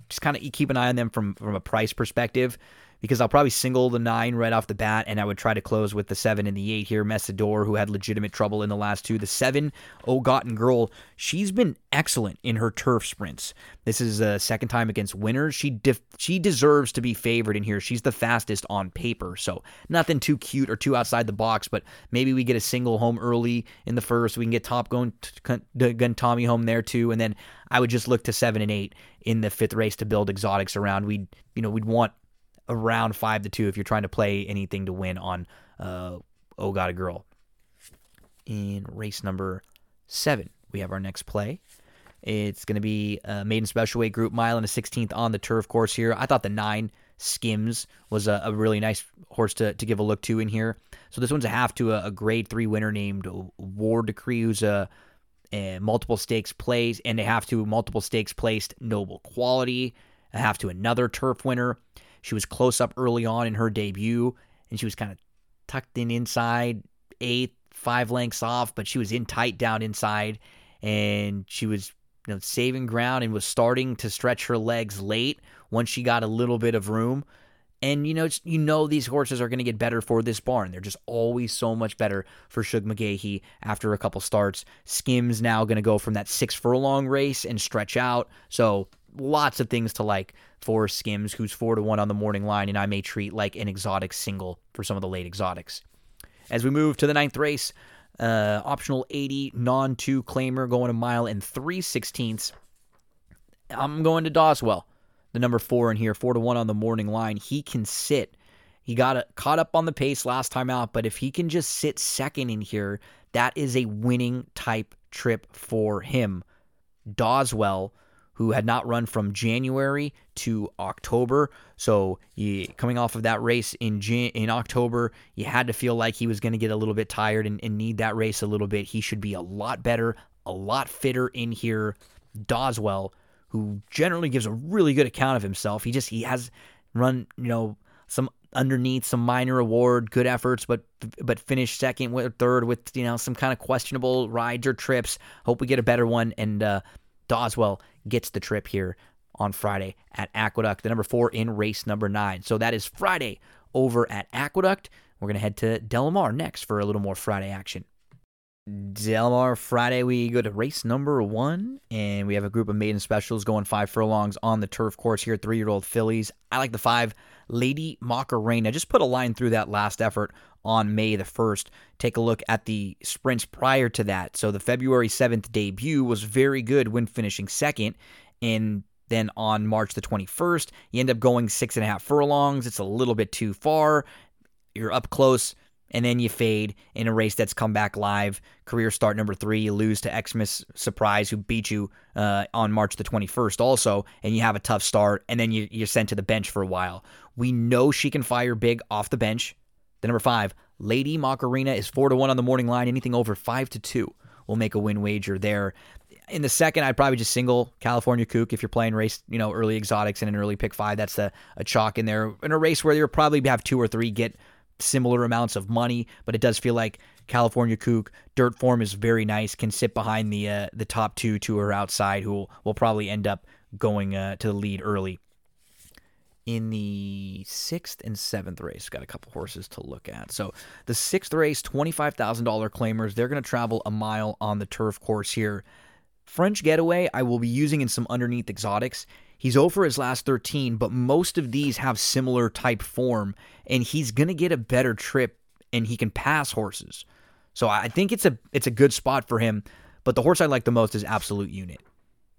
Just kind of keep an eye on them from from a price perspective because I'll probably single the nine right off the bat, and I would try to close with the seven and the eight here. Messidor, who had legitimate trouble in the last two. The seven, Ogotten Girl, she's been excellent in her turf sprints. This is a second time against winners. She def- she deserves to be favored in here. She's the fastest on paper, so nothing too cute or too outside the box. But maybe we get a single home early in the first. We can get top going gun Tommy home there too, and then I would just look to seven and eight in the fifth race to build exotics around. We'd you know we'd want around five to two if you're trying to play anything to win on uh, Oh God a Girl. In race number seven, we have our next play. It's going to be a maiden special weight group mile and a 16th on the turf course here. I thought the nine Skims was a, a, really nice horse to, to give a look to in here. So this one's a half to a, a grade three winner named War Decree, who's a, a multiple stakes plays, and a half to multiple stakes placed Noble Quality, a half to another turf winner. She was close up early on in her debut, and she was kind of tucked in inside, eighth, five lengths off, but she was in tight down inside, and she was you know saving ground and was starting to stretch her legs late once she got a little bit of room. And you know, you know these horses are going to get better for this barn. They're just always so much better for Shug McGaughey after a couple starts. Skims now going to go from that six furlong race and stretch out. So lots of things to like for Skims, who's four to one on the morning line, and I may treat like an exotic single for some of the late exotics. As we move to the ninth race, uh, optional 80 non two claimer going a mile and three sixteenths. I'm going to Doswell, the number four in here, four to one on the morning line. He can sit. He got caught up on the pace last time out, but if he can just sit second in here, that is a winning type trip for him. Doswell who had not run from January to October. So you, coming off of that race in in October, you had to feel like he was going to get a little bit tired and, and need that race a little bit. He should be a lot better, a lot fitter in here. Doswell, who generally gives a really good account of himself, he just he has run you know some underneath some minor award good efforts but but finished second or third with you know some kind of questionable rides or trips hope we get a better one and uh Doswell gets the trip here on Friday at Aqueduct, the number four in race number nine. So that is Friday over at Aqueduct. We're going to head to Del Mar next for a little more Friday action. Del Mar Friday, we go to race number one, and we have a group of maiden specials going five furlongs on the turf course here. Three year old fillies. I like the five Lady Macarena. Just put a line through that last effort on May the 1st. Take a look at the sprints prior to that. So the February 7th debut was very good when finishing second. And then on March the 21st, you end up going six and a half furlongs. It's a little bit too far. You're up close and then you fade in a race that's come back live. Career start number three, you lose to Xmas Surprise, who beat you uh, on March the 21st, also, and you have a tough start, and then you, you're sent to the bench for a while. We know she can fire big off the bench. The number five, Lady Macarena, is four to one on the morning line. Anything over five to two will make a win wager there. In the second, I'd probably just single California Kook if you're playing race, you know, early exotics and an early pick five. That's a, a chalk in there. In a race where you'll probably have two or three get similar amounts of money, but it does feel like California Kook dirt form is very nice. Can sit behind the uh, the top two to her outside, who will, will probably end up going uh, to the lead early. In the sixth and seventh race, got a couple horses to look at. So the sixth race, twenty five thousand dollar claimers. They're going to travel a mile on the turf course here. French Getaway, I will be using in some underneath exotics. He's oh over his last 13, but most of these have similar type form, and he's going to get a better trip and he can pass horses. So I think it's a it's a good spot for him. But the horse I like the most is Absolute Unit,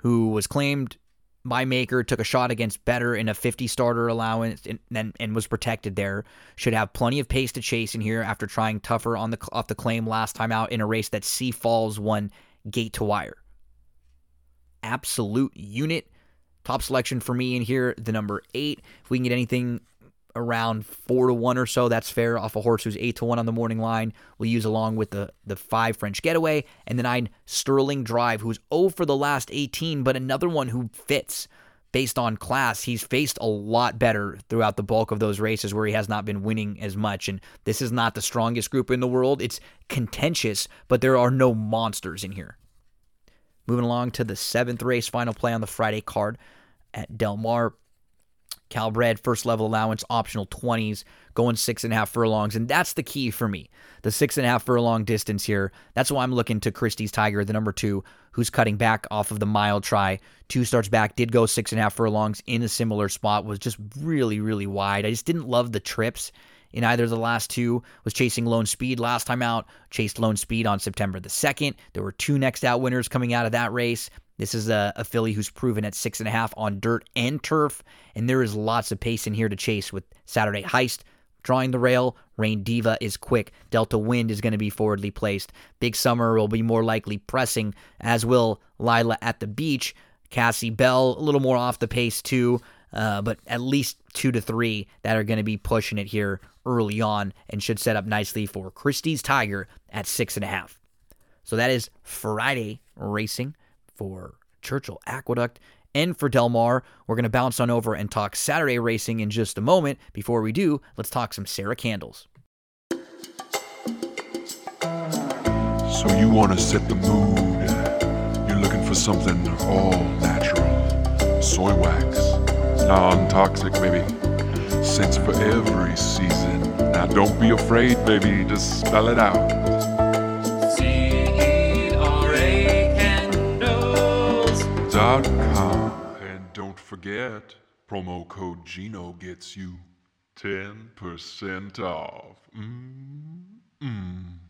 who was claimed by Maker, took a shot against Better in a 50 starter allowance, and, and, and was protected there. Should have plenty of pace to chase in here after trying tougher on the off the claim last time out in a race that C Falls won gate to wire. Absolute Unit Top selection for me in here, the number eight. If we can get anything around four to one or so, that's fair off a horse who's eight to one on the morning line. We'll use along with the the five French Getaway and the nine Sterling Drive, who's 0 for the last 18, but another one who fits based on class. He's faced a lot better throughout the bulk of those races where he has not been winning as much. And this is not the strongest group in the world. It's contentious, but there are no monsters in here. Moving along to the seventh race, final play on the Friday card at Del Mar. Calbred, first level allowance, optional 20s, going six and a half furlongs. And that's the key for me. The six and a half furlong distance here. That's why I'm looking to Christie's Tiger, the number two, who's cutting back off of the mile try. Two starts back, did go six and a half furlongs in a similar spot, was just really, really wide. I just didn't love the trips in either of the last two was chasing lone speed last time out chased lone speed on september the 2nd there were two next out winners coming out of that race this is a, a filly who's proven at six and a half on dirt and turf, and there is lots of pace in here to chase with Saturday Heist drawing the rail. Rain Diva is quick. Delta Wind is going to be forwardly placed. Big Summer will be more likely pressing, as will Lila at the beach. Cassie Bell, a little more off the pace too, uh, but at least two to three that are going to be pushing it here early on and should set up nicely for Christie's Tiger at six and a half. So that is Friday racing for Churchill Aqueduct and for Del Mar. We're going to bounce on over and talk Saturday racing in just a moment. Before we do, let's talk some CERA Candles. So you want to set the mood. You're looking for something all natural. Soy wax, non-toxic, baby. Scents for every season. Now don't be afraid, baby. Just spell it out. Com. And don't forget, promo code Gino gets you 10% off. Mm-mm.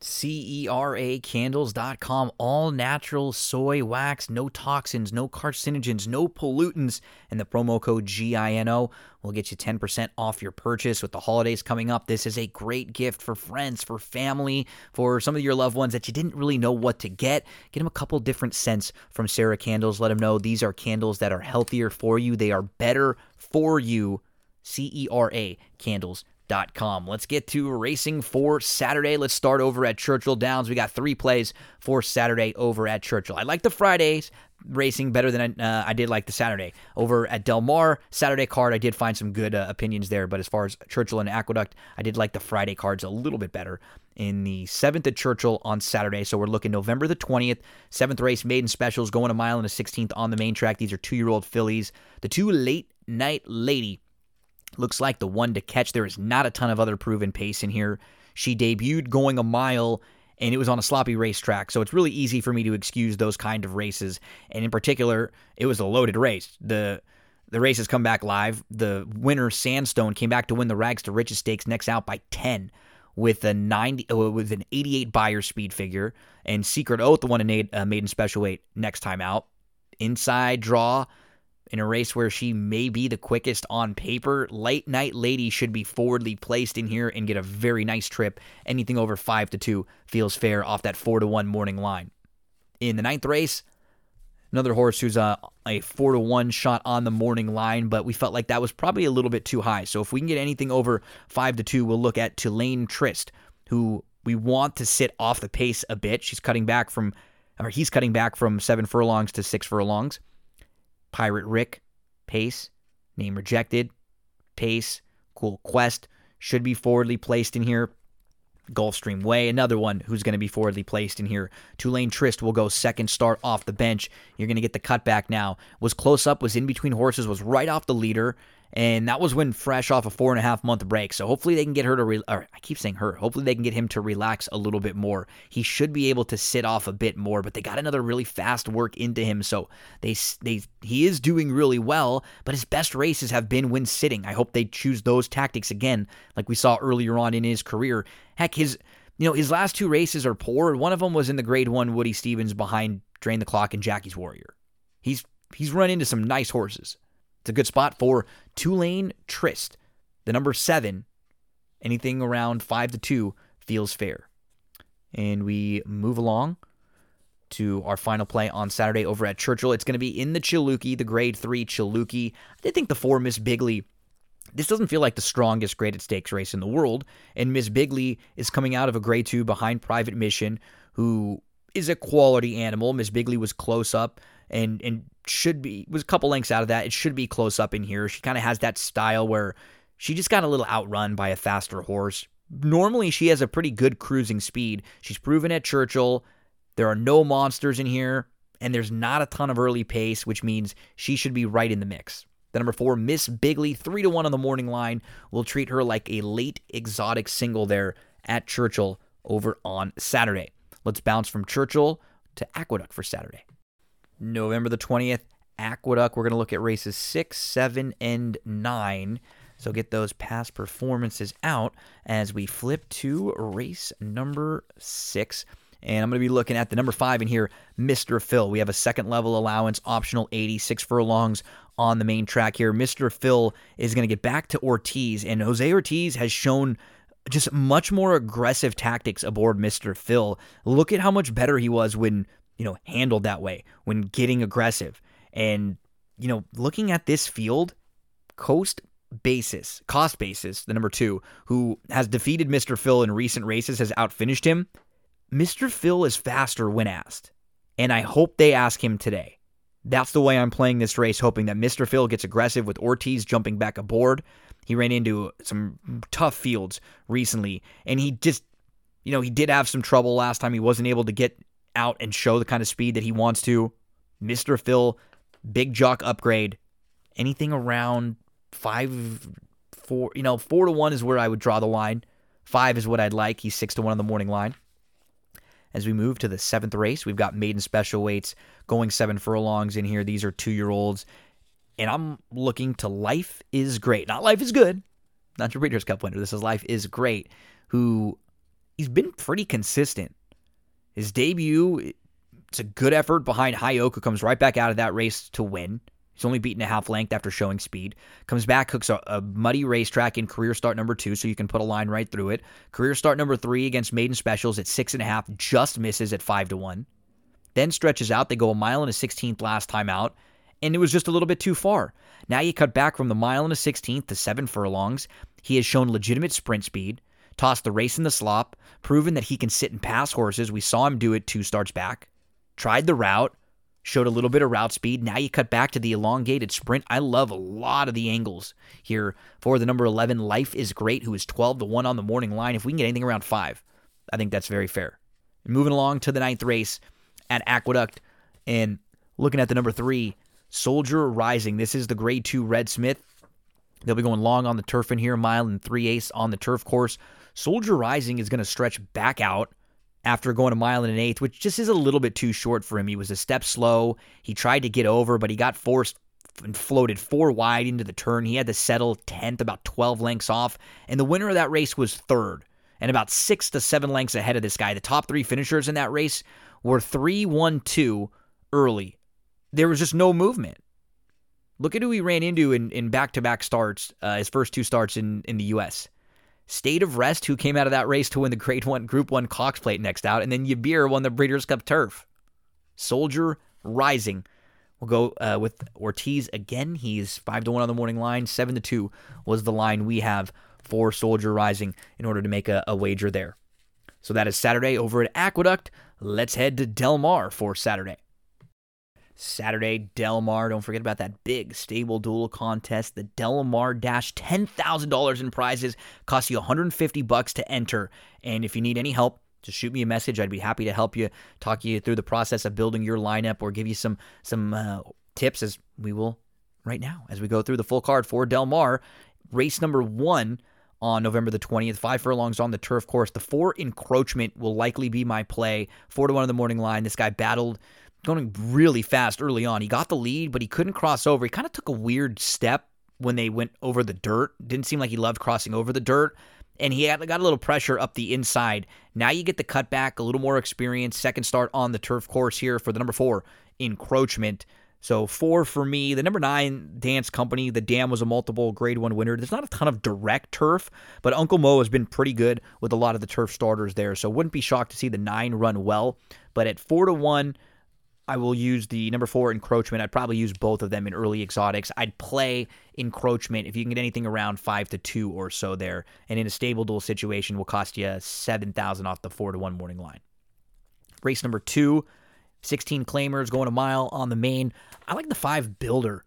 CERAcandles.com, all natural soy wax, no toxins, no carcinogens, no pollutants, and the promo code GINO will get you 10% off your purchase with the holidays coming up. This is a great gift for friends, for family, for some of your loved ones that you didn't really know what to get. Get them a couple different scents from CERA Candles. Let them know these are candles that are healthier for you, they are better for you. CERA candles Com. Let's get to racing for Saturday. Let's start over at Churchill Downs. We got three plays for Saturday over at Churchill. I like the Fridays racing better than I, uh, I did like the Saturday. Over at Del Mar, Saturday card, I did find some good uh, opinions there, but as far as Churchill and Aqueduct, I did like the Friday cards a little bit better. In the 7th at Churchill on Saturday, so we're looking November the 20th, 7th race, maiden specials, going a mile and a 16th on the main track. These are two year old fillies. The two late night lady looks like the one to catch. There is not a ton of other proven pace in here. She debuted going a mile and it was on a sloppy racetrack. So it's really easy for me to excuse those kind of races. And in particular, it was a loaded race. The the race has come back live. The winner Sandstone came back to win the Rags to Riches Stakes next out by 10 with a 90 uh, with an 88 Beyer speed figure and Secret Oath the one in uh, maiden special weight next time out. Inside draw in a race where she may be the quickest on paper, Late Night Lady should be forwardly placed in here and get a very nice trip. Anything over 5 to 2 feels fair off that 4 to 1 morning line. In the ninth race, another horse who's a, a 4 to 1 shot on the morning line, but we felt like that was probably a little bit too high. So if we can get anything over 5 to 2, we'll look at Tulane Trist, who we want to sit off the pace a bit. She's cutting back from, or he's cutting back from seven furlongs to six furlongs. Pirate Rick, Pace, name rejected, Pace, Cool Quest should be forwardly placed in here. Gulfstream Way, another one who's going to be forwardly placed in here. Tulane Trist will go second start off the bench. You're going to get the cutback now. Was close up, was in between horses, was right off the leader, and that was when fresh off a four and a half month break. So hopefully they can get her to, re- or I keep saying her, hopefully they can get him to relax a little bit more. He should be able to sit off a bit more, but they got another really fast work into him. So they, they, he is doing really well, but his best races have been when sitting. I hope they choose those tactics again, like we saw earlier on in his career. Heck, his, you know, his last two races are poor. One of them was in the grade one Woody Stephens behind Drain the Clock and Jackie's Warrior. He's, he's run into some nice horses. It's a good spot for Tulane Trist. The number seven, anything around five to two feels fair. And we move along to our final play on Saturday over at Churchill. It's going to be in the Chilukki, the grade three Chilukki. I did think the four Miss Bigley. This doesn't feel like the strongest graded stakes race in the world, and Miss Bigley is coming out of a grade two behind Private Mission, who is a quality animal. Miss Bigley was close up and and should be was a couple lengths out of that. It should be close up in here. She kind of has that style where she just got a little outrun by a faster horse. Normally she has a pretty good cruising speed. She's proven at Churchill. There are no monsters in here and there's not a ton of early pace, which means she should be right in the mix. The number four, Miss Bigley, three to one on the morning line. We'll treat her like a late exotic single there at Churchill over on Saturday. Let's bounce from Churchill to Aqueduct for Saturday. November the 20th, Aqueduct. We're going to look at races six, seven, and nine. So get those past performances out as we flip to race number six. And I'm going to be looking at the number five in here, Mr. Phil. We have a second level allowance, optional 86 furlongs on the main track here. Mr. Phil is going to get back to Ortiz, and Jose Ortiz has shown just much more aggressive tactics aboard Mr. Phil. Look at how much better he was when, you know, handled that way, when getting aggressive. And, you know, looking at this field, Coast Basis, Cost Basis, the number two, who has defeated Mr. Phil in recent races, has outfinished him. Mr. Phil is faster when asked, and I hope they ask him today. That's the way I'm playing this race, hoping that Mr. Phil gets aggressive with Ortiz jumping back aboard. He ran into some tough fields recently, and he just, you know, he did have some trouble last time. He wasn't able to get out and show the kind of speed that he wants to. Mr. Phil, big jock upgrade. Anything around five, four, you know, four to one is where I would draw the line. Five is what I'd like. He's six to one on the morning line. As we move to the seventh race, we've got maiden special weights going seven furlongs in here. These are two year olds. And I'm looking to Life is Great. Not Life is Good, not your Breeders' Cup winner. This is Life is Great, who he's been pretty consistent. His debut, it's a good effort behind Hayoka, comes right back out of that race to win. He's only beaten a half length after showing speed. Comes back, hooks a, a, muddy racetrack in career start number two, so you can put a line right through it. Career start number three against maiden specials at six and a half, just misses at five to one. Then stretches out. They go a mile and a sixteenth last time out, and it was just a little bit too far. Now you cut back from the mile and a sixteenth to seven furlongs. He has shown legitimate sprint speed, tossed the race in the slop, proven that he can sit and pass horses. We saw him do it two starts back. Tried the route, showed a little bit of route speed. Now you cut back to the elongated sprint. I love a lot of the angles here for the number 11. Life is great, who is 12 to 1 on the morning line. If we can get anything around 5, I think that's very fair. Moving along to the ninth race at Aqueduct and looking at the number 3, Soldier Rising. This is the grade 2 Red Smith. They'll be going long on the turf in here, mile and three eighths on the turf course. Soldier Rising is going to stretch back out after going a mile and an eighth, which just is a little bit too short for him. He was a step slow. He tried to get over, but he got forced and floated four wide into the turn. He had to settle 10th, about 12 lengths off. And the winner of that race was third and about six to seven lengths ahead of this guy. The top three finishers in that race were 3 1 2 early. There was just no movement. Look at who he ran into in back to back starts, uh, his first two starts in, in the U.S. State of Rest, who came out of that race to win the Grade One Group One Cox Plate next out, and then Yibir won the Breeders' Cup Turf. Soldier Rising. We'll go uh, with Ortiz again. He's five to one on the morning line. Seven to two was the line we have for Soldier Rising in order to make a, a wager there. So that is Saturday over at Aqueduct. Let's head to Del Mar for Saturday. Saturday, Del Mar. Don't forget about that big stable duel contest. The Del Mar Dash, $10,000 in prizes. Costs you 150 bucks to enter. And if you need any help, just shoot me a message. I'd be happy to help you, talk you through the process of building your lineup, or give you some some uh, tips as we will right now as we go through the full card for Del Mar. Race number one on November the 20th. Five furlongs on the turf course. The four encroachment will likely be my play. Four to one in the morning line. This guy battled going really fast early on. He got the lead, but he couldn't cross over. He kind of took a weird step when they went over the dirt. Didn't seem like he loved crossing over the dirt. And he got a little pressure up the inside. Now you get the cutback, a little more experience. Second start on the turf course here for the number four, encroachment. So four for me. The number nine dance company. The Dam was a multiple grade one winner. There's not a ton of direct turf, but Uncle Mo has been pretty good with a lot of the turf starters there. So wouldn't be shocked to see the nine run well. But at four to one, I will use the number four encroachment. I'd probably use both of them in early exotics. I'd play encroachment if you can get anything around five to two or so there. And in a stable duel situation, will cost you seven thousand off the four to one morning line. Race number two, 16 claimers going a mile on the main. I like the five builder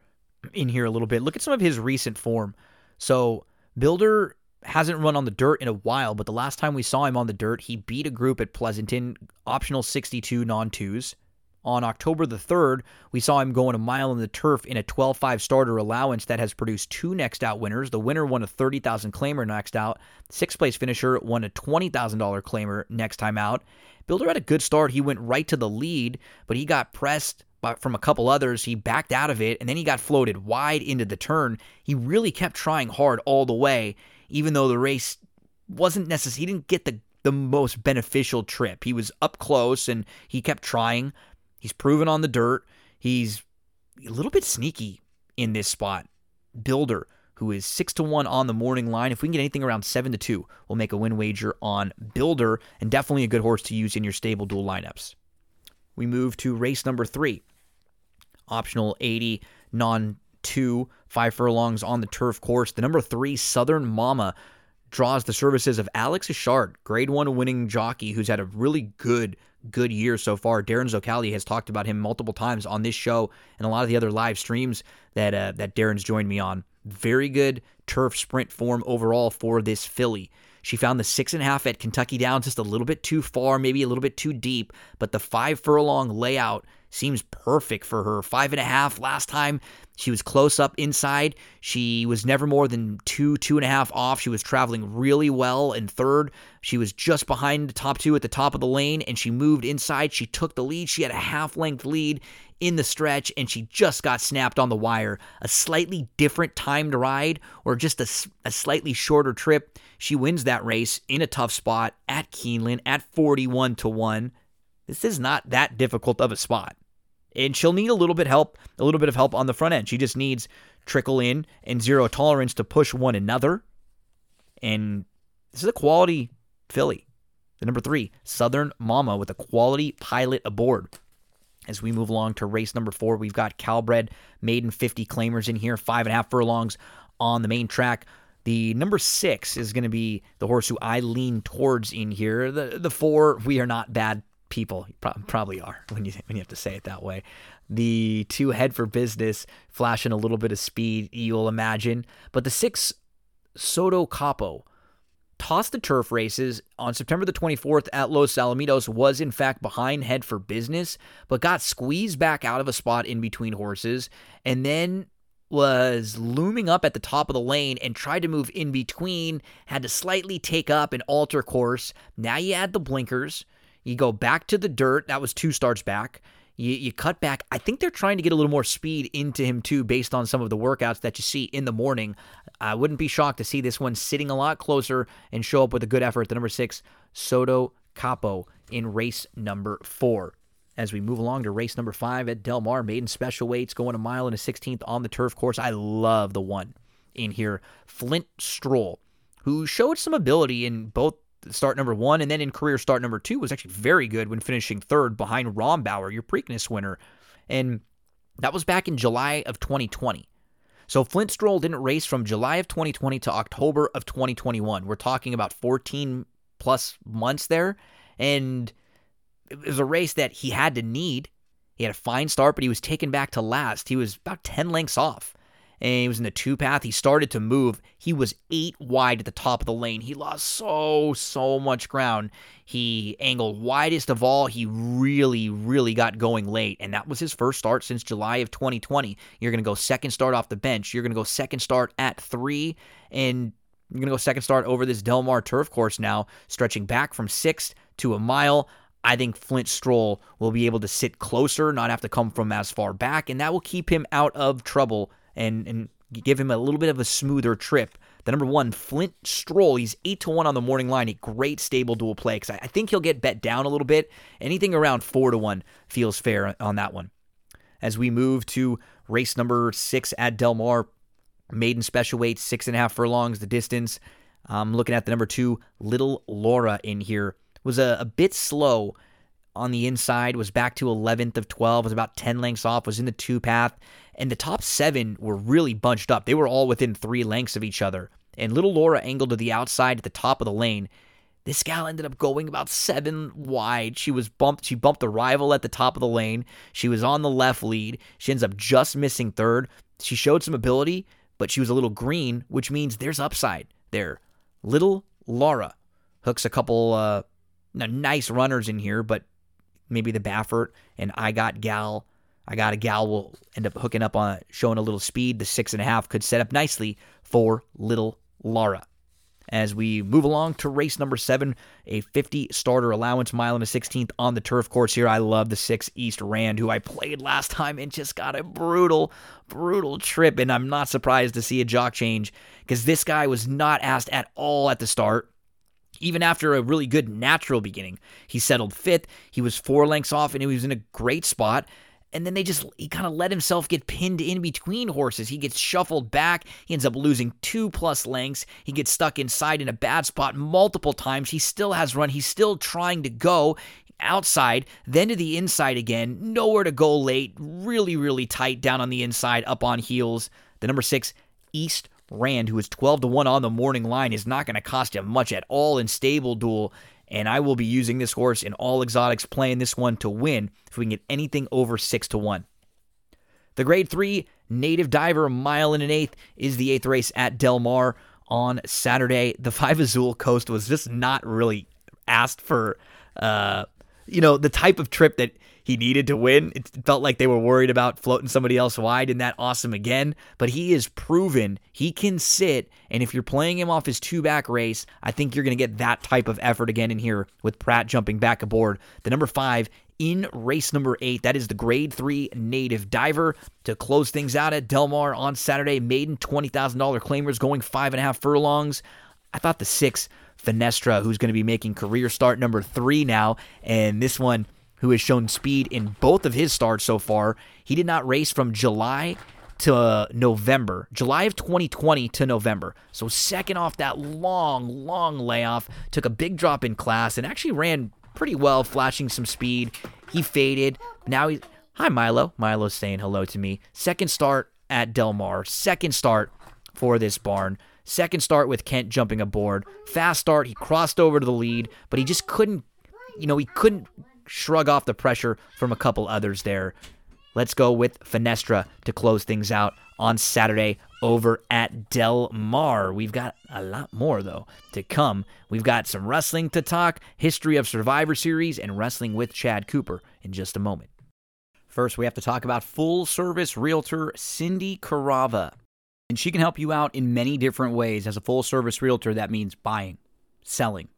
in here a little bit. Look at some of his recent form. So builder hasn't run on the dirt in a while, but the last time we saw him on the dirt, he beat a group at Pleasanton, optional 62 non twos On October the 3rd, we saw him going a mile in the turf in a 12 5 starter allowance that has produced two next out winners. The winner won a 30000 claimer next out. Sixth place finisher won a $20,000 claimer next time out. Builder had a good start. He went right to the lead, but he got pressed from a couple others. He backed out of it, and then he got floated wide into the turn. He really kept trying hard all the way, even though the race wasn't necessary. He didn't get the the most beneficial trip. He was up close and he kept trying. He's proven on the dirt. He's a little bit sneaky in this spot. Builder, who is six to one on the morning line. If we can get anything around seven to two, we'll make a win wager on Builder, and definitely a good horse to use in your stable duel lineups. We move to race number three. Optional 80, non two, five furlongs on the turf course. The number three, Southern Mama, draws the services of Alex Achard, grade one winning jockey who's had a really good, good year so far. Darren Zocali has talked about him multiple times on this show and a lot of the other live streams that uh, that Darren's joined me on. Very good turf sprint form overall for this filly. She found the six and a half at Kentucky Downs just a little bit too far, maybe a little bit too deep, but the five furlong layout seems perfect for her. Five and a half last time. She was close up inside. She was never more than two, two and a half off. She was traveling really well in third. She was just behind the top two at the top of the lane, and she moved inside. She took the lead. She had a half length lead in the stretch, and she just got snapped on the wire. A slightly different timed ride, or just a, a slightly shorter trip. She wins that race in a tough spot at Keeneland at 41 to 1. This is not that difficult of a spot. And she'll need a little bit help, a little bit of help on the front end. She just needs trickle in and zero tolerance to push one another. And this is a quality filly. The number three, Southern Mama, with a quality pilot aboard. As we move along to race number four, we've got Calbred maiden 50 claimers in here, five and a half furlongs on the main track. The number six is going to be the horse who I lean towards in here. The the four, we are not bad people probably are when you when you have to say it that way. The two head for business, flashing a little bit of speed, you'll imagine. But the six Soto Capo tossed the turf races on September the 24th at Los Alamitos was in fact behind head for business, but got squeezed back out of a spot in between horses and then was looming up at the top of the lane and tried to move in between, had to slightly take up and alter course. Now you add the blinkers. You go back to the dirt. That was two starts back. You, you cut back. I think they're trying to get a little more speed into him too, based on some of the workouts that you see in the morning. I wouldn't be shocked to see this one sitting a lot closer and show up with a good effort. The number six, Soto Capo, in race number four. As we move along to race number five at Del Mar, maiden special weights, going a mile and a 16th on the turf course. I love the one in here, Flint Stroll, who showed some ability in both start number one, and then in career start number two was actually very good when finishing third behind Rombauer, your Preakness winner. And that was back in July of 2020. So Flint Stroll didn't race from July of 2020 to October of 2021. We're talking about 14 plus months there. And it was a race that he had to need. He had a fine start, but he was taken back to last. He was about 10 lengths off and he was in the two path. He started to move. He was eight wide at the top of the lane. He lost so, so much ground. He angled widest of all. He really, really got going late. And that was his first start since July of 2020. You're going to go second start off the bench. You're going to go second start at three. And you're going to go second start over this Del Mar turf course now, stretching back from sixth to a mile. I think Flint Stroll will be able to sit closer, not have to come from as far back, and that will keep him out of trouble and and give him a little bit of a smoother trip. The number one, Flint Stroll, he's eight to one on the morning line. A great stable duel play because I, think he'll get bet down a little bit. Anything around four to one feels fair on that one. As we move to race number six at Del Mar, maiden special weight, six and a half furlongs the distance. I'm looking at the number two, Little Laura in here. Was a, a bit slow on the inside, was back to 11th of 12, was about 10 lengths off, was in the two path, and the top seven were really bunched up. They were all within three lengths of each other. And little Laura angled to the outside at the top of the lane. This gal ended up going about seven wide. She was bumped. She bumped the rival at the top of the lane. She was on the left lead. She ends up just missing third. She showed some ability, but she was a little green, which means there's upside there. Little Laura hooks a couple uh, nice runners in here, but maybe the Baffert and I got Gal. I got a gal will end up hooking up on showing a little speed. The six and a half could set up nicely for little Lara. As we move along to race number seven, a 50 starter allowance mile and a 16th on the turf course here. I love the six East Rand, who I played last time and just got a brutal, brutal trip. And I'm not surprised to see a jock change because this guy was not asked at all at the start. Even after a really good natural beginning, he settled fifth. He was four lengths off and he was in a great spot and then they just he kind of let himself get pinned in between horses. He gets shuffled back. He ends up losing two plus lengths. He gets stuck inside in a bad spot multiple times. He still has run. He's still trying to go outside, then to the inside again. Nowhere to go late. Really, really tight down on the inside, up on heels. The number six, East Rand, who is 12 to 1 on the morning line, is not going to cost him much at all in stable duel and I will be using this horse in all exotics, playing this one to win if we can get anything over six to one. The grade three native diver mile and an eighth is the eighth race at Del Mar on Saturday. The five Azul Coast was just not really asked for, uh, you know, the type of trip that he needed to win. It felt like they were worried about floating somebody else wide in that awesome again, but he is proven he can sit. And if you're playing him off his two back race, I think you're going to get that type of effort again in here with Pratt jumping back aboard. The number five in race number eight. That is the grade three native diver to close things out at Del Mar on Saturday. Maiden $20,000 claimers going five and a half furlongs. I thought the six, Finestra, who's going to be making career start number three now, and this one who has shown speed in both of his starts so far. He did not race from July to uh, November, July of 2020 to November. So, second off that long, long layoff, took a big drop in class and actually ran pretty well, flashing some speed. He faded. Now he's. Hi, Milo. Milo's saying hello to me. Second start at Del Mar. Second start for this barn. Second start with Kent jumping aboard. Fast start. He crossed over to the lead, but he just couldn't, you know, he couldn't shrug off the pressure from a couple others there. Let's go with Fenestra to close things out on Saturday over at Del Mar. We've got a lot more, though, to come. We've got some wrestling to talk, history of Survivor Series, and wrestling with Chad Cooper in just a moment. First, we have to talk about full service realtor Cindy Carava. And she can help you out in many different ways. As a full service realtor, that means buying, selling,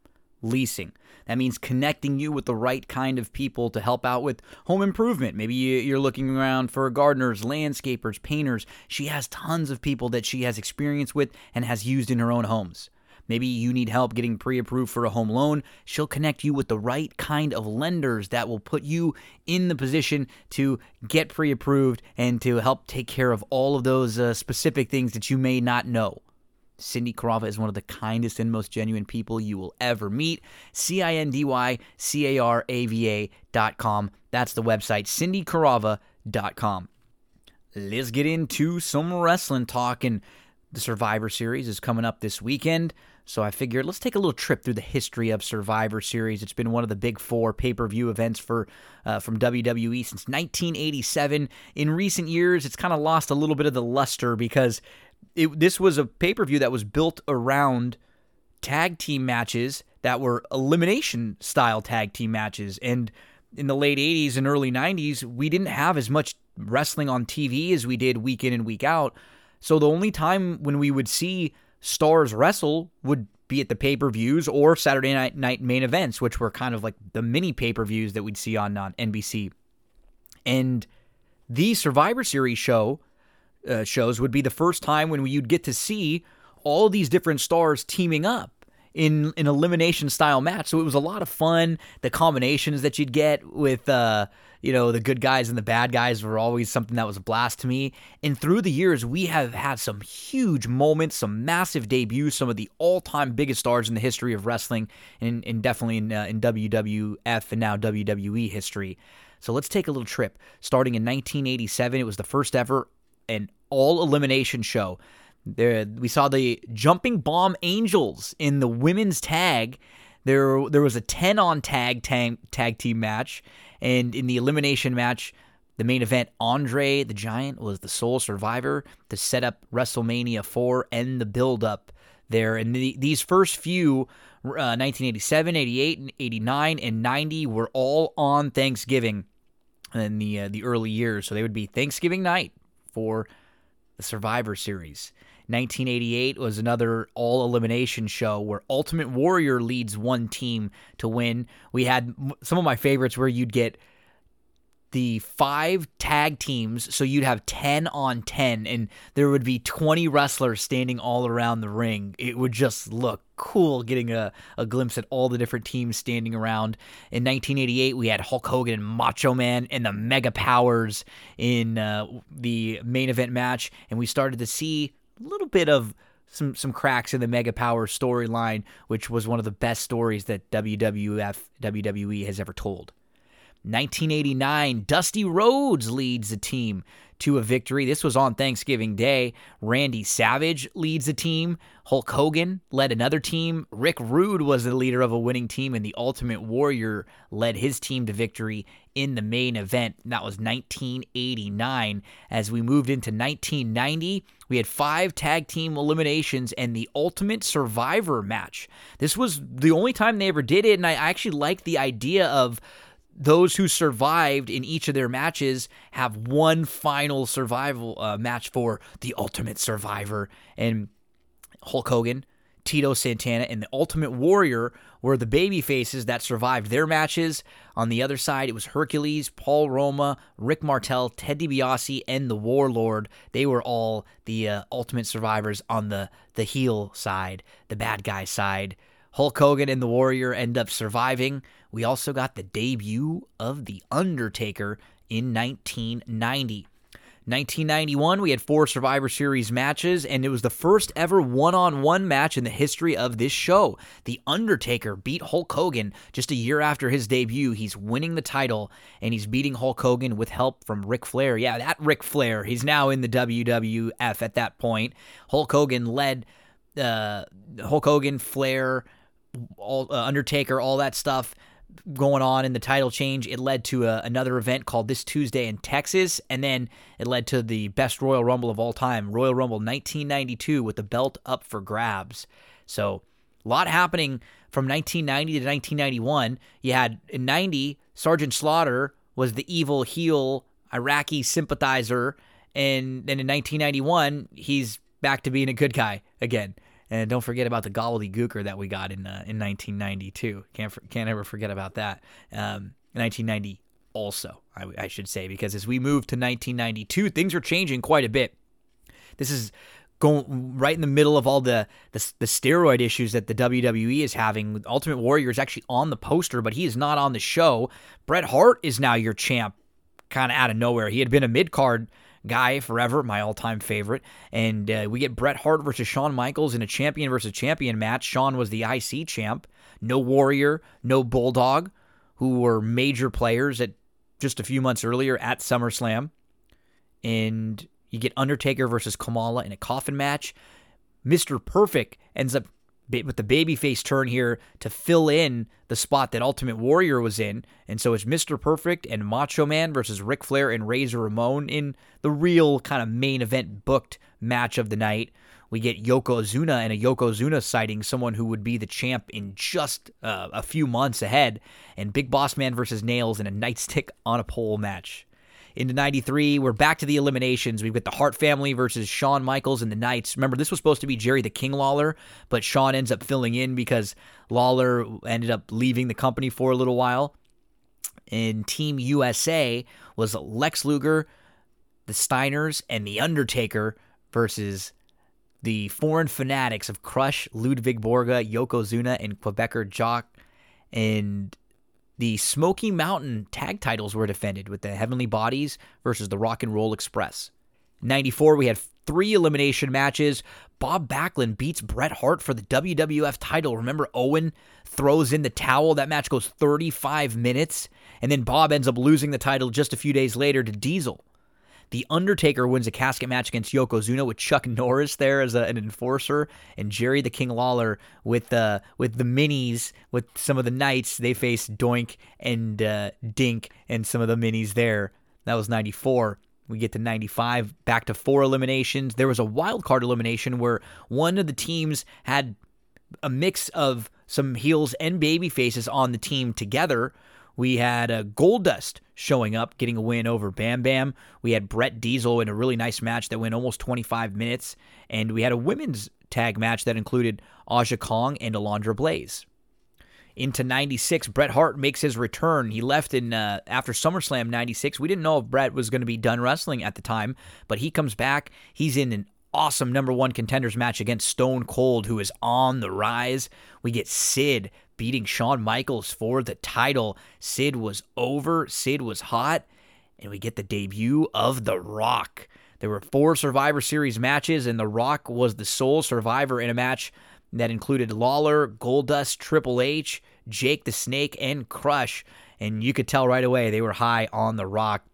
leasing. That means connecting you with the right kind of people to help out with home improvement. Maybe you're looking around for gardeners, landscapers, painters. She has tons of people that she has experience with and has used in her own homes. Maybe you need help getting pre approved for a home loan. She'll connect you with the right kind of lenders that will put you in the position to get pre approved and to help take care of all of those uh, specific things that you may not know. Cindy Carava is one of the kindest and most genuine people you will ever meet. C I N D Y C A R A V A dot com. That's the website, cindycarava.com. Let's get into some wrestling talk. And the Survivor Series is coming up this weekend. So I figured let's take a little trip through the history of Survivor Series. It's been one of the big four pay-per-view events for uh, from WWE since 1987. In recent years, it's kind of lost a little bit of the luster because it, this was a pay per view that was built around tag team matches that were elimination style tag team matches. And in the late 80s and early 90s, we didn't have as much wrestling on TV as we did week in and week out. So the only time when we would see stars wrestle would be at the pay per views or Saturday night, night main events, which were kind of like the mini pay per views that we'd see on, on NBC. And the Survivor Series show uh, shows would be the first time when you'd get to see all these different stars teaming up in an elimination style match. So it was a lot of fun. The combinations that you'd get with uh, you know, the good guys and the bad guys were always something that was a blast to me. And through the years, we have had some huge moments, some massive debuts, some of the all-time biggest stars in the history of wrestling, and, and definitely in, uh, in WWF and now WWE history. So let's take a little trip. Starting in 1987, it was the first ever an all elimination show. There, we saw the Jumping Bomb Angels in the women's tag. There, there was a ten on tag tag, tag team match, and in the elimination match, the main event, Andre the Giant was the sole survivor to set up WrestleMania 4 and the build up there. And the, these first few, uh, 1987, 88, and 89, and 90, were all on Thanksgiving in the uh, the early years. So they would be Thanksgiving night for the Survivor Series. 1988 was another all elimination show where Ultimate Warrior leads one team to win. We had some of my favorites where you'd get the five tag teams, so you'd have 10 on 10, and there would be 20 wrestlers standing all around the ring. It would just look cool getting a, a glimpse at all the different teams standing around. In 1988, we had Hulk Hogan and Macho Man and the Mega Powers in uh, the main event match, and we started to see a little bit of some some cracks in the Mega Power storyline, which was one of the best stories that WWF WWE has ever told. 1989, Dusty Rhodes leads the team to a victory. This was on Thanksgiving Day. Randy Savage leads the team. Hulk Hogan led another team. Rick Rude was the leader of a winning team, and the Ultimate Warrior led his team to victory in the main event. And that was 1989. As we moved into 1990, we had five tag team eliminations and the Ultimate Survivor match. This was the only time they ever did it, and I actually liked the idea of those who survived in each of their matches have one final survival uh, match for the Ultimate Survivor. And Hulk Hogan, Tito Santana, and the Ultimate Warrior were the baby faces that survived their matches. On the other side, it was Hercules, Paul Roma, Rick Martel, Ted DiBiase, and the Warlord. They were all the uh, Ultimate Survivors on the the heel side, the bad guy side. Hulk Hogan and the Warrior end up surviving. We also got the debut of The Undertaker in 1990. 1991, we had four Survivor Series matches, and it was the first ever one on one match in the history of this show. The Undertaker beat Hulk Hogan just a year after his debut. He's winning the title, and he's beating Hulk Hogan with help from Ric Flair. Yeah, that Ric Flair. He's now in the WWF at that point. Hulk Hogan led uh, Hulk Hogan, Flair, all, uh, Undertaker, all that stuff going on in the title change. It led to a, another event called This Tuesday in Texas, and then it led to the best Royal Rumble of all time, Royal Rumble 1992, with the belt up for grabs. So, a lot happening from 1990 to 1991. You had in 90, Sergeant Slaughter was the evil heel Iraqi sympathizer, and then in 1991, he's back to being a good guy again. And don't forget about the gobbledygooker that we got in uh, in 1992. Can't can't ever forget about that. Um, 1990 also, I, I should say, because as we move to 1992, things are changing quite a bit. This is going right in the middle of all the, the, the steroid issues that the WWE is having. Ultimate Warrior is actually on the poster, but he is not on the show. Bret Hart is now your champ, kind of out of nowhere. He had been a mid card guy forever, my all time favorite. And uh, we get Bret Hart versus Shawn Michaels in a champion versus champion match. Shawn was the IC champ. No Warrior, no Bulldog, who were major players at just a few months earlier at SummerSlam. And you get Undertaker versus Kamala in a coffin match. Mr. Perfect ends up with the babyface turn here to fill in the spot that Ultimate Warrior was in. And so it's Mr. Perfect and Macho Man versus Ric Flair and Razor Ramon in the real kind of main event booked match of the night. We get Yokozuna and a Yokozuna sighting, someone who would be the champ in just uh, a few months ahead, and Big Boss Man versus Nails in a nightstick on a pole match into 93. We're back to the eliminations. We've got the Hart family versus Shawn Michaels and the Knights. Remember, this was supposed to be Jerry the King Lawler, but Shawn ends up filling in because Lawler ended up leaving the company for a little while. In Team USA was Lex Luger, the Steiners, and The Undertaker versus the foreign fanatics of Crush, Ludwig Borga, Yokozuna, and Quebecer Jacques. And the Smoky Mountain tag titles were defended with the Heavenly Bodies versus the Rock and Roll Express. 94, we had three elimination matches. Bob Backlund beats Bret Hart for the WWF title. Remember, Owen throws in the towel. That match goes 35 minutes. And then Bob ends up losing the title just a few days later to Diesel. The Undertaker wins a casket match against Yokozuna with Chuck Norris there as a, an enforcer, and Jerry the King Lawler with the uh, with the minis with some of the knights. They face Doink and uh, Dink and some of the minis there. That was '94. We get to 95, back to four eliminations. There was a wild card elimination where one of the teams had a mix of some heels and baby faces on the team together. We had a Goldust showing up, getting a win over Bam Bam. We had Bret Diesel in a really nice match that went almost 25 minutes. And we had a women's tag match that included Aja Kong and Alundra Blaze. Into 96, Bret Hart makes his return. He left in uh, after SummerSlam 96. We didn't know if Bret was going to be done wrestling at the time, but he comes back. He's in an awesome number one contenders match against Stone Cold, who is on the rise. We get Sid beating Shawn Michaels for the title. Sid was over, Sid was hot, and we get the debut of The Rock. There were four Survivor Series matches, and The Rock was the sole survivor in a match that included Lawler, Goldust, Triple H, Jake the Snake, and Crush. And you could tell right away they were high on The Rock.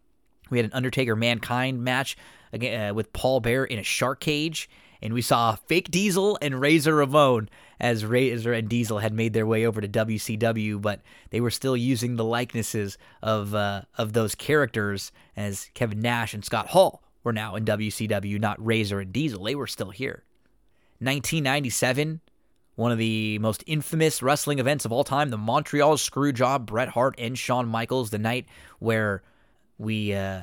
We had an Undertaker Mankind match uh, with Paul Bearer in a shark cage. And we saw fake Diesel and Razor Ramon as Razor and Diesel had made their way over to WCW, but they were still using the likenesses of uh, of those characters as Kevin Nash and Scott Hall were now in WCW, not Razor and Diesel. They were still here. 1997, one of the most infamous wrestling events of all time, the Montreal Screwjob, Bret Hart and Shawn Michaels, the night where we uh,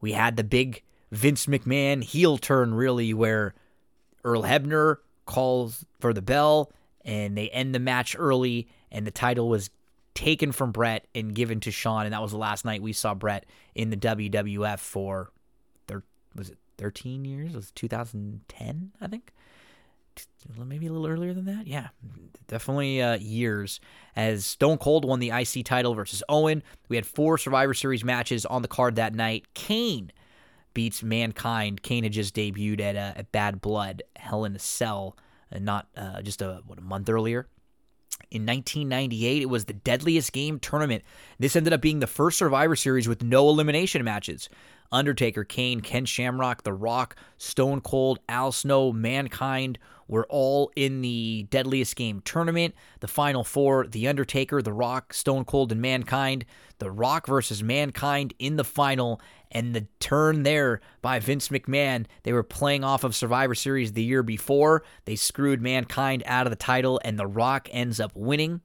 we had the big Vince McMahon heel turn, really, where Earl Hebner calls for the bell and they end the match early, and the title was taken from Bret and given to Shawn, and that was the last night we saw Bret in the WWF for, thir- was it 13 years? It was 2010, I think maybe a little earlier than that. Yeah, definitely uh, years. As Stone Cold won the IC title versus Owen, we had four Survivor Series matches on the card that night. Kane beats Mankind. Kane had just debuted at, uh, at Bad Blood, Hell in a Cell, uh, not uh, just a what a month earlier. In 1998, it was the Deadliest Game tournament. This ended up being the first Survivor Series with no elimination matches. Undertaker, Kane, Ken Shamrock, The Rock, Stone Cold, Al Snow, Mankind were all in the Deadliest Game tournament. The final four The Undertaker, The Rock, Stone Cold, and Mankind. The Rock versus Mankind in the final. And the turn there by Vince McMahon, they were playing off of Survivor Series the year before. They screwed Mankind out of the title, and The Rock ends up winning.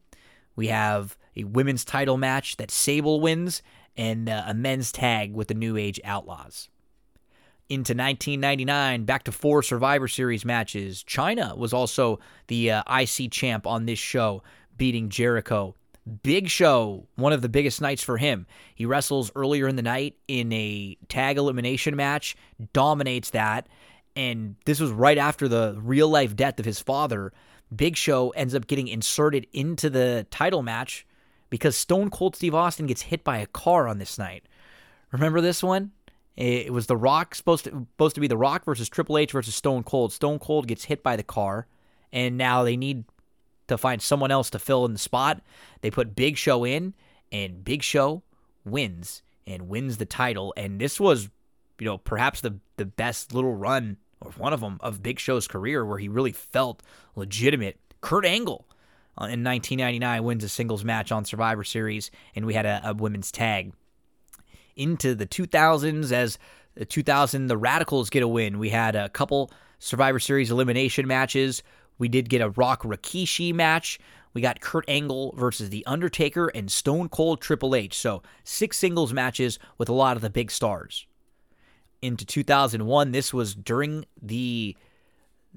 We have a women's title match that Sable wins, and uh, a men's tag with the New Age Outlaws. Into 1999, back to four Survivor Series matches. Chyna was also the uh, IC champ on this show, beating Jericho. Big Show, one of the biggest nights for him. He wrestles earlier in the night in a tag elimination match, dominates that, and this was right after the real life death of his father. Big Show ends up getting inserted into the title match because Stone Cold Steve Austin gets hit by a car on this night. Remember this one? It was The Rock supposed to supposed to be The Rock versus Triple H versus Stone Cold. Stone Cold gets hit by the car, and now they need to find someone else to fill in the spot. They put Big Show in, and Big Show wins and wins the title. And this was, you know, perhaps the the best little run or one of them of Big Show's career where he really felt legitimate. Kurt Angle uh, in 1999 wins a singles match on Survivor Series, and we had a, a women's tag. Into the 2000s, as the 2000 the Radicals get a win, we had a couple Survivor Series elimination matches. We did get a Rock Rikishi match. We got Kurt Angle versus The Undertaker and Stone Cold Triple H. So, six singles matches with a lot of the big stars. Into 2001, this was during the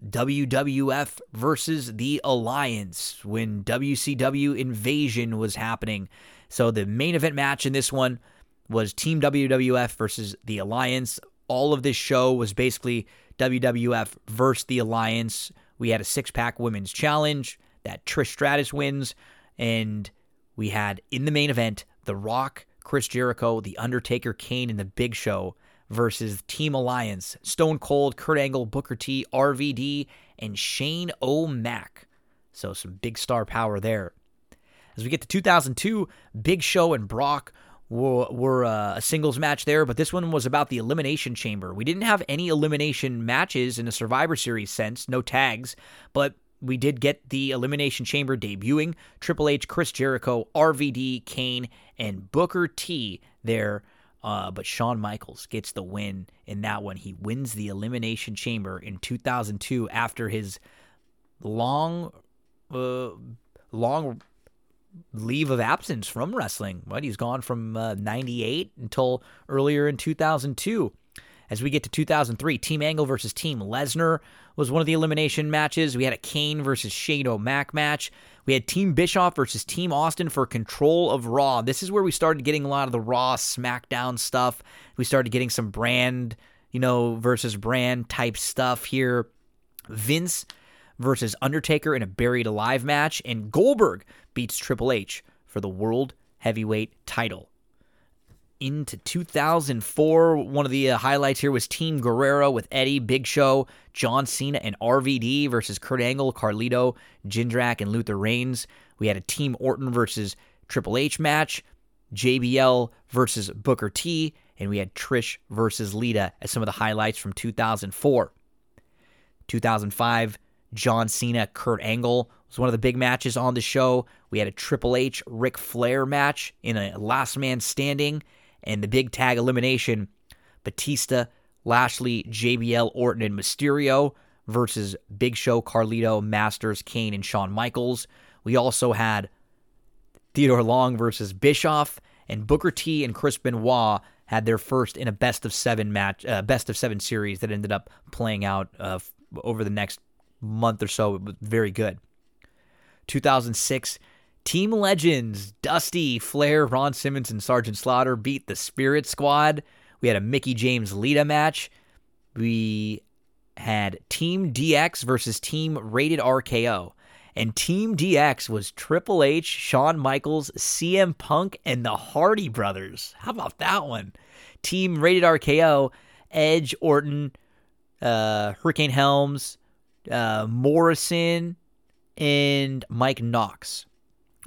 WWF versus the Alliance when WCW Invasion was happening. So the main event match in this one was Team WWF versus the Alliance. All of this show was basically WWF versus the Alliance. We had a six pack women's challenge that Trish Stratus wins. And we had in the main event The Rock, Chris Jericho, The Undertaker, Kane, and The Big Show versus Team Alliance, Stone Cold, Kurt Angle, Booker T, RVD, and Shane O'Mac. So some big star power there. As we get to 2002, Big Show and Brock were, were uh, a singles match there, but this one was about the Elimination Chamber. We didn't have any elimination matches in a Survivor Series sense, no tags, but we did get the Elimination Chamber debuting. Triple H, Chris Jericho, RVD, Kane, and Booker T there Uh, but Shawn Michaels gets the win in that one. He wins the Elimination Chamber in 2002 after his long, uh, long leave of absence from wrestling. What he's gone from uh, 98 until earlier in 2002. As we get to 2003, Team Angle versus Team Lesnar was one of the elimination matches. We had a Kane versus Shane O'Mac match. We had Team Bischoff versus Team Austin for control of Raw. This is where we started getting a lot of the Raw SmackDown stuff. We started getting some brand, you know, versus brand type stuff here. Vince versus Undertaker in a buried alive match, and Goldberg beats Triple H for the World Heavyweight title into 2004. One of the uh, highlights here was Team Guerrero with Eddie, Big Show, John Cena, and RVD versus Kurt Angle, Carlito, Jindrak, and Luther Reigns. We had a Team Orton versus Triple H match, JBL versus Booker T, and we had Trish versus Lita as some of the highlights from 2004. 2005, John Cena, Kurt Angle was one of the big matches on the show. We had a Triple H, Ric Flair match in a last man standing and the big tag elimination Batista, Lashley, JBL, Orton, and Mysterio versus Big Show, Carlito, Masters, Kane, and Shawn Michaels. We also had Theodore Long versus Bischoff, and Booker T and Chris Benoit had their first in a best of seven match, uh, best of seven series that ended up playing out uh, over the next month or so. It was very good. 2006 Team Legends, Dusty, Flair, Ron Simmons, and Sergeant Slaughter beat the Spirit Squad. We had a Mickie James Lita match. We had Team DX versus Team Rated RKO. And Team DX was Triple H, Shawn Michaels, CM Punk, and the Hardy Brothers. How about that one? Team Rated RKO, Edge, Orton, uh, Hurricane Helms, uh, Morrison, and Mike Knox.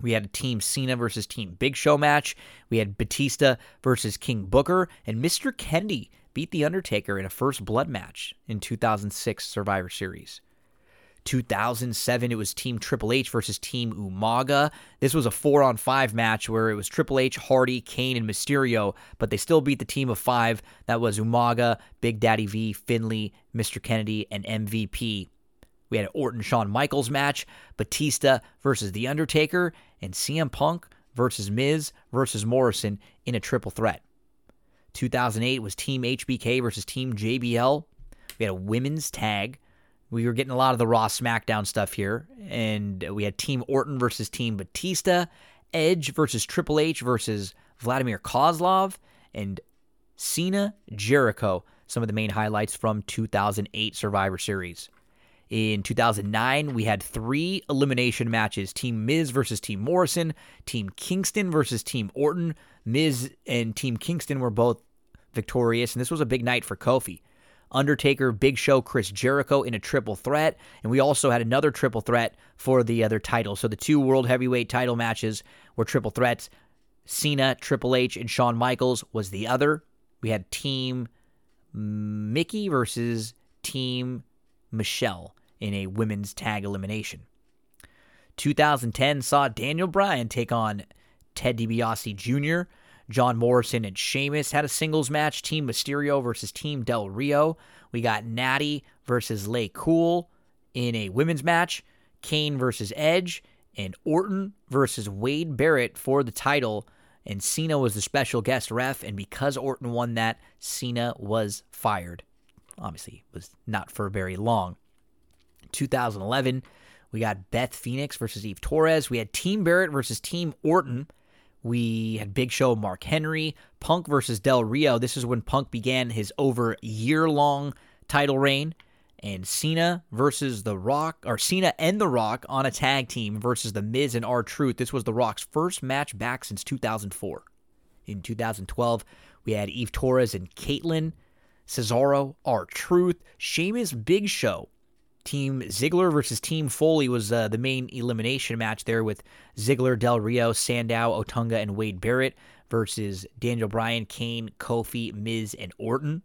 We had a Team Cena versus Team Big Show match. We had Batista versus King Booker, and Mr. Kennedy beat The Undertaker in a first blood match in 2006 Survivor Series. 2007, it was Team Triple H versus Team Umaga. This was a four on five match where it was Triple H, Hardy, Kane, and Mysterio, but they still beat the team of five. That was Umaga, Big Daddy V, Finlay, Mr. Kennedy, and MVP. We had an Orton Shawn Michaels match, Batista versus The Undertaker, and CM Punk versus Miz versus Morrison in a triple threat. 2008 was Team HBK versus Team JBL. We had a women's tag. We were getting a lot of the Raw SmackDown stuff here. And we had Team Orton versus Team Batista, Edge versus Triple H versus Vladimir Kozlov, and Cena Jericho. Some of the main highlights from 2008 Survivor Series. In 2009, we had three elimination matches Team Miz versus Team Morrison, Team Kingston versus Team Orton. Miz and Team Kingston were both victorious, and this was a big night for Kofi. Undertaker, Big Show, Chris Jericho in a triple threat. And we also had another triple threat for the other title. So the two World Heavyweight title matches were triple threats. Cena, Triple H, and Shawn Michaels was the other. We had Team Mickie versus Team Michelle in a women's tag elimination. 2010 saw Daniel Bryan take on Ted DiBiase Jr. John Morrison and Sheamus had a singles match. Team Mysterio versus Team Del Rio. We got Natty versus LayCool in a women's match. Kane versus Edge. And Orton versus Wade Barrett for the title. And Cena was the special guest ref. And because Orton won that, Cena was fired. Obviously, it was not for very long. 2011, we got Beth Phoenix versus Eve Torres. We had Team Barrett versus Team Orton. We had Big Show Mark Henry, Punk versus Del Rio. This is when Punk began his over year long title reign. And Cena versus The Rock, or Cena and The Rock on a tag team versus The Miz and R Truth. This was The Rock's first match back since 2004. In 2012, we had Eve Torres and Kaitlyn, Cesaro, R Truth, Sheamus, Big Show, Team Ziggler versus Team Foley was uh, the main elimination match there with Ziggler, Del Rio, Sandow, Otunga, and Wade Barrett versus Daniel Bryan, Kane, Kofi, Miz, and Orton.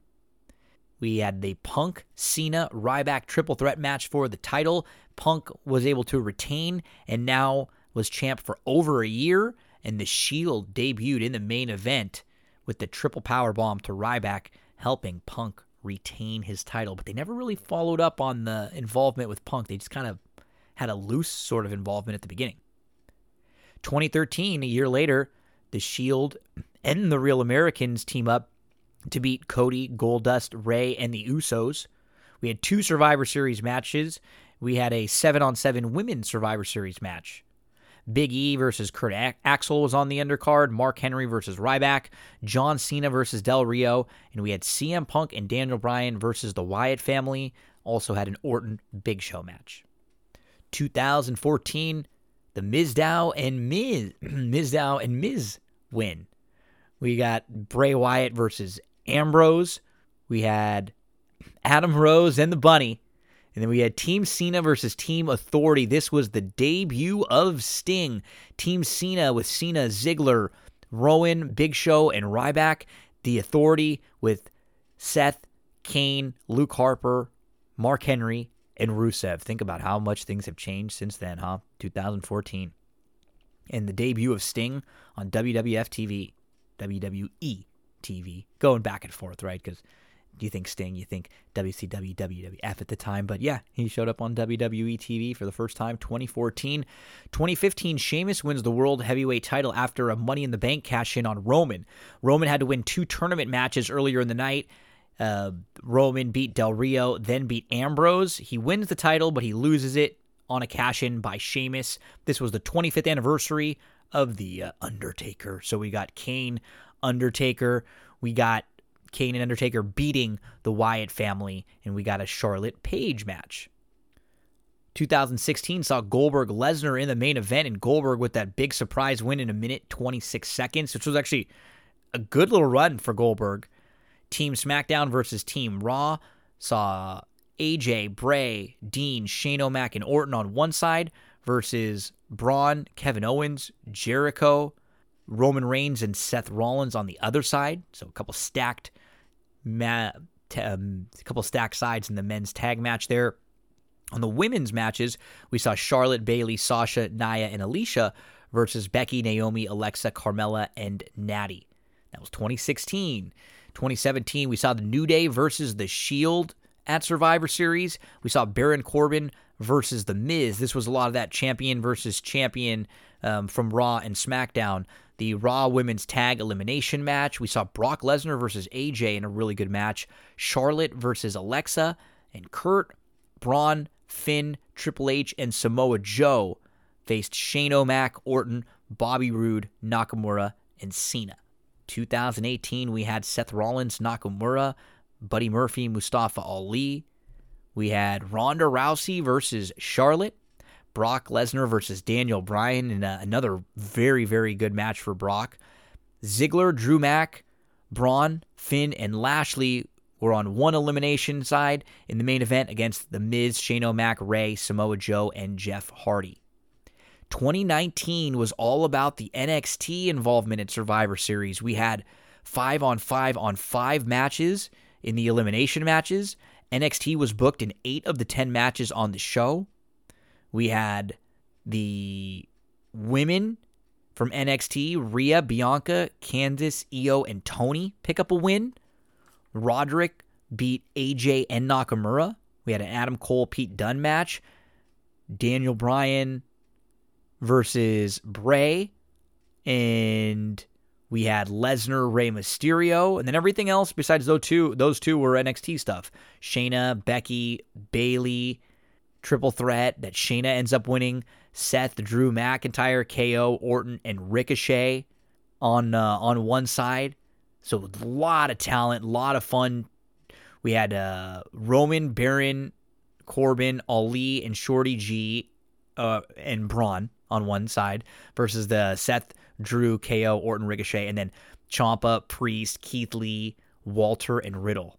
We had the Punk, Cena, Ryback triple threat match for the title. Punk was able to retain and now was champ for over a year, and the Shield debuted in the main event with the triple power bomb to Ryback, helping Punk retain his title. But they never really followed up on the involvement with Punk. They just kind of had a loose sort of involvement at the beginning. 2013, a year later, the Shield and the Real Americans team up to beat Cody, Goldust, Ray, and the Usos. We had two Survivor Series matches. We had a seven on seven women's Survivor Series match. Big E versus Kurt Axel was on the undercard. Mark Henry versus Ryback. John Cena versus Del Rio. And we had CM Punk and Daniel Bryan versus the Wyatt family. Also had an Orton Big Show match. 2014, the Mizdow and Miz, Mizdow and Miz win. We got Bray Wyatt versus Ambrose. We had Adam Rose and the Bunny. And then we had Team Cena versus Team Authority. This was the debut of Sting. Team Cena with Cena, Ziggler, Rowan, Big Show, and Ryback. The Authority with Seth, Kane, Luke Harper, Mark Henry, and Rusev. Think about how much things have changed since then, huh? 2014. And the debut of Sting on WWF TV, WWE TV, going back and forth, right? Because you think Sting, you think WCW, WWF at the time. But yeah, he showed up on WWE TV for the first time 2014. 2015, Sheamus wins the World Heavyweight title after a Money in the Bank cash in on Roman. Roman had to win two tournament matches earlier in the night. Uh, Roman beat Del Rio, then beat Ambrose. He wins the title, but he loses it on a cash in by Sheamus. This was the 25th anniversary of The uh, Undertaker. So we got Kane, Undertaker. We got Kane and Undertaker beating the Wyatt family, and we got a Charlotte Paige match. 2016 saw Goldberg Lesnar in the main event, and Goldberg with that big surprise win in a minute 26 seconds, which was actually a good little run for Goldberg. Team SmackDown versus Team Raw saw AJ, Bray, Dean, Shane O'Mac, and Orton on one side versus Braun, Kevin Owens, Jericho, Roman Reigns, and Seth Rollins on the other side. So a couple stacked ma- t- um, a couple stacked sides in the men's tag match there. On the women's matches, we saw Charlotte, Bayley, Sasha, Nia, and Alicia versus Becky, Naomi, Alexa, Carmella, and Natty. That was 2016. 2017, we saw the New Day versus the Shield at Survivor Series. We saw Baron Corbin versus The Miz. This was a lot of that champion versus champion um, from Raw and SmackDown the Raw Women's Tag Elimination match. We saw Brock Lesnar versus AJ in a really good match. Charlotte versus Alexa and Kurt, Braun, Finn, Triple H, and Samoa Joe faced Shane O'Mac, Orton, Bobby Roode, Nakamura, and Cena. 2018, we had Seth Rollins, Nakamura, Buddy Murphy, Mustafa Ali. We had Ronda Rousey versus Charlotte. Brock Lesnar versus Daniel Bryan in a, another very, very good match for Brock. Ziggler, Drew Mack, Braun, Finn, and Lashley were on one elimination side in the main event against The Miz, Shane O'Mac, Ray, Samoa Joe, and Jeff Hardy. 2019 was all about the NXT involvement in Survivor Series. We had five on five on five matches in the elimination matches. NXT was booked in eight of the 10 matches on the show. We had the women from NXT, Rhea, Bianca, Candice, Io, and Toni pick up a win. Roderick beat AJ and Nakamura. We had an Adam Cole Pete Dunne match. Daniel Bryan versus Bray. And we had Lesnar, Rey Mysterio, and then everything else besides those two, those two were NXT stuff. Shayna, Becky, Bayley, triple threat that Shayna ends up winning. Seth, Drew McIntyre, KO, Orton, and Ricochet on uh, on one side. So a lot of talent, a lot of fun. We had uh, Roman, Baron, Corbin, Ali, and Shorty G, uh, and Braun on one side versus the Seth, Drew, KO, Orton, Ricochet, and then Ciampa, Priest, Keith Lee, Walter, and Riddle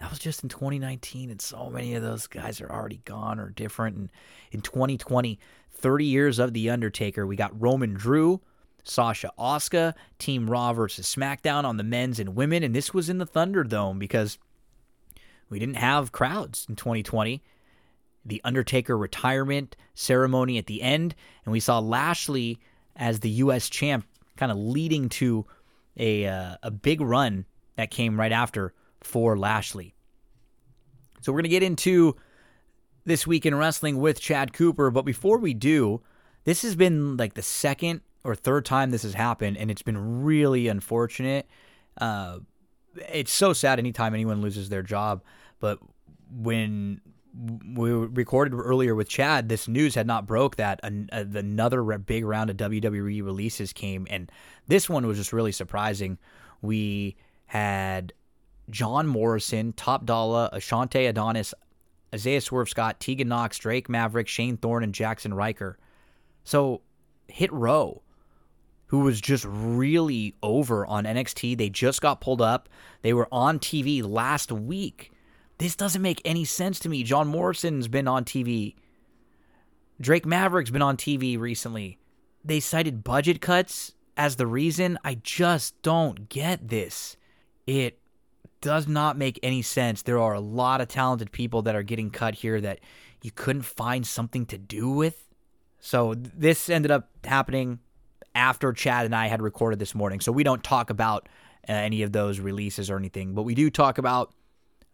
that was just in 2019 and so many of those guys are already gone or different. And in 2020 30 years of the undertaker we got roman drew sasha Asuka, team raw versus smackdown on the men's and women and this was in the thunderdome because we didn't have crowds in 2020 the undertaker retirement ceremony at the end and we saw lashley as the us champ kind of leading to a uh, a big run that came right after for Lashley. So we're gonna get into this week in wrestling with Chad Cooper, but before we do, this has been like the second or third time this has happened, and it's been really unfortunate. Uh, it's so sad anytime anyone loses their job, but when we recorded earlier with Chad, this news had not broke that an, uh, another big round of WWE releases came, and this one was just really surprising. We had John Morrison, Top Dollar, Ashante Adonis, Isaiah Swerve Scott, Tegan Knox, Drake Maverick, Shane Thorne, and Jackson Ryker. So Hit Row, who was just really over on NXT, they just got pulled up. They were on TV last week this doesn't make any sense to me. John Morrison's been on TV. Drake Maverick's been on TV recently. They cited budget cuts as the reason. I just don't get this. It does not make any sense. There are a lot of talented people that are getting cut here that you couldn't find something to do with. So this ended up happening after Chad and I had recorded this morning. So we don't talk about uh, any of those releases or anything, but we do talk about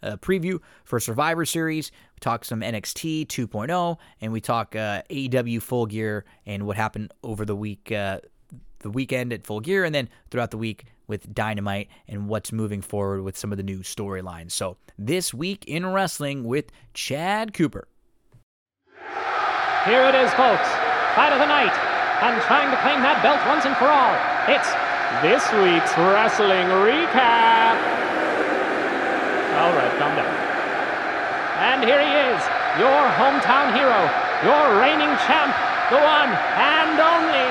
a preview for Survivor Series. We talk some NXT 2.0, and we talk uh, AEW Full Gear and what happened over the week, uh, the weekend at Full Gear, and then throughout the week with Dynamite and what's moving forward with some of the new storylines. So this week in wrestling with Chad Cooper. Here it is, folks. Fight of the night, and trying to claim that belt once and for all. It's this week's wrestling recap. All right, calm down. And here he is, your hometown hero, your reigning champ, the one and only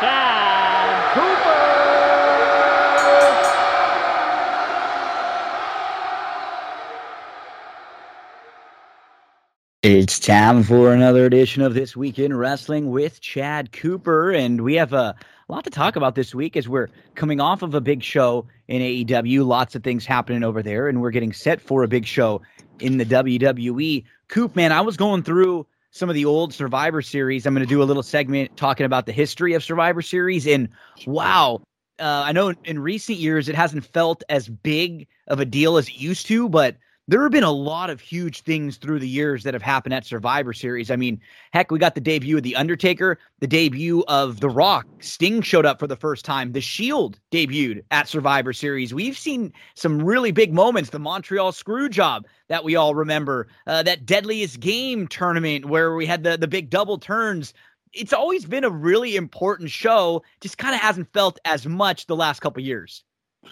Chad. It's time for another edition of This Week in Wrestling with Chad Cooper. And we have a a lot to talk about this week as we're coming off of a big show in AEW. Lots of things happening over there, and we're getting set for a big show in the WWE. Coop, man, I was going through some of the old Survivor Series. I'm going to do a little segment talking about the history of Survivor Series, and wow. Uh, I know in recent years it hasn't felt as big of a deal as it used to, but there have been a lot of huge things through the years that have happened at Survivor Series. I mean, heck, we got the debut of The Undertaker, the debut of The Rock. Sting showed up for the first time. The Shield debuted at Survivor Series. We've seen some really big moments. The Montreal Screwjob that we all remember, uh, that Deadliest Game tournament where we had the, the big double turns. It's always been a really important show, just kind of hasn't felt as much the last couple years.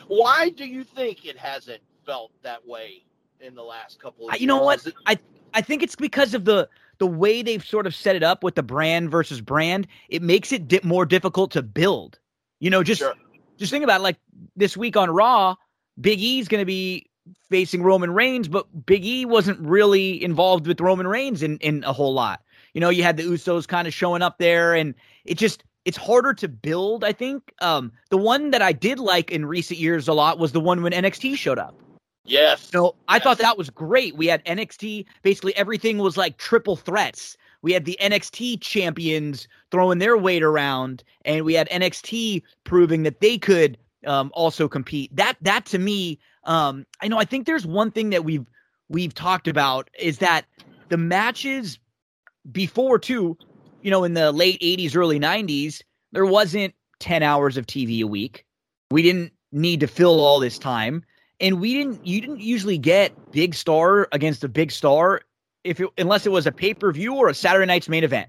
Why do you think it hasn't felt that way in the last couple of You know what? I I think it's because of the the way they've sort of set it up with the brand versus brand. It makes it di- more difficult to build. You know, just Sure. just think about it, like this week on Raw, Big E's going to be facing Roman Reigns, but Big E wasn't really involved with Roman Reigns in in a whole lot. You know, you had the Usos kind of showing up there, and it just it's harder to build. I think um, the one that I did like in recent years a lot was the one when NXT showed up. Yes. So I Yes. thought that was great. We had NXT, basically everything was like triple threats. We had the NXT champions throwing their weight around, and we had NXT proving that they could um, also compete. That that to me, um, I know. I think there's one thing that we've we've talked about is that the matches before too, you know, in the late '80s, early '90s, there wasn't 10 hours of TV a week. We didn't need to fill all this time and we didn't you didn't usually get big star against a big star if it, unless it was a pay-per-view or a Saturday night's main event.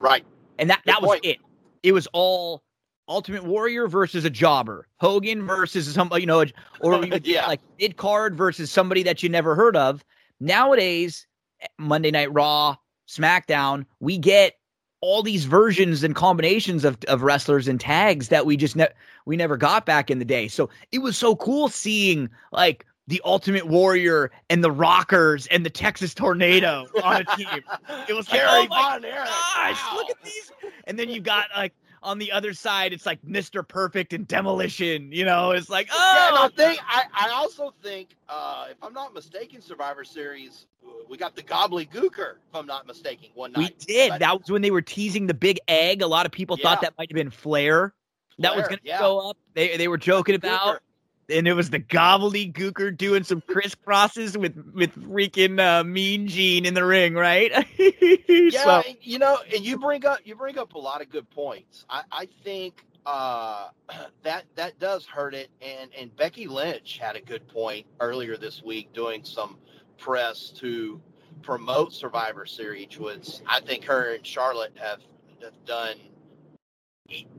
Right. And that Good that was it. It was all Ultimate Warrior versus a jobber, Hogan versus somebody, you know, or you would get, Yeah. like mid card versus somebody that you never heard of. Nowadays, eh, Monday Night Raw, SmackDown, we get all these versions and combinations of, of wrestlers and tags that we just ne- we never got back in the day. So it was so cool seeing like the Ultimate Warrior and the Rockers and the Texas Tornado on a team. It was like, oh my Erich. gosh, Wow. look at these. And then you got like on the other side, it's like Mr. Perfect and Demolition. You know, it's like, Yeah, and I oh, think I, I also think uh, if I'm not mistaken, Survivor Series we got the Gobbledygooker, if I'm not mistaken, one night we did. But- That was when they were teasing the big egg. A lot of people Yeah. thought that might have been Flair. that was going to yeah. go up. They they were joking about. And it was the gobbledygooker doing some crisscrosses with with freaking uh, Mean Gene in the ring, right? Yeah, So- you know, and you bring up you bring up a lot of good points. I, I think uh, that that does hurt it, and and Becky Lynch had a good point earlier this week doing some press to promote Survivor Series, which I think her and Charlotte have, have done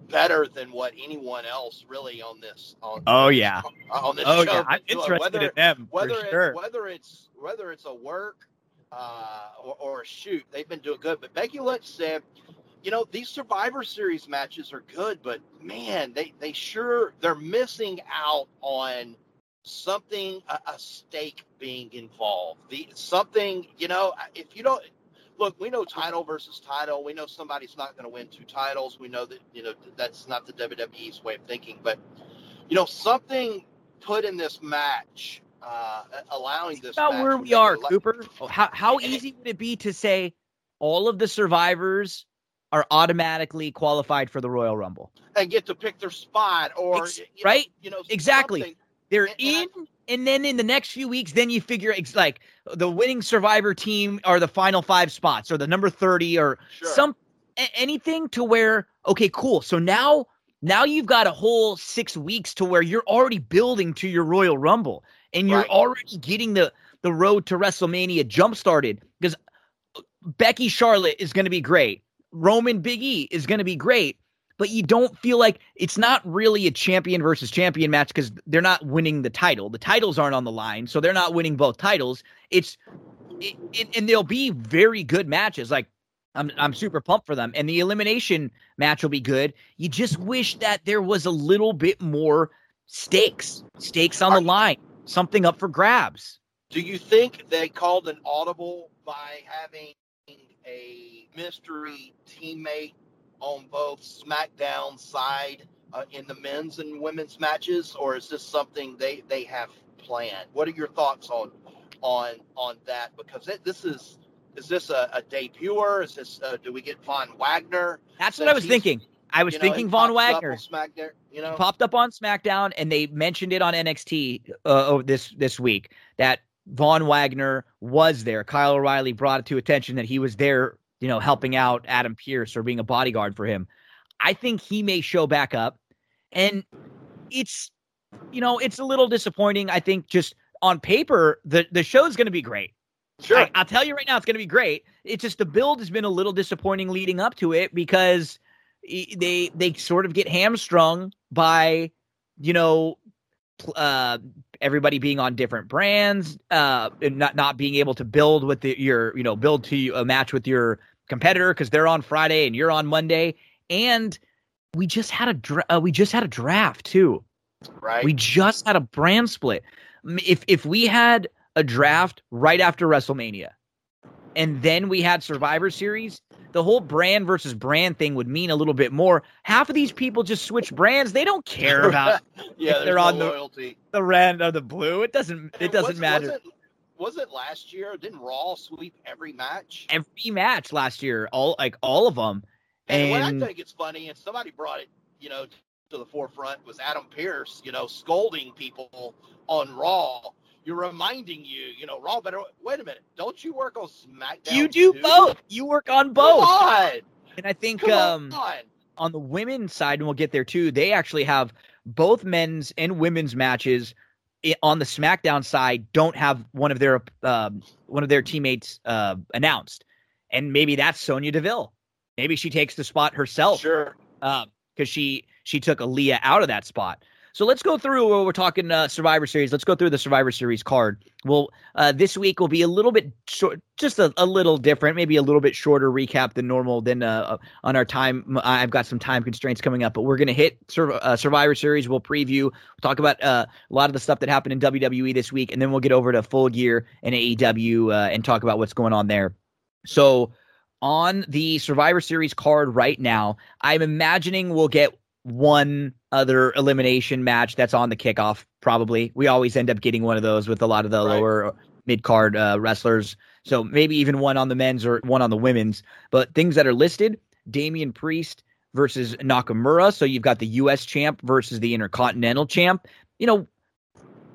better than what anyone else really on this on oh yeah, on this oh show yeah, I'm interested Whether- in them whether for it, sure. whether it's whether it's a work uh, or, or a shoot, they've been doing good. But Becky Lynch said, you know, these Survivor Series matches are good, but man, they they sure they're missing out on something a, a stake being involved. The something you know, if you don't. Look, we know title versus title. We know somebody's not going to win two titles. We know that you know that's not the WWE's way of thinking. But you know, something put in this match, uh, allowing this. about where we are, le- Cooper. How how easy would it be to say all of the survivors are automatically qualified for the Royal Rumble? and get to pick their spot, or Ex- you know, right? You know, Exactly. something. They're And- and I- in, and then in the next few weeks, then you figure it's like the winning survivor team are the final five spots, or the number thirty, or Sure. some anything to where okay, cool. So now now you've got a whole six weeks to where you're already building to your Royal Rumble, and you're Right. already getting the the road to WrestleMania jump started because Becky Charlotte is going to be great. Roman Big E is going to be great, but you don't feel like it's not really a champion versus champion match because they're not winning the title. The titles aren't on the line, so they're not winning both titles. It's it, it, and they'll be very good matches. Like I'm I'm super pumped for them, and the elimination match will be good. You just wish that there was a little bit more stakes, stakes on the line, something up for grabs. Do you think they called an audible by having a mystery teammate on both SmackDown side uh, in the men's and women's matches, or is this something they they have planned? What are your thoughts on on on that? Because it, this is is this a, a debuter? Is this uh, do we get Von Wagner? That's what I was thinking. I was You know, thinking Von Wagner. SmackDown, you know, popped up on SmackDown, and they mentioned it on NXT uh, oh, this this week that Von Wagner was there. Kyle O'Reilly brought it to attention that he was there, you know, helping out Adam Pearce or being a bodyguard for him. I think he may show back up, and it's you know it's a little disappointing. I think just on paper the the show's going to be great. sure. I, I'll tell you right now, it's going to be great. It's just the build has been a little disappointing leading up to it because they they sort of get hamstrung by you know uh everybody being on different brands uh and not not being able to build with the, your you know build to a match with your competitor because they're on Friday and you're on Monday and we just had a dra- uh, we just had a draft too right. we just had a brand split. If if we had a draft right after WrestleMania, and then we had Survivor Series, the whole brand versus brand thing would mean a little bit more. Half of these people just switch brands; they don't care about yeah, if they're no on the- loyalty. the red or the blue. It doesn't. It And doesn't was- matter. Was it, wasn't last year? Didn't Raw sweep every match? Every match last year, all like all of them, And, what I think it's funny, and somebody brought it, you know, to the forefront was Adam Pearce, you know, scolding people on Raw. You're reminding you, you know, Raw better. Wait a minute, don't you work on SmackDown? you do too? both. You work on Come both, on, and I think come um. on. on the women's side, and we'll get there too, they actually have both men's and women's matches on the SmackDown side don't have one of their um, one of their teammates uh, announced, and maybe that's Sonya Deville. Maybe she takes the spot herself Sure. because she she took Aliyah out of that spot. So let's go through where we're talking uh, Survivor Series. Let's go through the Survivor Series card. Well, uh, this week will be a little bit short, just a, a little different, maybe a little bit shorter recap than normal than uh, on our time. I've got some time constraints coming up, but we're going to hit Sur- uh, Survivor Series. We'll preview, we'll talk about uh, a lot of the stuff that happened in WWE this week, and then we'll get over to Full Gear and AEW uh, and talk about what's going on there. So, on the Survivor Series card right now, I'm imagining we'll get one other elimination match that's on the kickoff. Probably, we always end up getting one of those with a lot of the Right. lower mid card uh, wrestlers. So maybe even one on the men's or one on the women's. But things that are listed: Damian Priest, versus Nakamura. So you've got the U.S. champ versus the Intercontinental champ. You know,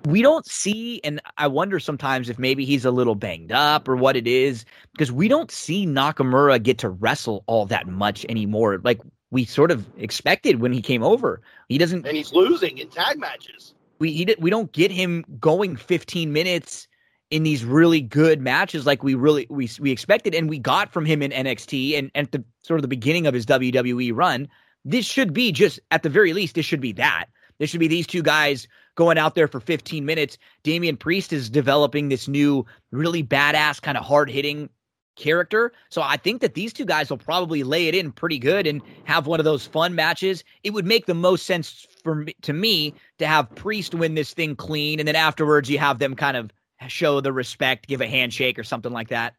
we don't see, and I wonder sometimes if maybe he's a little banged up or what it is, because we don't see Nakamura get to wrestle all that much anymore. Like we sort of expected when he came over. He doesn't, and he's losing in tag matches. We he, we don't get him going 15 minutes in these really good matches like we really we we expected and we got from him in NXT and, and at the sort of the beginning of his WWE run. This should be just at the very least, this should be that. This should be these two guys going out there for 15 minutes. Damian Priest is developing this new, really badass, kind of hard hitting character. So I think that these two guys will probably lay it in pretty good and have one of those fun matches. It would make the most sense for me, to me to have Priest win this thing clean, and then afterwards you have them kind of show the respect, give a handshake or something like that.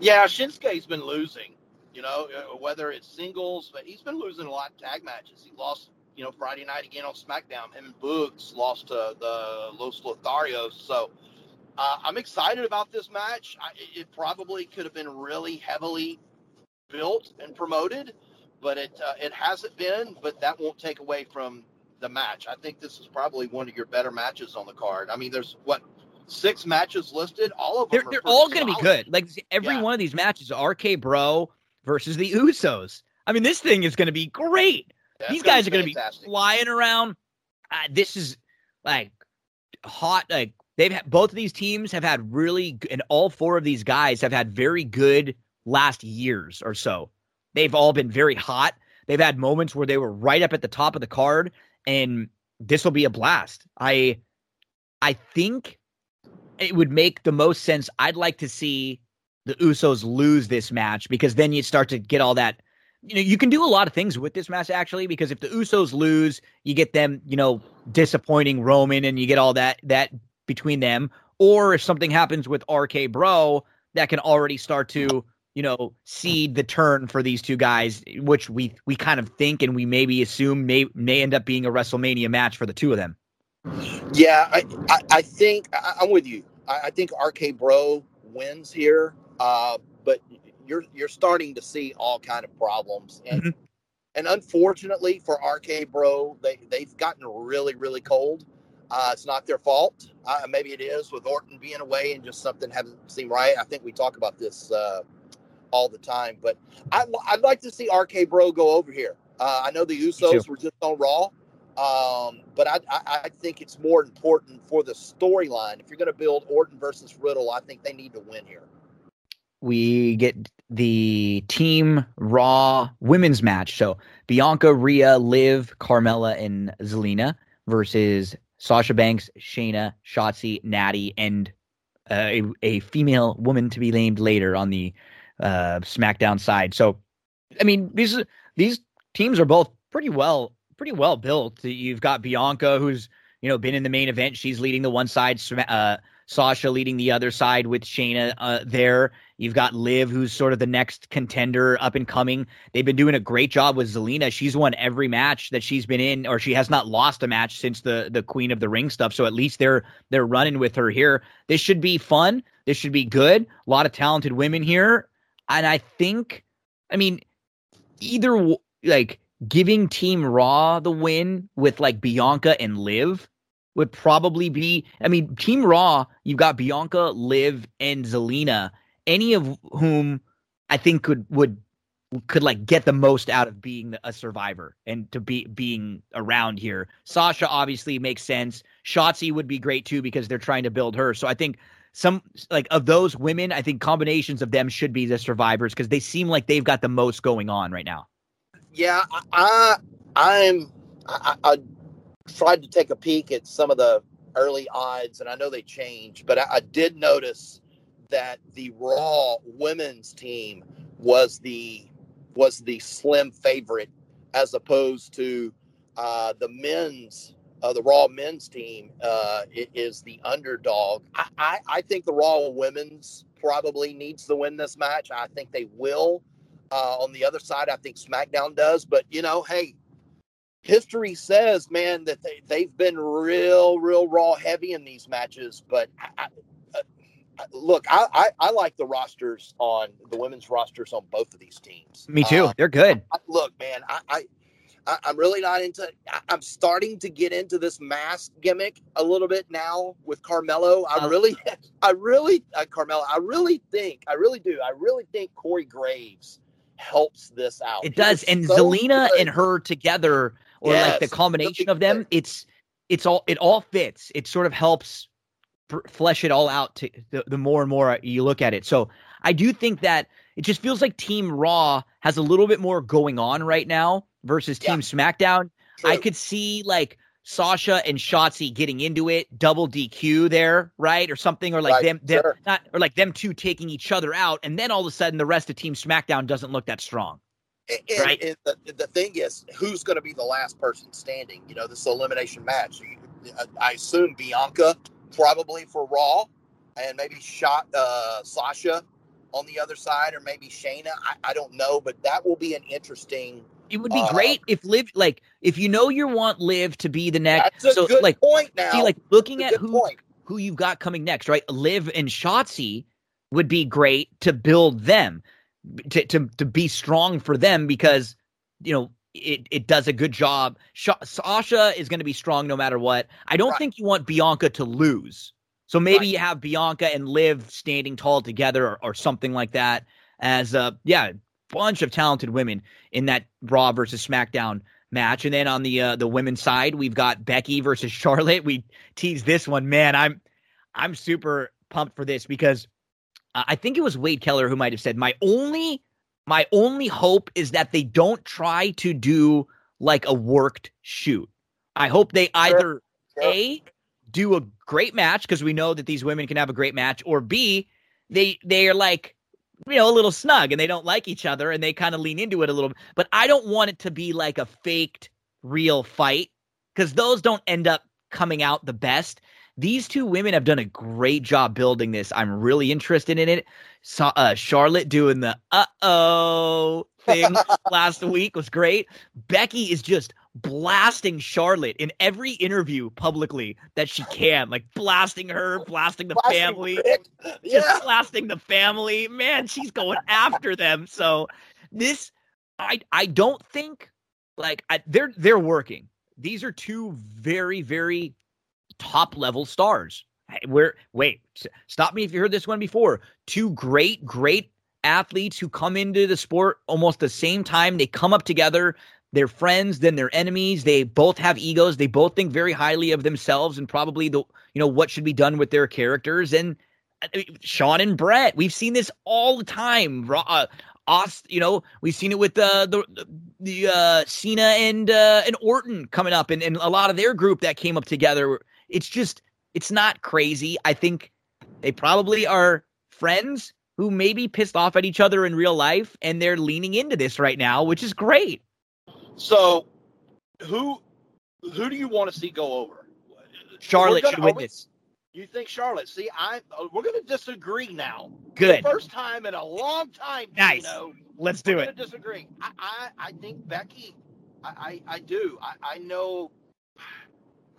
Yeah, Shinsuke's been losing. You know, uh, whether it's singles, but he's been losing a lot of tag matches. He lost you know, Friday night again on SmackDown. Him and Boogs lost to the Los Lotharios. So uh, I'm excited about this match. I, it probably could have been really heavily built and promoted, but it uh, it hasn't been. But that won't take away from the match. I think this is probably one of your better matches on the card. I mean, there's what six matches listed. All of them they're, they're all going to be good. Like every yeah. one of these matches, RK Bro versus the Usos. I mean, this thing is going to be great. These guys are going to be flying around. Uh, this is like hot. Like they've had, both of these teams have had really, and all four of these guys have had very good last years or so. They've all been very hot. They've had moments where they were right up at the top of the card, and this will be a blast. I, I think it would make the most sense. I'd like to see the Usos lose this match because then you start to get all that you know, you can do a lot of things with this match actually, because if the Usos lose, you get them, you know, disappointing Roman and you get all that that between them. Or if something happens with RK Bro, that can already start to, you know, seed the turn for these two guys, which we we kind of think and we maybe assume may may end up being a WrestleMania match for the two of them. Yeah, I I, I think I, am with you. I, I, think RK Bro wins here. Uh, but you're you're starting to see all kind of problems and mm-hmm. and unfortunately for RK Bro, they they've gotten really really cold. Uh, it's not their fault. Uh, maybe it is with Orton being away and just something hasn't seemed right. I think we talk about this uh, all the time, but I, would like to see RK Bro go over here. Uh, I know the Usos were just on Raw, um, but I, I, I, think it's more important for the storyline. If you're going to build Orton versus Riddle, I think they need to win here we get the team Raw women's match. So Bianca, Rhea, Liv, Carmella, and Zelina versus Sasha Banks, Shayna, Shotzi, Natty, and uh, a, a female woman to be named later on the uh, SmackDown side. So, I mean, these these teams are both pretty well pretty well built. You've got Bianca, who's you know been in the main event. She's leading the one side. Uh, Sasha leading the other side with Shayna uh, there. You've got Liv, who's sort of the next contender up and coming. They've been doing a great job with Zelina. She's won every match that she's been in, or she has not lost a match since the the Queen of the Ring stuff. So at least they're they're running with her here. This should be fun. This should be good. A lot of talented women here, and I think, I mean, either like giving Team Raw the win with like Bianca and Liv would probably be. I mean, Team Raw, you've got Bianca, Liv, and Zelina, any of whom I think could would could like get the most out of being a survivor and to be being around here. Sasha obviously makes sense. Shotzi would be great too because they're trying to build her. So I think some like of those women, I think combinations of them should be the survivors because they seem like they've got the most going on right now. Yeah, I, I'm I, I tried to take a peek at some of the early odds, and I know they changed, but I, I did notice that the Raw women's team was the was the slim favorite as opposed to uh, the men's uh, the Raw men's team uh, is the underdog. I, I, I, think the Raw women's probably needs to win this match. I think they will. Uh, on the other side, I think SmackDown does. But you know, hey, history says, man, that they, they've been real, real raw heavy in these matches. But I, look, I, I I like the rosters on the women's rosters on both of these teams. Me too. Uh, They're good. I- look, man, I, I I- I'm really not into. I- I'm starting to get into this mask gimmick a little bit now with Carmella. I Uh, really, I really, uh, Carmella. I really think, I really do. I really think Corey Graves helps this out. It He does. And so Zelina good. and her together, or like the combination of them, it's it's all it all fits. It sort of helps flesh it all out to the, the more and more you look at it. So I do think that it just feels like Team Raw has a little bit more going on right now versus Yeah. Team SmackDown. I could see like Sasha and Shotzi getting into it, double DQ there, right, or something, or like Right, them, them sure. not, or like them two taking each other out, and then all of a sudden the rest of Team SmackDown doesn't look that strong. And, Right. and the, the thing is, who's going to be the last person standing? You know, this elimination match. I- I assume Bianca probably for Raw, and maybe shot uh, Sasha on the other side, or maybe Shayna. I, I don't know, but that will be an interesting. It would be Uh, great if Liv, like, if you know you want Liv to be the next. So, like, point. Now, see, like looking at who point. who you've got coming next, right? Liv and Shotzi would be great to build them to to to be strong for them because you know it it does a good job. Sha Sasha is going to be strong no matter what. I don't Right. think you want Bianca to lose. So maybe Right. you have Bianca and Liv standing tall together or, or something like that as a yeah, bunch of talented women in that Raw versus SmackDown match. And then on the uh, the women's side, we've got Becky versus Charlotte. We teased this one, man. I'm I'm super pumped for this because I think it was Wade Keller who might have said my only my only hope is that they don't try to do like a worked shoot. I hope they either Sure. a do a great match because we know that these women can have a great match, or b they they are like you know a little snug and they don't like each other and they kind of lean into it a little. But I don't want it to be like a faked real fight because those don't end up coming out the best. These two women have done a great job building this. I'm really interested in it. Saw uh, Charlotte doing the uh oh thing last week was great. Becky is just blasting Charlotte in every interview publicly that she can, like blasting her, blasting the Blasting family, just blasting the family. Man, she's going after them. So this, I I don't think like I, they're they're working. These are two very very top level stars. Where wait, stop me if you heard this one before. Two great great athletes who come into the sport almost the same time. They come up together. They're friends, then they're enemies. They both have egos. They both think very highly of themselves and probably the you know what should be done with their characters. And I mean, Shawn and Bret, we've seen this all the time. Uh, Aust, you know, we've seen it with uh, the the uh, Cena and uh, and Orton coming up, and, and a lot of their group that came up together. It's just, it's not crazy. I think they probably are friends who may be pissed off at each other in real life, and they're leaning into this right now, which is great. So, who who do you want to see go over? Charlotte gonna- should win we- this. You think Charlotte? See, I we're going to disagree now. Good. First time in a long time. Nice. Let's do it. Disagree. I, I I think Becky. I I, I do. I, I know.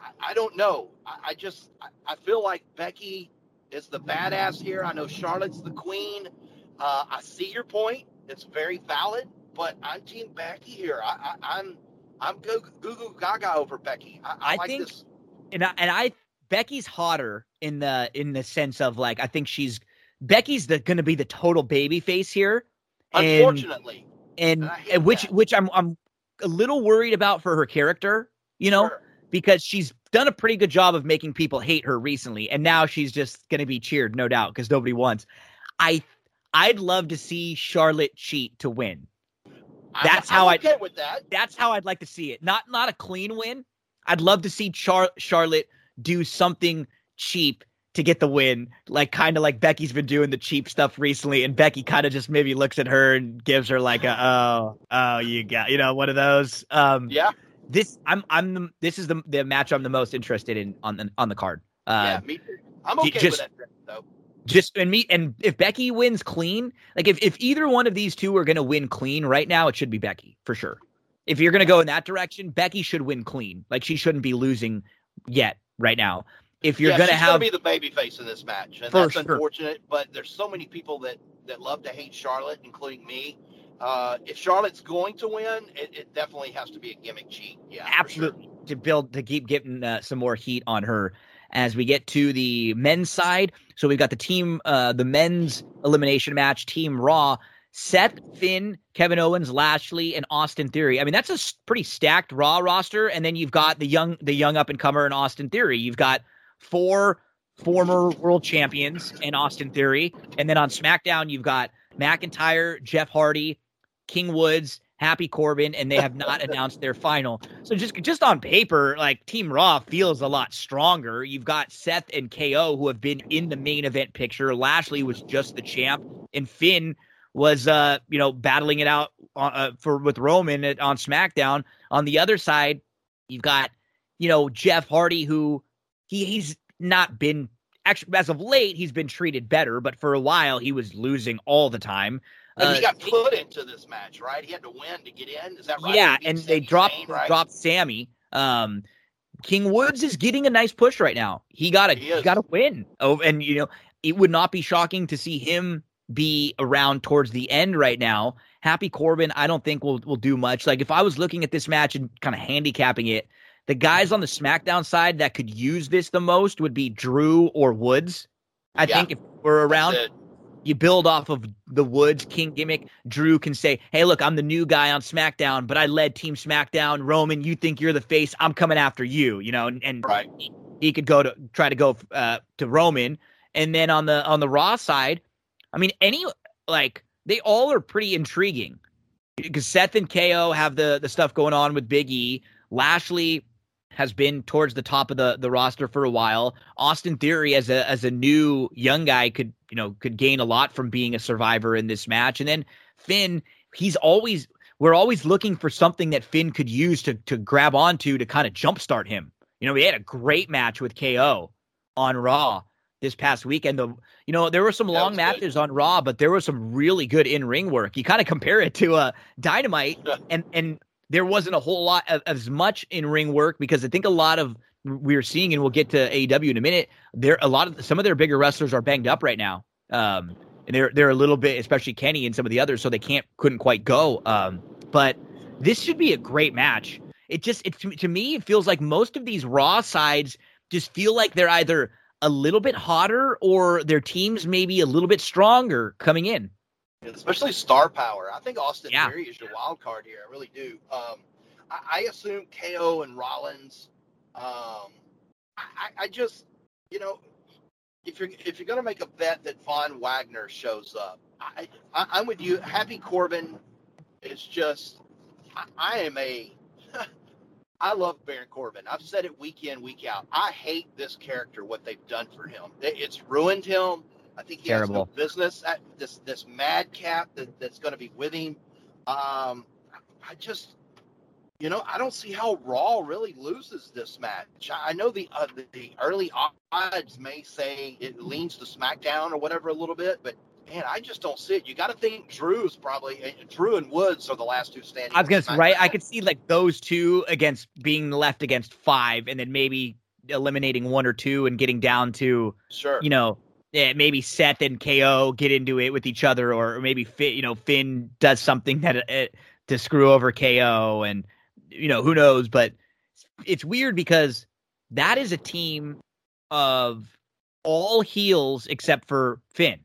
I, I don't know. I, I just I, I feel like Becky is the badass here. I know Charlotte's the queen. Uh, I see your point. It's very valid. But I'm Team Becky here. I, I, I'm I'm go goo goo gaga over Becky. I, I, I like think- this. and I, and I Becky's hotter in the in the sense of like I think she's Becky's the going to be the total baby face here. Unfortunately, and, and and which that. which I'm I'm a little worried about for her character, you know, Sure. Because she's done a pretty good job of making people hate her recently, and now she's just going to be cheered, no doubt, because nobody wants. I I'd love to see Charlotte cheat to win. That's I'm how I- okay with that. That's how I'd like to see it. Not not a clean win. I'd love to see Char- Charlotte do something cheap to get the win, like kind of like Becky's been doing the cheap stuff recently, and Becky kind of just maybe looks at her and gives her like a oh oh you got you know one of those. Um, Yeah. This I'm I'm the, this is the the match I'm the most interested in on the on the card. Uh, yeah, me too. I'm okay just- with that though. just and me and if Becky wins clean, like if if either one of these two are going to win clean right now, it should be Becky for sure. If you're going to go in that direction, Becky should win clean. Like she shouldn't be losing yet right now. if you're yeah, gonna she's have be the baby face in this match, and that's sure. unfortunate. But there's so many people that that love to hate Charlotte, including me. Uh, if Charlotte's going to win, it, it definitely has to be a gimmick cheat. Yeah, for sure. absolutely to build to keep getting uh, some more heat on her as we get to the men's side. So we've got the team, uh, the men's elimination match, Team Raw. Seth, Finn, Kevin Owens, Lashley, and Austin Theory. I mean, that's a pretty stacked Raw roster. And then you've got the young, the young up and comer in Austin Theory. You've got four former world champions in Austin Theory, and then on SmackDown you've got McIntyre, Jeff Hardy, King Woods, Happy Corbin, and they have not announced their final. So just just on paper, like Team Raw feels a lot stronger. You've got Seth and KO who have been in the main event picture. Lashley was just the champ, and Finn was uh you know battling it out uh, uh, for with Roman at, on SmackDown. On the other side, you've got you know Jeff Hardy who he he's not been actually as of late he's been treated better, but for a while he was losing all the time. And he Uh, got put into this match, right? He had to win to get in. Is that right? yeah, and they dropped right? dropped Sammy. Um, King Woods is getting a nice push right now. He got a He he, got a win. Oh, and you know it would not be shocking to see him be around towards the end right now. Happy Corbin, I don't think will will do much. Like if I was looking at this match and kind of handicapping it, the guys on the SmackDown side that could use this the most would be Drew or Woods. I Yeah. think if we're around. You build off of the Woods King gimmick. Drew can say, "Hey, look, I'm the new guy on SmackDown, but I led Team SmackDown. Roman, you think you're the face? I'm coming after you." You know, and, and Right. he could go to try to go uh, to Roman, and then on the on the Raw side, I mean, any like they all are pretty intriguing because Seth and KO have the the stuff going on with Big E. Lashley has been towards the top of the the roster for a while. Austin Theory as a as a new young guy could you know could gain a lot from being a survivor in this match, and then Finn, he's always we're always looking for something that Finn could use to to grab onto to kind of jumpstart him. You know, he had a great match with KO on Raw this past weekend. The you know there were some That long was good. matches on Raw, but there was some really good in ring work. You kind of compare it to uh, Dynamite, and and there wasn't a whole lot of as much in ring work because I think a lot of we're seeing, and we'll get to AEW in a minute. There a lot of some of their bigger wrestlers are banged up right now. Um, and they're they're a little bit, especially Kenny and some of the others, so they can't couldn't quite go. Um, but this should be a great match. It just it to, to me it feels like most of these Raw sides just feel like they're either a little bit hotter or their teams maybe a little bit stronger coming in. Especially star power. I think Austin Yeah. Theory is your wild card here. I really do. Um, I, I assume KO and Rollins. Um, I, I just, you know, if you're if you're gonna make a bet that Von Wagner shows up, I, I I'm with you. Happy Corbin is just. I, I am a. I love Baron Corbin. I've said it week in, week out. I hate this character, what they've done for him. It's ruined him. I think he Terrible. has no business at this this madcap that, that's going to be with him. Um, I just, you know, I don't see how Raw really loses this match. I know the uh, the, the early odds may say it leans to SmackDown or whatever a little bit, but man, I just don't see it. You got to think Drew's probably uh, Drew and Woods are the last two standing. I was gonna say, right. I could see like those two against being left against five, and then maybe eliminating one or two and getting down to sure. you know yeah, maybe Seth and KO get into it with each other, or maybe Finn, you know Finn does something that uh, to screw over KO, and you know who knows. But it's weird because that is a team of all heels except for Finn.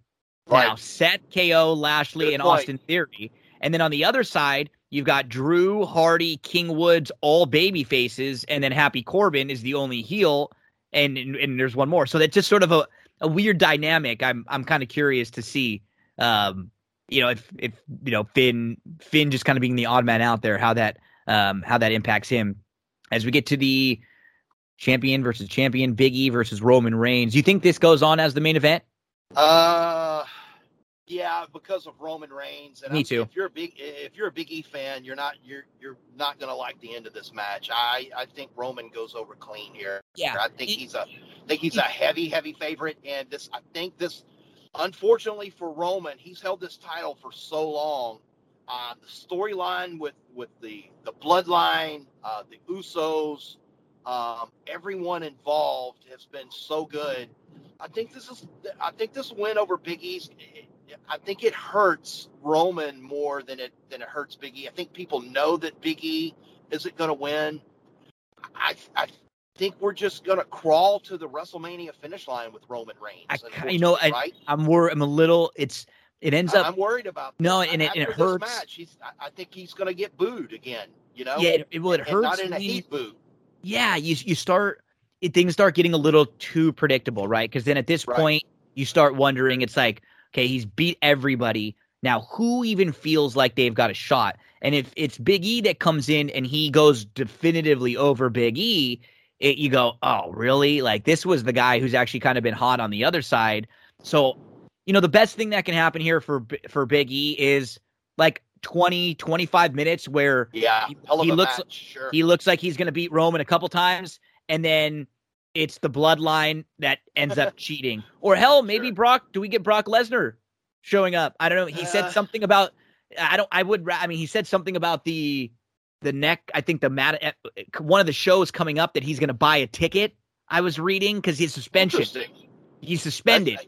Now, Seth, KO, Lashley, Good and point. Austin Theory. And then on the other side, you've got Drew, Hardy, King Woods, all baby faces, and then Happy Corbin is the only heel, and and, and there's one more. So that's just sort of a, a weird dynamic. I'm I'm kind of curious to see, um, you know, if if you know Finn Finn just kind of being the odd man out there, how that um how that impacts him as we get to the champion versus champion, Big E versus Roman Reigns. You think this goes on as the main event? Uh, yeah, because of Roman Reigns. And Me I'm- too. If you're a big, if you're a Big E fan, you're not you're you're not gonna like the end of this match. I I think Roman goes over clean here. Yeah. I think he's a I think he's a heavy heavy favorite, and this I think this, unfortunately for Roman, he's held this title for so long. Uh, the storyline with with the the bloodline, uh, the Usos, Um, everyone involved has been so good. I think this is. I think this win over Big E's. I think it hurts Roman more than it than it hurts Big E. I think people know that Big E isn't going to win. I I think we're just going to crawl to the WrestleMania finish line with Roman Reigns. I, you know, I, right? I'm worried. I'm a little. It's it ends up. I'm worried about no, this. and it, and it hurts. Match, he's, I I think he's going to get booed again. You know, Yeah, it, it, well, it and hurts. not in a heat boo. yeah, you you start it, things start getting a little too predictable, right? Because then at this Right. point, you start wondering. It's like, okay, he's beat everybody. Now, who even feels like they've got a shot? And if it's Big E that comes in and he goes definitively over Big E, it, you go, oh, really? Like this was the guy who's actually kind of been hot on the other side. So, you know, the best thing that can happen here for for Big E is like 20, 25 minutes where Yeah, He- he looks- match. Sure. he looks like he's going to beat Roman a couple times, and then it's the bloodline that ends up cheating. Or hell, maybe Sure. Brock. Do we get Brock Lesnar showing up? I don't know. He said Uh. something about. I don't. I would. I mean, he said something about the the neck. I think the mat. eh, One of the shows coming up that he's going to buy a ticket. I was reading because his suspension. He's suspended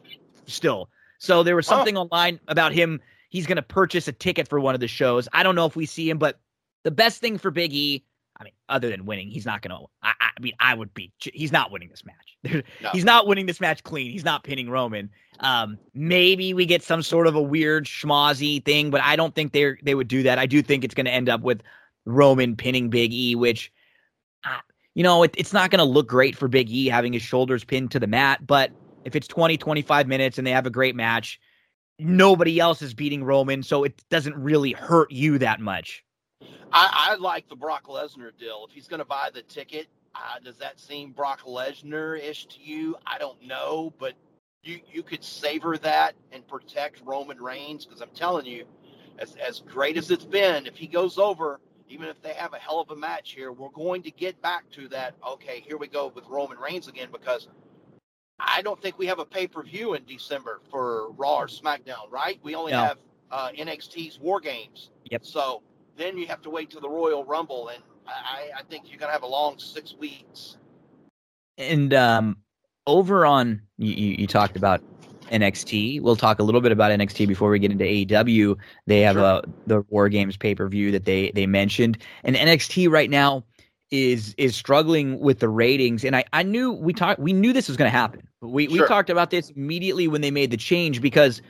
still. So there was Huh. something online about him. He's going to purchase a ticket for one of the shows. I don't know if we see him, but the best thing for Big E, I mean, other than winning, he's not going to. I, I mean, I would be. He's not winning this match. No. He's not winning this match clean. He's not pinning Roman. Um, maybe we get some sort of a weird schmozzy thing, but I don't think they they would do that. I do think it's going to end up with Roman pinning Big E, which, uh, you know, it, it's not going to look great for Big E having his shoulders pinned to the mat. But if it's 20, 25 minutes and they have a great match, nobody else is beating Roman, so it doesn't really hurt you that much. I, I like the Brock Lesnar deal. If he's going to buy the ticket, uh, does that seem Brock Lesnar ish to you? I don't know, but you you could savor that and protect Roman Reigns because I'm telling you, as as great as it's been, if he goes over, even if they have a hell of a match here, we're going to get back to that. Okay, here we go with Roman Reigns again because. I don't think we have a pay per view in December for Raw or SmackDown, right? We only No. have uh, NXT's War Games. Yep. So then you have to wait to the Royal Rumble, and I, I think you're gonna have a long six weeks. And um, over on you, you, talked about NXT. We'll talk a little bit about NXT before we get into AEW. They have Sure. a the War Games pay per view that they they mentioned, and NXT right now is is struggling with the ratings. And I I knew we talked we knew this was going to happen. We we talked about this immediately when they made the change because.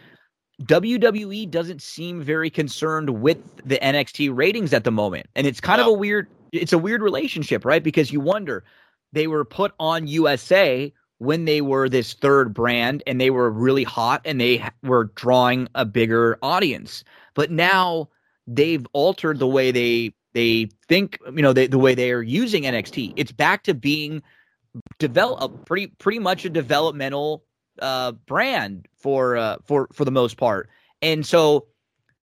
WWE doesn't seem very concerned with the NXT ratings at the moment. And it's kind of a weird it's a weird relationship, right? Because you wonder they were put on USA when they were this third brand and they were really hot and they were drawing a bigger audience. But now they've altered the way they they think, you know, they, the way they are using NXT. It's back to being develop pretty pretty much a developmental uh brand for uh for for the most part. And so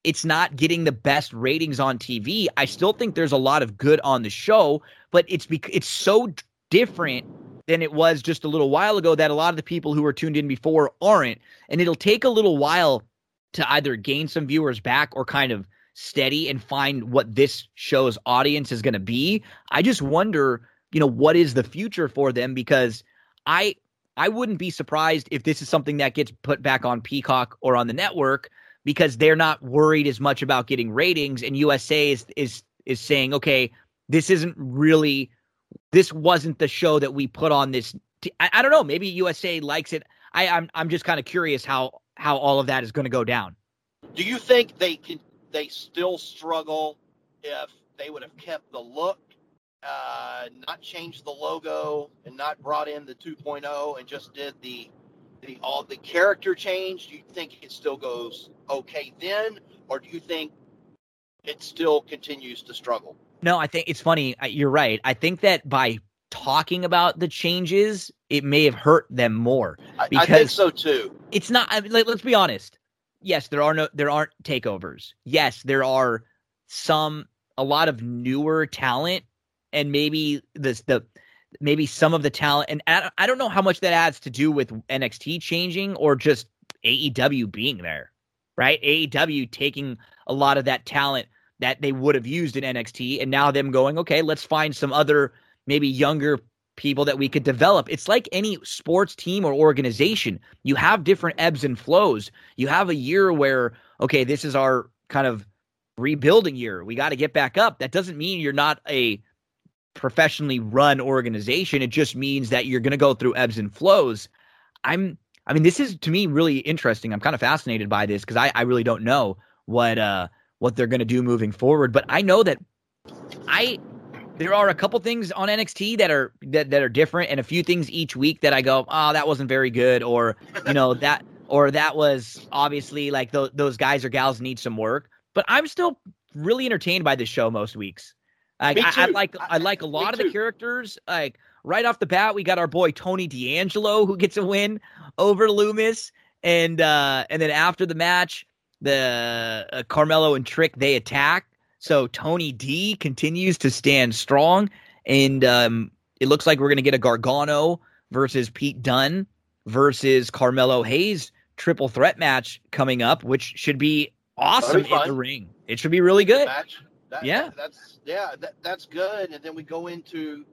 it's not getting the best ratings on TV. I still think there's a lot of good on the show, but it's bec- it's so different than it was just a little while ago that a lot of the people who were tuned in before aren't. And it'll take a little while to either gain some viewers back or kind of steady and find what this show's audience is going to be. I just wonder, you know, what is the future for them because I I wouldn't be surprised if this is something that gets put back on Peacock or on the network because they're not worried as much about getting ratings and USA is is is saying, okay, this isn't really this wasn't the show that we put on this t- I, I don't know, maybe USA likes it. I I'm I'm just kind of curious how how all of that is going to go down. Do you think they can? They still struggle if they would have kept the look, uh, not changed the logo, and not brought in the 2.0 and just did the the all the character change? Do you think it still goes okay then, or do you think it still continues to struggle? No, I think it's funny. You're right. I think that by talking about the changes, it may have hurt them more. I, I think so too. It's not. I mean, like, let's be honest. Yes, there are no. There aren't takeovers. Yes, there are some. A lot of newer talent, and maybe this the maybe some of the talent. And I, don't- I don't know how much that adds to do with NXT changing or just AEW being there, right? AEW taking a lot of that talent that they would have used in NXT, and now them going, okay, let's find some other maybe younger people that we could develop. It's like any sports team or organization. You have different ebbs and flows. You have a year where, okay, this is our kind of rebuilding year. We got to get back up. That doesn't mean you're not a professionally run organization. It just means that you're going to go through ebbs and flows. I'm, I mean, this is to me really interesting. I'm kind of fascinated by this because I, I really don't know what, uh, what they're going to do moving forward. But I know that I, there are a couple things on NXT that are that, that are different, and a few things each week that I go, oh, that wasn't very good, or you know that, or that was obviously like th- those guys or gals need some work. But I'm still really entertained by this show most weeks. Like I, I, like I like a lot of the characters. Like right off the bat, we got our boy Tony D'Angelo who gets a win over Lumis, and uh and then after the match, the uh, Carmelo and Trick they attack. So Tony D continues to stand strong, and um, it looks like we're going to get a Gargano versus Pete Dunne versus Carmelo Hayes triple threat match coming up, which should be awesome be in the ring. It should be really good. That, yeah, that's yeah, that, that's good. And then we go into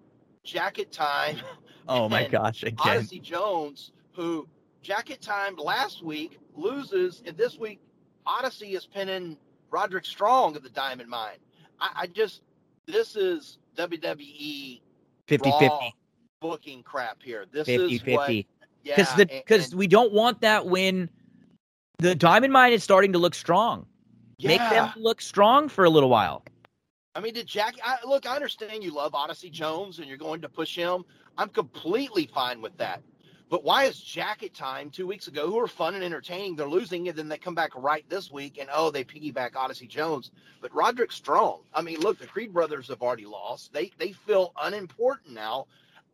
jacket time. Oh my gosh! Again, Odyssey Jones, who jacket time last week loses, and this week Odyssey is pinning Roderick Strong of the Diamond Mine. I, I just this is WWE 50 50 booking crap here. This 50, is 50. what because the because we don't want that when the Diamond Mine is starting to look strong. Yeah. Make them look strong for a little while. I mean, did Jack? I, look, I understand you love Odyssey Jones and you're going to push him. I'm completely fine with that. But why is Jacket Time two weeks ago, who are fun and entertaining, they're losing, and then they come back right this week and oh, they piggyback Odyssey Jones. But Roderick Strong, I mean, look, the Creed brothers have already lost. They they feel unimportant now.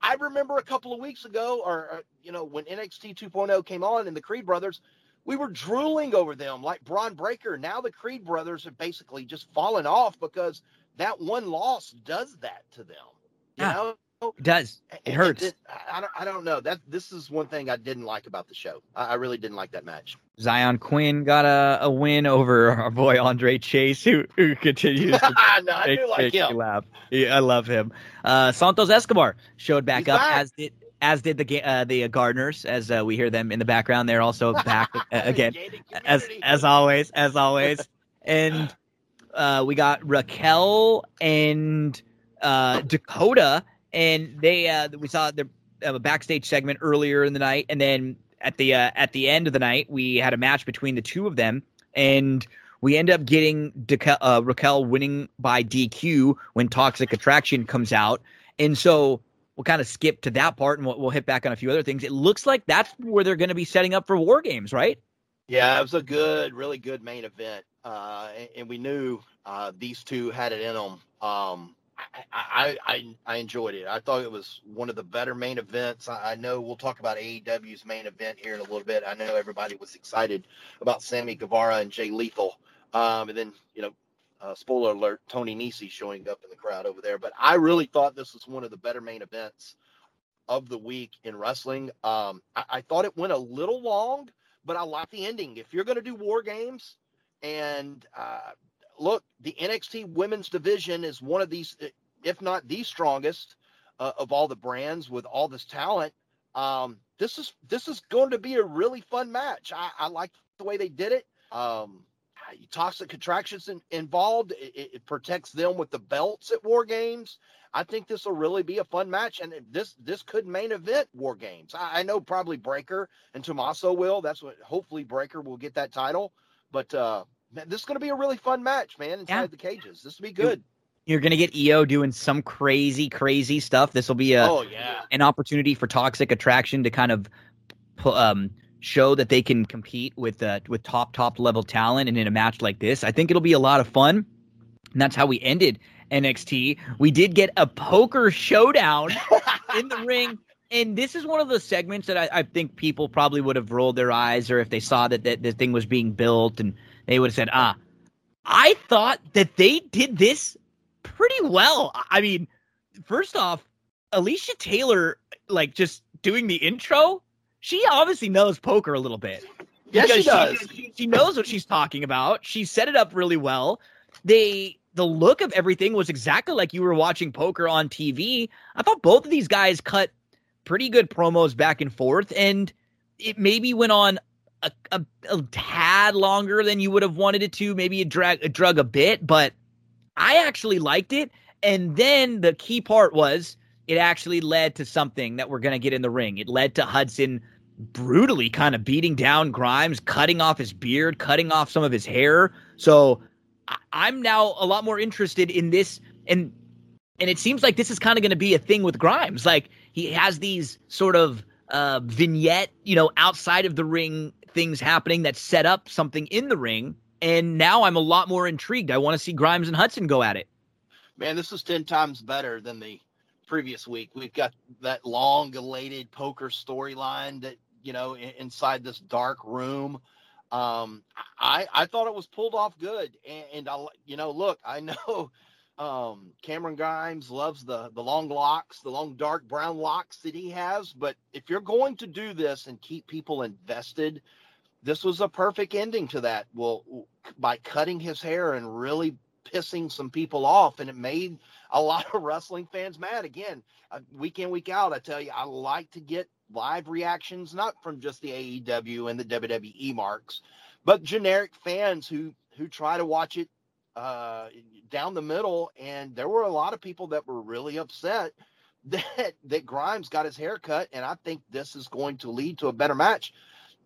I remember a couple of weeks ago, or, or you know, when NXT 2.0 came on and the Creed brothers, we were drooling over them like Bron Breakker. Now the Creed brothers have basically just fallen off because that one loss does that to them. You Yeah. know, It does. It And- hurts. and I don't. I don't know. That this is one thing I didn't like about the show. I, I really didn't like that match. Xyon Quinn got a, a win over our boy Andre Chase, who who continues to no, I make, do like him. laugh. Yeah, I love him. Uh, Santos Escobar showed back He's up back. as did as did the uh, the Gardeners, as uh, we hear them in the background. They're also back uh, again, as as always, as always. And uh, we got Raquel and uh, Dakota, and they uh, we saw the uh, backstage segment earlier in the night, and then at the uh, at the end of the night, we had a match between the two of them, and we end up getting uh, Raquel winning by DQ when Toxic Attraction comes out, and so we'll kind of skip to that part, and we'll, we'll hit back on a few other things. It looks like that's where they're going to be setting up for War Games, right? Yeah, it was a good, really good main event, uh, and, and we knew uh, these two had it in them. Um, I, I, I, I enjoyed it. I thought it was one of the better main events. I, I know we'll talk about AEW's main event here in a little bit. I know everybody was excited about Sammy Guevara and Jay Lethal, um, and then you know, uh, spoiler alert, Tony Nese showing up in the crowd over there. But I really thought this was one of the better main events of the week in wrestling. Um, I, I thought it went a little long but I like the ending. If you're going to do war games, and uh, look, the NXT Women's Division is one of these, if not the strongest uh, of all the brands with all this talent. Um, this is this is going to be a really fun match. I, I like the way they did it. Um, toxic contractions in, involved. It, it protects them with the belts at War Games. I think this will really be a fun match, and this this could main event War Games. I, I know probably Breakker and Tommaso will. That's what hopefully Breakker will get that title. But uh, man, this is going to be a really fun match, man. Inside Yeah. the cages, this will be good. You're going to get Io doing some crazy, crazy stuff. This will be a oh yeah, an opportunity for Toxic Attraction to kind of um, show that they can compete with uh, with top top level talent, and in a match like this, I think it'll be a lot of fun. And that's how we ended NXT. We did get a poker showdown in the ring. And this is one of the segments that I, I think people probably would have rolled their eyes, or if they saw that, that the thing was being built, and they would have said, "Ah, I thought that they did this pretty well." I mean, first off, Alicia Taylor, like just doing the intro, she obviously knows poker a little bit. yes she does. She, she knows what she's talking about. She set it up really well. They the look of everything was exactly like you were watching poker on TV. I thought both of these guys cut pretty good promos back and forth, and it maybe went on a, a, a tad longer than you would have wanted it to. Maybe it drag it drug a bit, but I actually liked it. And then the key part was it actually led to something that we're gonna get in the ring. It led to Hudson brutally kind of beating down Grimes, cutting off his beard, cutting off some of his hair. So I'm now a lot more interested in this and and it seems like this is kind of going to be a thing with Grimes. Like he has these sort of uh, vignette, you know, outside of the ring things happening that set up something in the ring. And now I'm a lot more intrigued. I want to see Grimes and Hudson go at it. Man, this is 10 times better than the previous week. We've got that long elated poker storyline that, you know, inside this dark room um, I I thought it was pulled off good, and, and I you know look I know um, Cameron Grimes loves the the long locks, the long dark brown locks that he has, but if you're going to do this and keep people invested, this was a perfect ending to that. Well, by cutting his hair and really pissing some people off, and it made a lot of wrestling fans mad. Again, uh, week in week out, I tell you, I like to get live reactions, not from just the AEW and the WWE marks, but generic fans who who try to watch it uh, down the middle. And there were a lot of people that were really upset that that Grimes got his hair cut, and I think this is going to lead to a better match.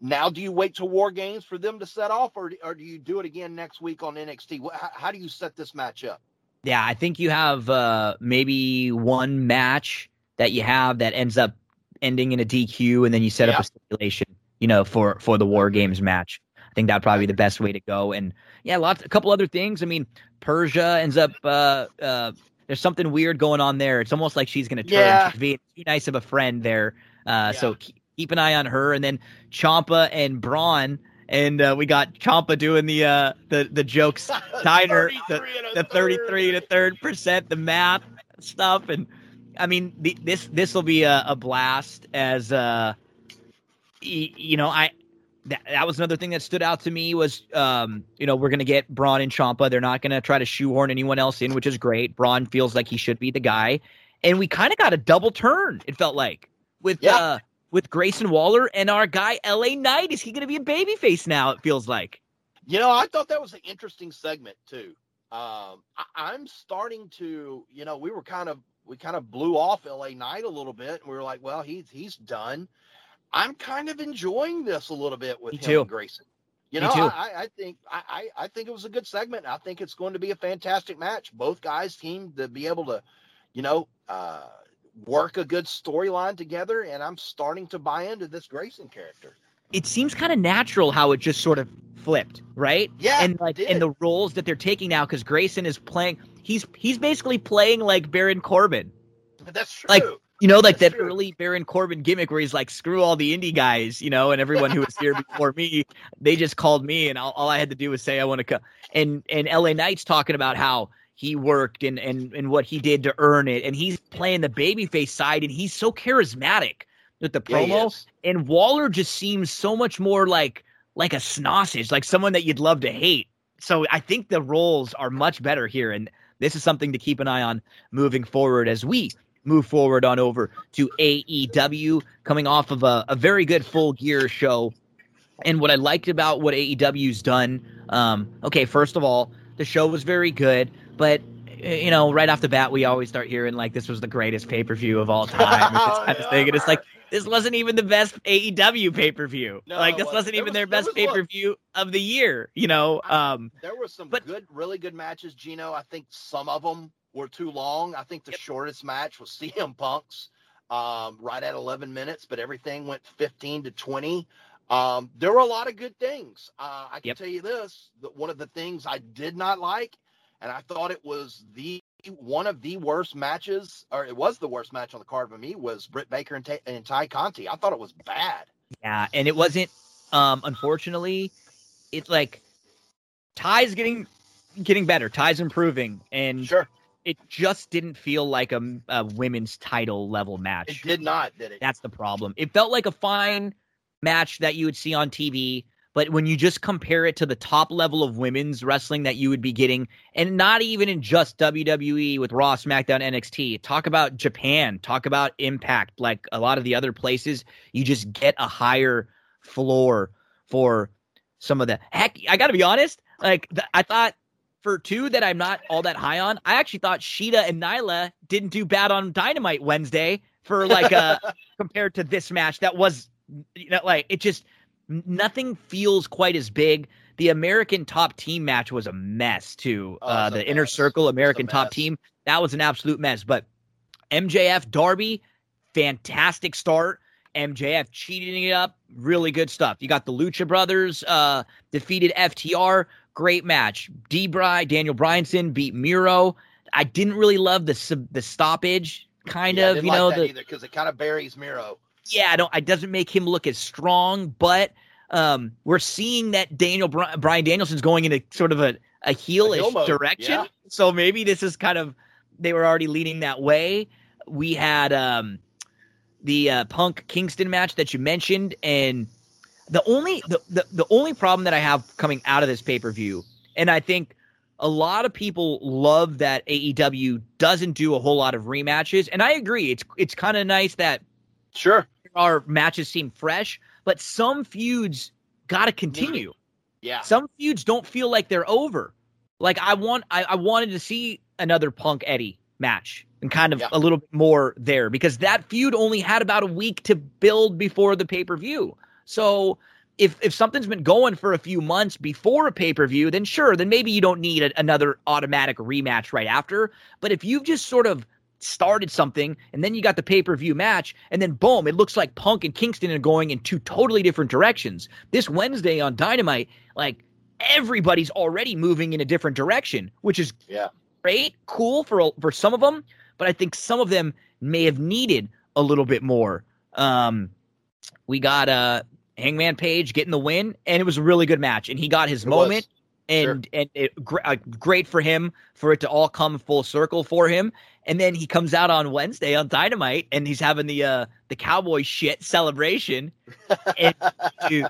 Now, do you wait to War Games for them to set off, or, or do you do it again next week on NXT? How, how do you set this match up? Yeah, I think you have uh, maybe one match that you have that ends up ending in a DQ, and then you set yeah. up a stipulation, you know, for for the War Games match. I think that'd probably be the best way to go. And yeah, lots, a couple other things. I mean, Persia ends up. Uh, uh, there's something weird going on there. It's almost like she's going to turn. Yeah. She's being too nice of a friend there. Uh, yeah. So keep, keep, an eye on her. And then Ciampa and Bron. And uh, we got Ciampa doing the uh, the the jokes diner, the, the 33 to third percent, the math stuff, and I mean, the, this this will be a, a, blast. As uh, you know, I that, that was another thing that stood out to me was um, you know, we're gonna get Bron and Ciampa. They're not gonna try to shoehorn anyone else in, which is great. Bron feels like he should be the guy, and we kind of got a double turn. It felt like with yeah. uh with Grayson Waller and our guy LA Knight. Is he gonna be a babyface now? It feels like. You know, I thought that was an interesting segment too. Um, I, am starting to, you know, we were kind of we kind of blew off LA Knight a little bit, and we were like, well, he's he's done. I'm kind of enjoying this a little bit with Me him too. and Grayson. You know, I, I, think I, I think it was a good segment. I think it's going to be a fantastic match. Both guys seem to be able to, you know, uh, work a good storyline together, and I'm starting to buy into this Grayson character. It seems kind of natural how it just sort of flipped, right? Yeah, and like and the roles that they're taking now because Grayson is playing he's he's basically playing like Baron Corbin. That's true. Like you know, like That's that true. early Baron Corbin gimmick where he's like, "Screw all the indie guys," you know, and everyone who was here before me, they just called me, and all, all I had to do was say I want to come. And and LA Knight's talking about how he worked and and and what he did to earn it, and he's playing the babyface side, and he's so charismatic with the promo. Yeah, and Waller just seems so much more like like a sausage, like someone that you'd love to hate. So I think the roles are much better here, and this is something to keep an eye on moving forward as we move forward on over to AEW, coming off of a, a very good full gear show. And what I liked about what AEW's done, um, okay, first of all, the show was very good, but you know, right off the bat, we always start hearing like this was the greatest pay per view of all time, this kind of thing. And it's like this wasn't even the best AEW pay per view. No, like this wasn't even was, their best pay per view of the year. You know, um, there were some but, good, really good matches. Gino, I think some of them were too long. I think the yep. shortest match was CM Punk's, um, right at 11 minutes, but everything went 15 to 20. Um, there were a lot of good things. Uh, I can yep. tell you this: that one of the things I did not like, and I thought it was the one of the worst matches, or it was the worst match on the card for me, was Britt Baker and, and Tay Conti. I thought it was bad. Yeah, and it wasn't. Um, unfortunately, it's like Ty's getting getting better. Ty's improving, and sure, it just didn't feel like a, a women's title level match. It did not, did it? That's the problem. It felt like a fine match that you would see on TV, But when you just compare it to the top level of women's wrestling that you would be getting, and not even in just WWE with Raw, SmackDown, NXT, talk about Japan, talk about Impact, like a lot of the other places, you just get a higher floor for some of the heck. I got to be honest, like th- I thought for two that I'm not all that high on, I actually thought Shida and Nyla didn't do bad on Dynamite Wednesday for like uh compared to this match that was you know like it just nothing feels quite as big. The American top team match was a mess too. Oh, uh, the inner circle American top team that was an absolute mess. But MJF Darby, fantastic start. MJF cheating it up, really good stuff. You got the Lucha Brothers uh, defeated FTR, great match. D. Bry, Daniel Bryanson beat Miro. I didn't really love the the stoppage, kind Yeah, I of, you like know, because it kind of buries Miro. Yeah, I don't. It doesn't make him look as strong, but um, we're seeing that Daniel Bryan Danielson's going in a sort of a a heelish heel mode, direction. yeah. So maybe this is kind of they were already leaning that way. We had um, the uh, Punk Kingston match that you mentioned, and the only the, the the only problem that I have coming out of this pay per view, and I think a lot of people love that AEW doesn't do a whole lot of rematches, and I agree. It's it's kind of nice that Sure. our matches seem fresh, but some feuds got to continue. Mm-hmm. Yeah. Some feuds don't feel like they're over. Like I want, I, I wanted to see another Punk Eddie match and kind of Yeah. a little bit more there because that feud only had about a week to build before the pay per view. So if if something's been going for a few months before a pay per view, then sure, then maybe you don't need a, another automatic rematch right after. But if you've just sort of started something and then you got the pay per view match, and then boom, it looks like Punk and Kingston are going in two totally different directions. This Wednesday on Dynamite, like everybody's already moving in a different direction, which is Yeah. great, cool for for some of them, but I think some of them may have needed a little bit more. Um, we got uh Hangman Page getting the win, and it was a really good match, and he got his It was. moment, and and it, gr- uh, great for him for it to all come full circle for him. And then he comes out on Wednesday on Dynamite, and he's having the uh the cowboy shit celebration. And dude,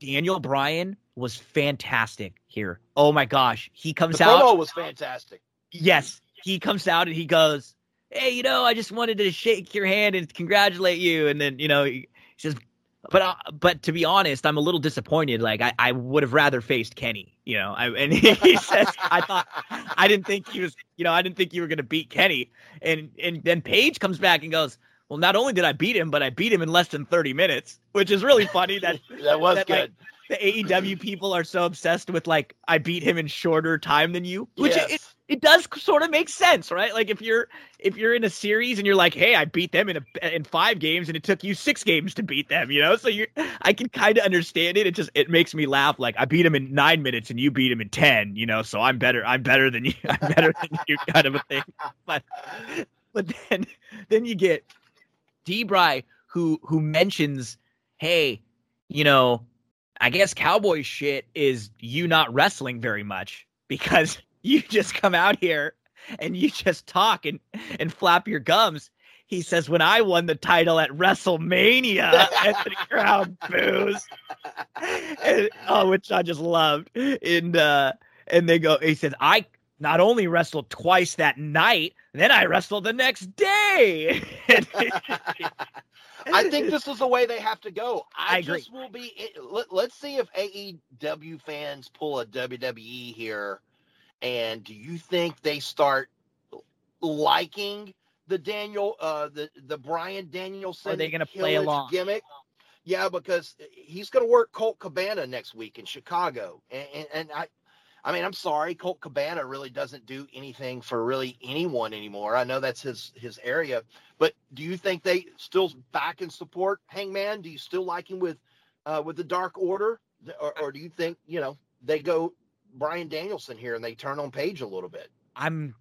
Daniel Bryan was fantastic here. Oh my gosh, he comes The out. promo was fantastic. Yes, he comes out and he goes, "Hey, you know, I just wanted to shake your hand and congratulate you." And then you know, he says, "But uh, but to be honest, I'm a little disappointed. Like I, I would have rather faced Kenny. You know." I, and he says, "I thought I didn't think he was. You know, I didn't think you were going to beat Kenny." And and then Page comes back and goes. Well, not only did I beat him, but I beat him in less than 30 minutes, which is really funny that That was That, like, good. the AEW people are so obsessed with like I beat him in shorter time than you, which Yes. it, it does sort of make sense, right? Like if you're if you're in a series and you're like, hey, I beat them in a in five games and it took you six games to beat them, you know, so you I can kind of understand it. It just it makes me laugh. Like I beat him in nine minutes and you beat him in ten, you know, so I'm better. I'm better than you. I'm better than you, kind of a thing. But but then then you get D. Bry who who mentions, hey, you know, I guess cowboy shit is you not wrestling very much because you just come out here and you just talk and and flap your gums. He says, when I won the title at WrestleMania, and the crowd boos. And, oh, which I just loved. And uh, and they go, he says, I not only wrestled twice that night, then I wrestled the next day. I think this is the way they have to go. I, I agree. just will be. Let, let's see if AEW fans pull a WWE here, and do you think they start liking the Daniel, uh, the the Bryan Danielson? Are they gonna play along? gimmick? Yeah, because he's going to work Colt Cabana next week in Chicago, and, and, and I. I mean, I'm sorry, Colt Cabana really doesn't do anything for really anyone anymore. I know that's his his area, but do you think they still back and support Hangman? Do you still like him with uh, with the Dark Order, or, or do you think you know they go Bryan Danielson here and they turn on Page a little bit? I'm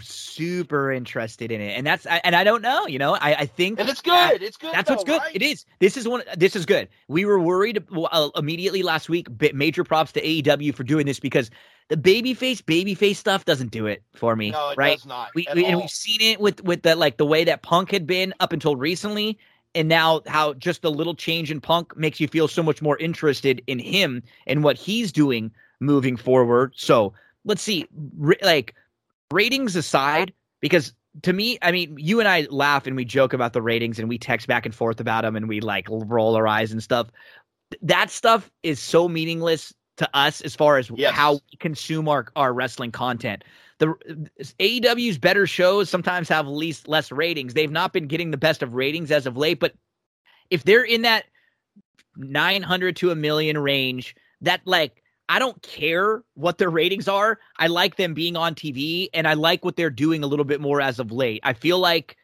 super interested in it, and that's and I don't know. You know, I I think And it's good. It's good. That's what's good. right? It is. This is one. This is good. We were worried uh, immediately last week. Major props to AEW for doing this because the babyface babyface stuff doesn't do it for me. No, it right? does not. We, we and we've seen it with with the like the way that Punk had been up until recently, and now how just a little change in Punk makes you feel so much more interested in him and what he's doing moving forward. So let's see, like ratings aside, because to me, I mean, you and I laugh and we joke about the ratings and we text back and forth about them and we like roll our eyes and stuff. That stuff is so meaningless to us as far as yes. how we consume our, our wrestling content. The AEW's better shows sometimes have least less ratings. They've not been getting the best of ratings as of late, but if they're in that 900 to a million range, that like I don't care what their ratings are. I like them being on TV and I like what they're doing a little bit more as of late. I feel like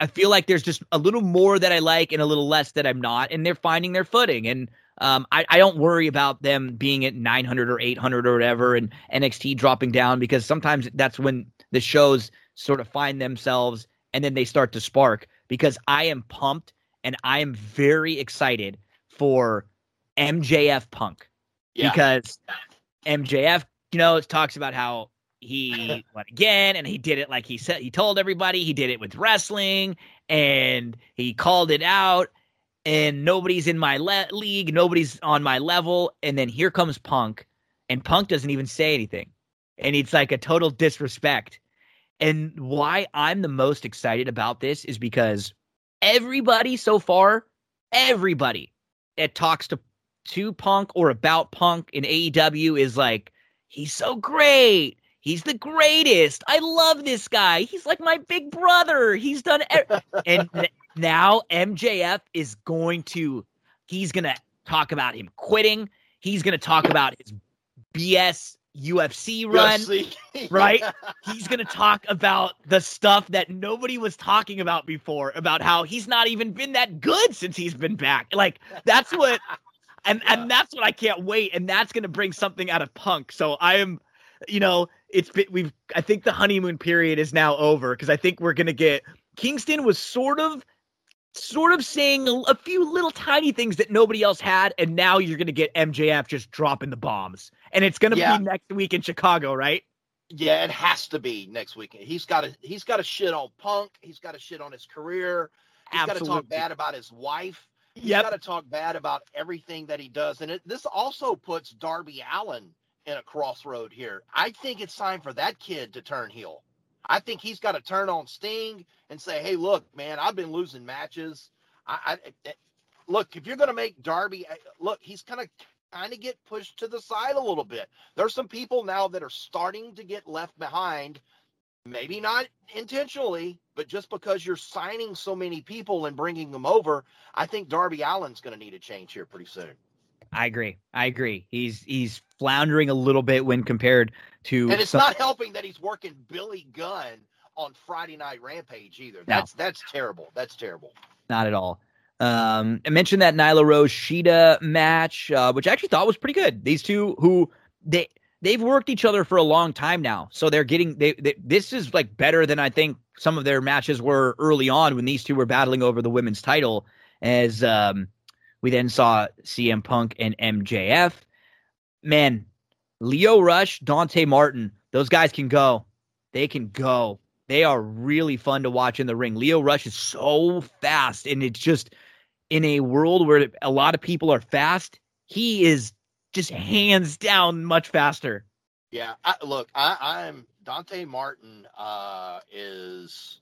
I, feel like there's just a little more that I like and a little less that I'm not, and they're finding their footing. And um, I, I don't worry about them being at 900 or 800 or whatever, and NXT dropping down because sometimes that's when the shows sort of find themselves and then they start to spark. Because I am pumped and I am very excited for MJF Punk yeah. because MJF, you know, talks about how he went again and he did it like he said he told everybody he did it with wrestling and he called it out and nobody's in my le- league nobody's on my level. And then here comes punk and punk doesn't even say anything. And it's like a total disrespect. And why i'm the most excited about this is because everybody so far everybody that talks to to Punk or about Punk in AEW is like, he's so great. He's the greatest. I love this guy. He's like my big brother. He's done and now MJF is going to he's going to talk about him quitting. He's going to talk about his BS UFC run, UFC. right? He's going to talk about the stuff that nobody was talking about before about how he's not even been that good since he's been back. Like that's what and yeah. and that's what I can't wait, and that's gonna bring something out of Punk. So I am, you know, it's been we've I think the honeymoon period is now over because I think we're gonna get Kingston was sort of sort of saying a, a, few little tiny things that nobody else had, and now you're gonna get MJF just dropping the bombs, and it's gonna yeah. be next week in Chicago, right? Yeah, it has to be next weekend. He's got to he's got to shit on Punk. He's got to shit on his career. He's got to talk bad about his wife. He's yep. got to talk bad about everything that he does. And it, this also puts Darby Allin in a crossroad here. I think it's time for that kid to turn heel. I think he's got to turn on Sting and say, "Hey, look, man, I've been losing matches. I, I eh, eh, look if you're going to make Darby, eh, look, he's kind of kind of get pushed to the side a little bit. There's some people now that are starting to get left behind maybe not intentionally, but just because you're signing so many people and bringing them over, I think Darby Allin's going to need a change here pretty soon. I agree. I agree. He's he's floundering a little bit when compared to And it's some... not helping that he's working Billy Gunn on Friday Night Rampage either. That's no. that's terrible. That's terrible. Not at all. Um, I mentioned that Nyla Rose Shida match, uh, which I actually thought was pretty good. These two who they they've worked each other for a long time now. So they're getting they, they, this is like better than I think some of their matches were early on when these two were battling over the women's title. As um, we then saw CM Punk and MJF. Man, Lio Rush, Dante Martin, those guys can go. They can go. They are really fun to watch in the ring. Lio Rush is so fast, and it's just in a world where a lot of people are fast. He is just hands down much faster. Yeah, I, look, I, I'm Dante Martin uh, is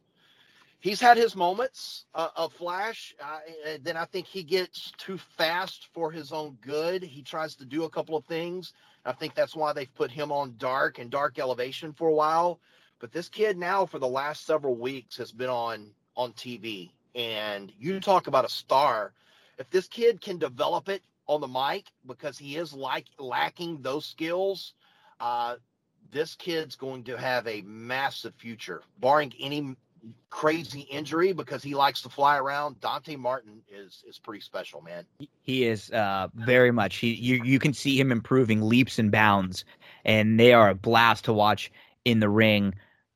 he's had his moments uh, of flash. Uh, then I think he gets too fast for his own good. He tries to do a couple of things. I think that's why they've put him on dark and dark elevation for a while. But this kid now, for the last several weeks, has been on on TV. And you talk about a star. If this kid can develop it on the mic because he is like lacking those skills. Uh, this kid's going to have a massive future, barring any crazy injury because he likes to fly around. Dante Martin is is pretty special, man. He is uh, very much. He you you can see him improving leaps and bounds, and they are a blast to watch in the ring.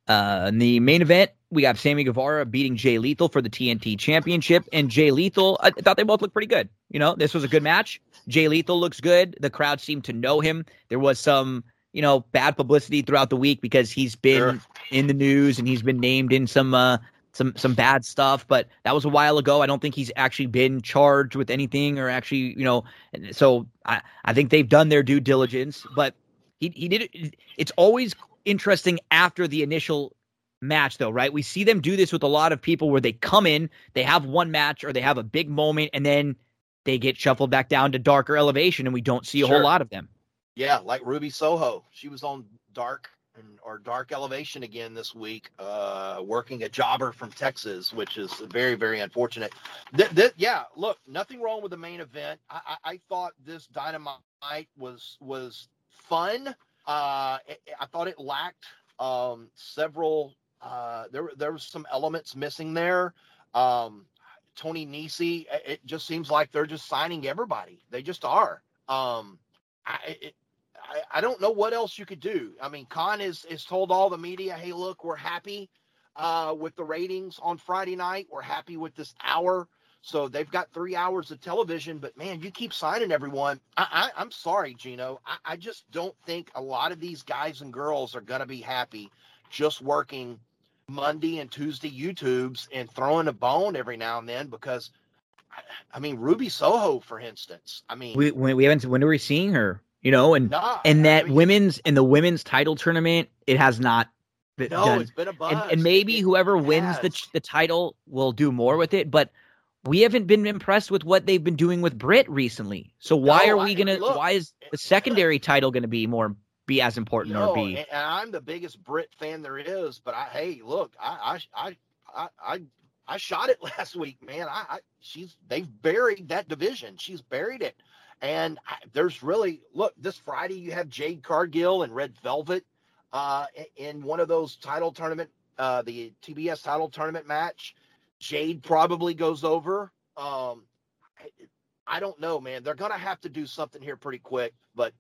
Uh, in the main event, we have Sammy Guevara beating Jay Lethal for the TNT Championship, and Jay Lethal. I thought they both looked pretty good. You know, this was a good match. Jay Lethal looks good. The crowd seemed to know him. There was some, you know, bad publicity throughout the week because he's been sure. in the news and he's been named in some uh, some some bad stuff, but that was a while ago. I don't think he's actually been charged with anything or actually, you know. So I I think they've done their due diligence, but he he did it. It's always interesting after the initial match though, right? We see them do this with a lot of people where they come in, they have one match or they have a big moment and then they get shuffled back down to darker elevation and we don't see a Sure. whole lot of them. Yeah, like Ruby Soho. She was on Dark and or Dark Elevation again this week, uh, working a jobber from Texas, which is very, very unfortunate. Th- th- yeah, look, nothing wrong with the main event. I, I, I thought this Dynamite was was fun. Uh, I, I thought it lacked um, several. Uh, there, there was some elements missing there. Um, Tony Nese, it- just seems like they're just signing everybody. They just are. Um, I, it, I, I don't know what else you could do. I mean, Khan is is told all the media, "Hey, look, we're happy uh, with the ratings on Friday night. We're happy with this hour." So they've got three hours of television, but man, you keep signing everyone. I, I, I'm sorry, Gino. I, I just don't think a lot of these guys and girls are going to be happy just working Monday and Tuesday YouTubes and throwing a bone every now and then because, I, I mean, Ruby Soho, for instance. I mean, We we, we haven't when are we seeing her? You know, and nah, and I that mean, women's in the women's title tournament, it has not been No, done. it's been a buzz. and, and maybe It whoever wins the the title will do more with it, but we haven't been impressed with what they've been doing with Britt recently. So why No, are we I- gonna? look, why is eh, the secondary title gonna be more be as important No, or be? and, I'm the biggest Britt fan there is, but I hey, look, I I I I I, I shot it last week, man. I, I she's they've buried that division. She's buried it. And I, there's really look this Friday you have Jade Cargill and Red Velvet uh in one of those title tournament uh the TBS title tournament match. Jade probably goes over. Um I, I don't know, man. They're gonna have to do something here pretty quick, but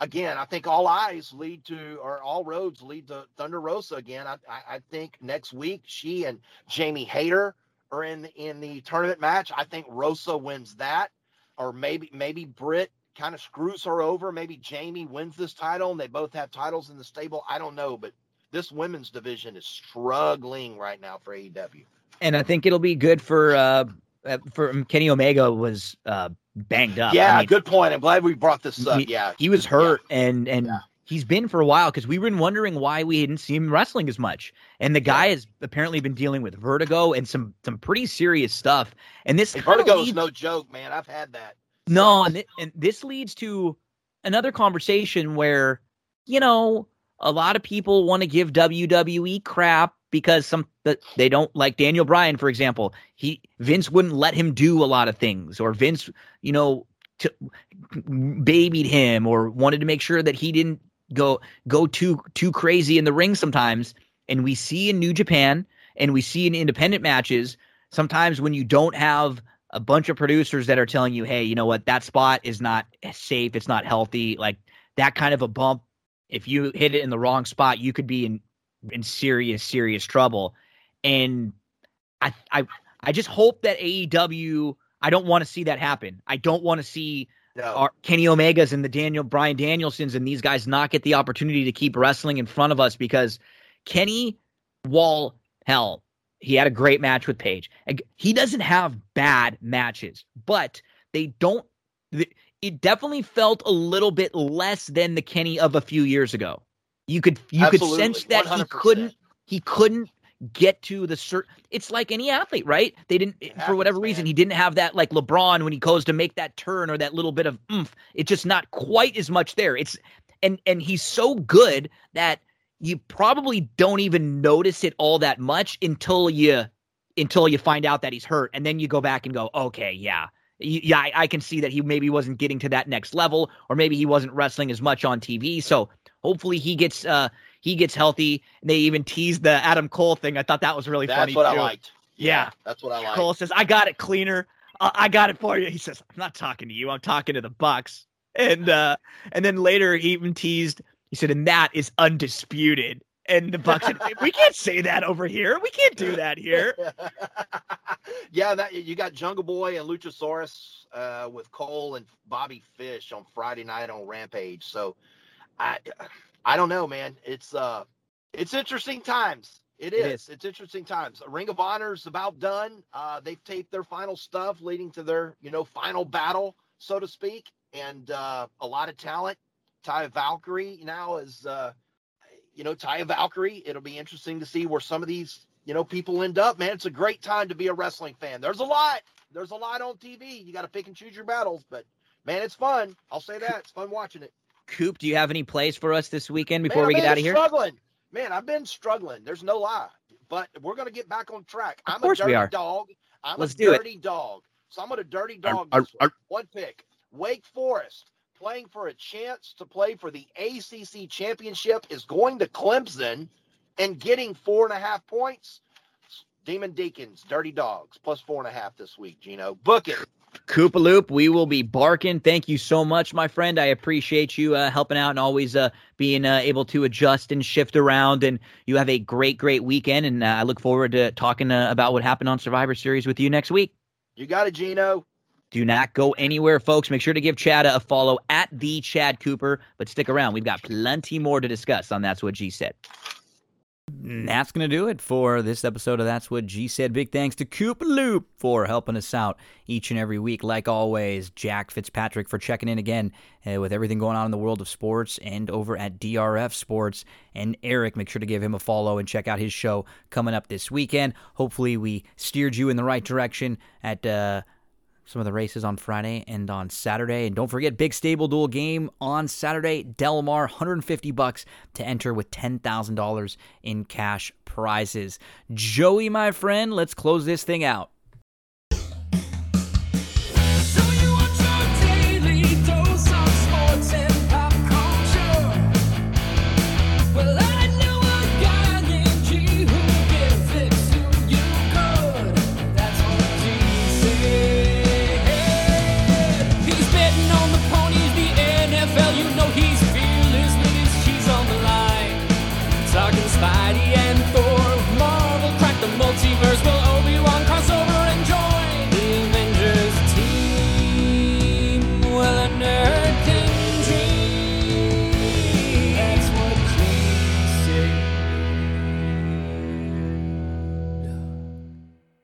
again, I think all eyes lead to, or all roads lead to Thunder Rosa again. I, I, I think next week she and Jamie Hayter are in the, in the tournament match. I think Rosa wins that, or maybe maybe Britt kind of screws her over. Maybe Jamie wins this title, and they both have titles in the stable. I don't know, but this women's division is struggling right now for AEW. And I think it'll be good for uh uh, for um, Kenny Omega was uh banged up. I yeah, mean, good point. I'm glad we brought this up. He- yeah, he was hurt and and Yeah. he's been for a while because we were wondering why we hadn't seen him wrestling as much and the guy has apparently been dealing with vertigo and some some pretty serious stuff and this vertigo is no joke, man. I've had that. no and, thi- and this leads to another conversation where you know a lot of people want to give WWE crap because some they don't like Daniel Bryan for example he Vince wouldn't let him do a lot of things or Vince you know to, babied him or wanted to make sure that he didn't go go too too crazy in the ring sometimes. And we see in New Japan and we see in independent matches sometimes when you don't have a bunch of producers that are telling you hey you know what? That spot is not safe. It's not healthy. Like that kind of a bump if you hit it in the wrong spot you could be in in serious serious trouble and i i i just hope that AEW I don't want to see that happen. I don't want to see No. our Kenny Omegas and the Daniel Bryan Danielsons and these guys not get the opportunity to keep wrestling in front of us because Kenny Wall, hell, he had a great match with Page. He doesn't have bad matches, but they don't. It definitely felt a little bit less than the Kenny of a few years ago. You could you could sense that he 100%. couldn't he couldn't get to the cert. It's like any athlete, right? They didn't It for whatever reason man. he didn't have that like LeBron when he goes to make that turn or that little bit of oomph. It's just not quite as much there. It's and and he's so good that you probably don't even notice it all that much until you until you find out that he's hurt and then you go back and go okay yeah yeah I, I can see that he maybe wasn't getting to that next level or maybe he wasn't wrestling as much on tv so hopefully he gets uh he gets healthy and they even teased the adam cole thing i thought that was really That's funny That's what I too. liked. Yeah. that's what I liked. Cole says, "I got it cleaner. I, I got it for you." He says, "I'm not talking to you. I'm talking to the Bucks." And uh, and then later he even teased. He said, "And that is undisputed." And the Bucks said, "We can't say that over here. We can't do that here." yeah, that you got Jungle Boy and Luchasaurus uh, with Cole and Bobby Fish on Friday night on Rampage. So I I don't know, man. It's uh it's interesting times. It It is. It's interesting times. Ring of Honor's about done. Uh, they've taped their final stuff, leading to their you know final battle, so to speak, and uh, a lot of talent. Ty Valkyrie now is uh, you know Ty Valkyrie. It'll be interesting to see where some of these you know people end up. Man, it's a great time to be a wrestling fan. There's a lot. There's a lot on TV. You got to pick and choose your battles, but man, it's fun. I'll say that. It's fun watching it. Coop, do you have any plays for us this weekend before Man, we I've get out of here? Struggling, man. I've been struggling. There's no lie, but we're gonna get back on track. I'm course a we are. dog. I'm Let's a do it. dirty dog. So I'm gonna dirty dog. Ar- this ar- one. one pick. Wake Forest playing for a chance to play for the ACC championship is going to Clemson and getting four and a half points. Demon Deacons, Dirty Dogs, plus four and a half this week. Gino, book it. Koopa Loop, we will be barking. Thank you so much, my friend. I appreciate you uh, helping out and always uh, being uh, able to adjust and shift around. And you have a great, great weekend. And uh, I look forward to talking uh, about what happened on Survivor Series with you next week. You got it, Gino. Do not go anywhere, folks. Make sure to give Chad a follow at the Chad Cooper. But stick around. We've got plenty more to discuss on That's What G Said. That's going to do it for this episode of That's What G Said. Big thanks to Coop Loop for helping us out each and every week. Like always, Jack Fitzpatrick for checking in again uh, with everything going on in the world of sports and over at DRF Sports. And Eric, make sure to give him a follow and check out his show coming up this weekend. Hopefully, we steered you in the right direction at. Uh, some of the races on Friday and on Saturday. And don't forget, big stable duel game on Saturday. Del Mar, 150 bucks to enter with $10,000 in cash prizes. Joey, my friend, let's close this thing out.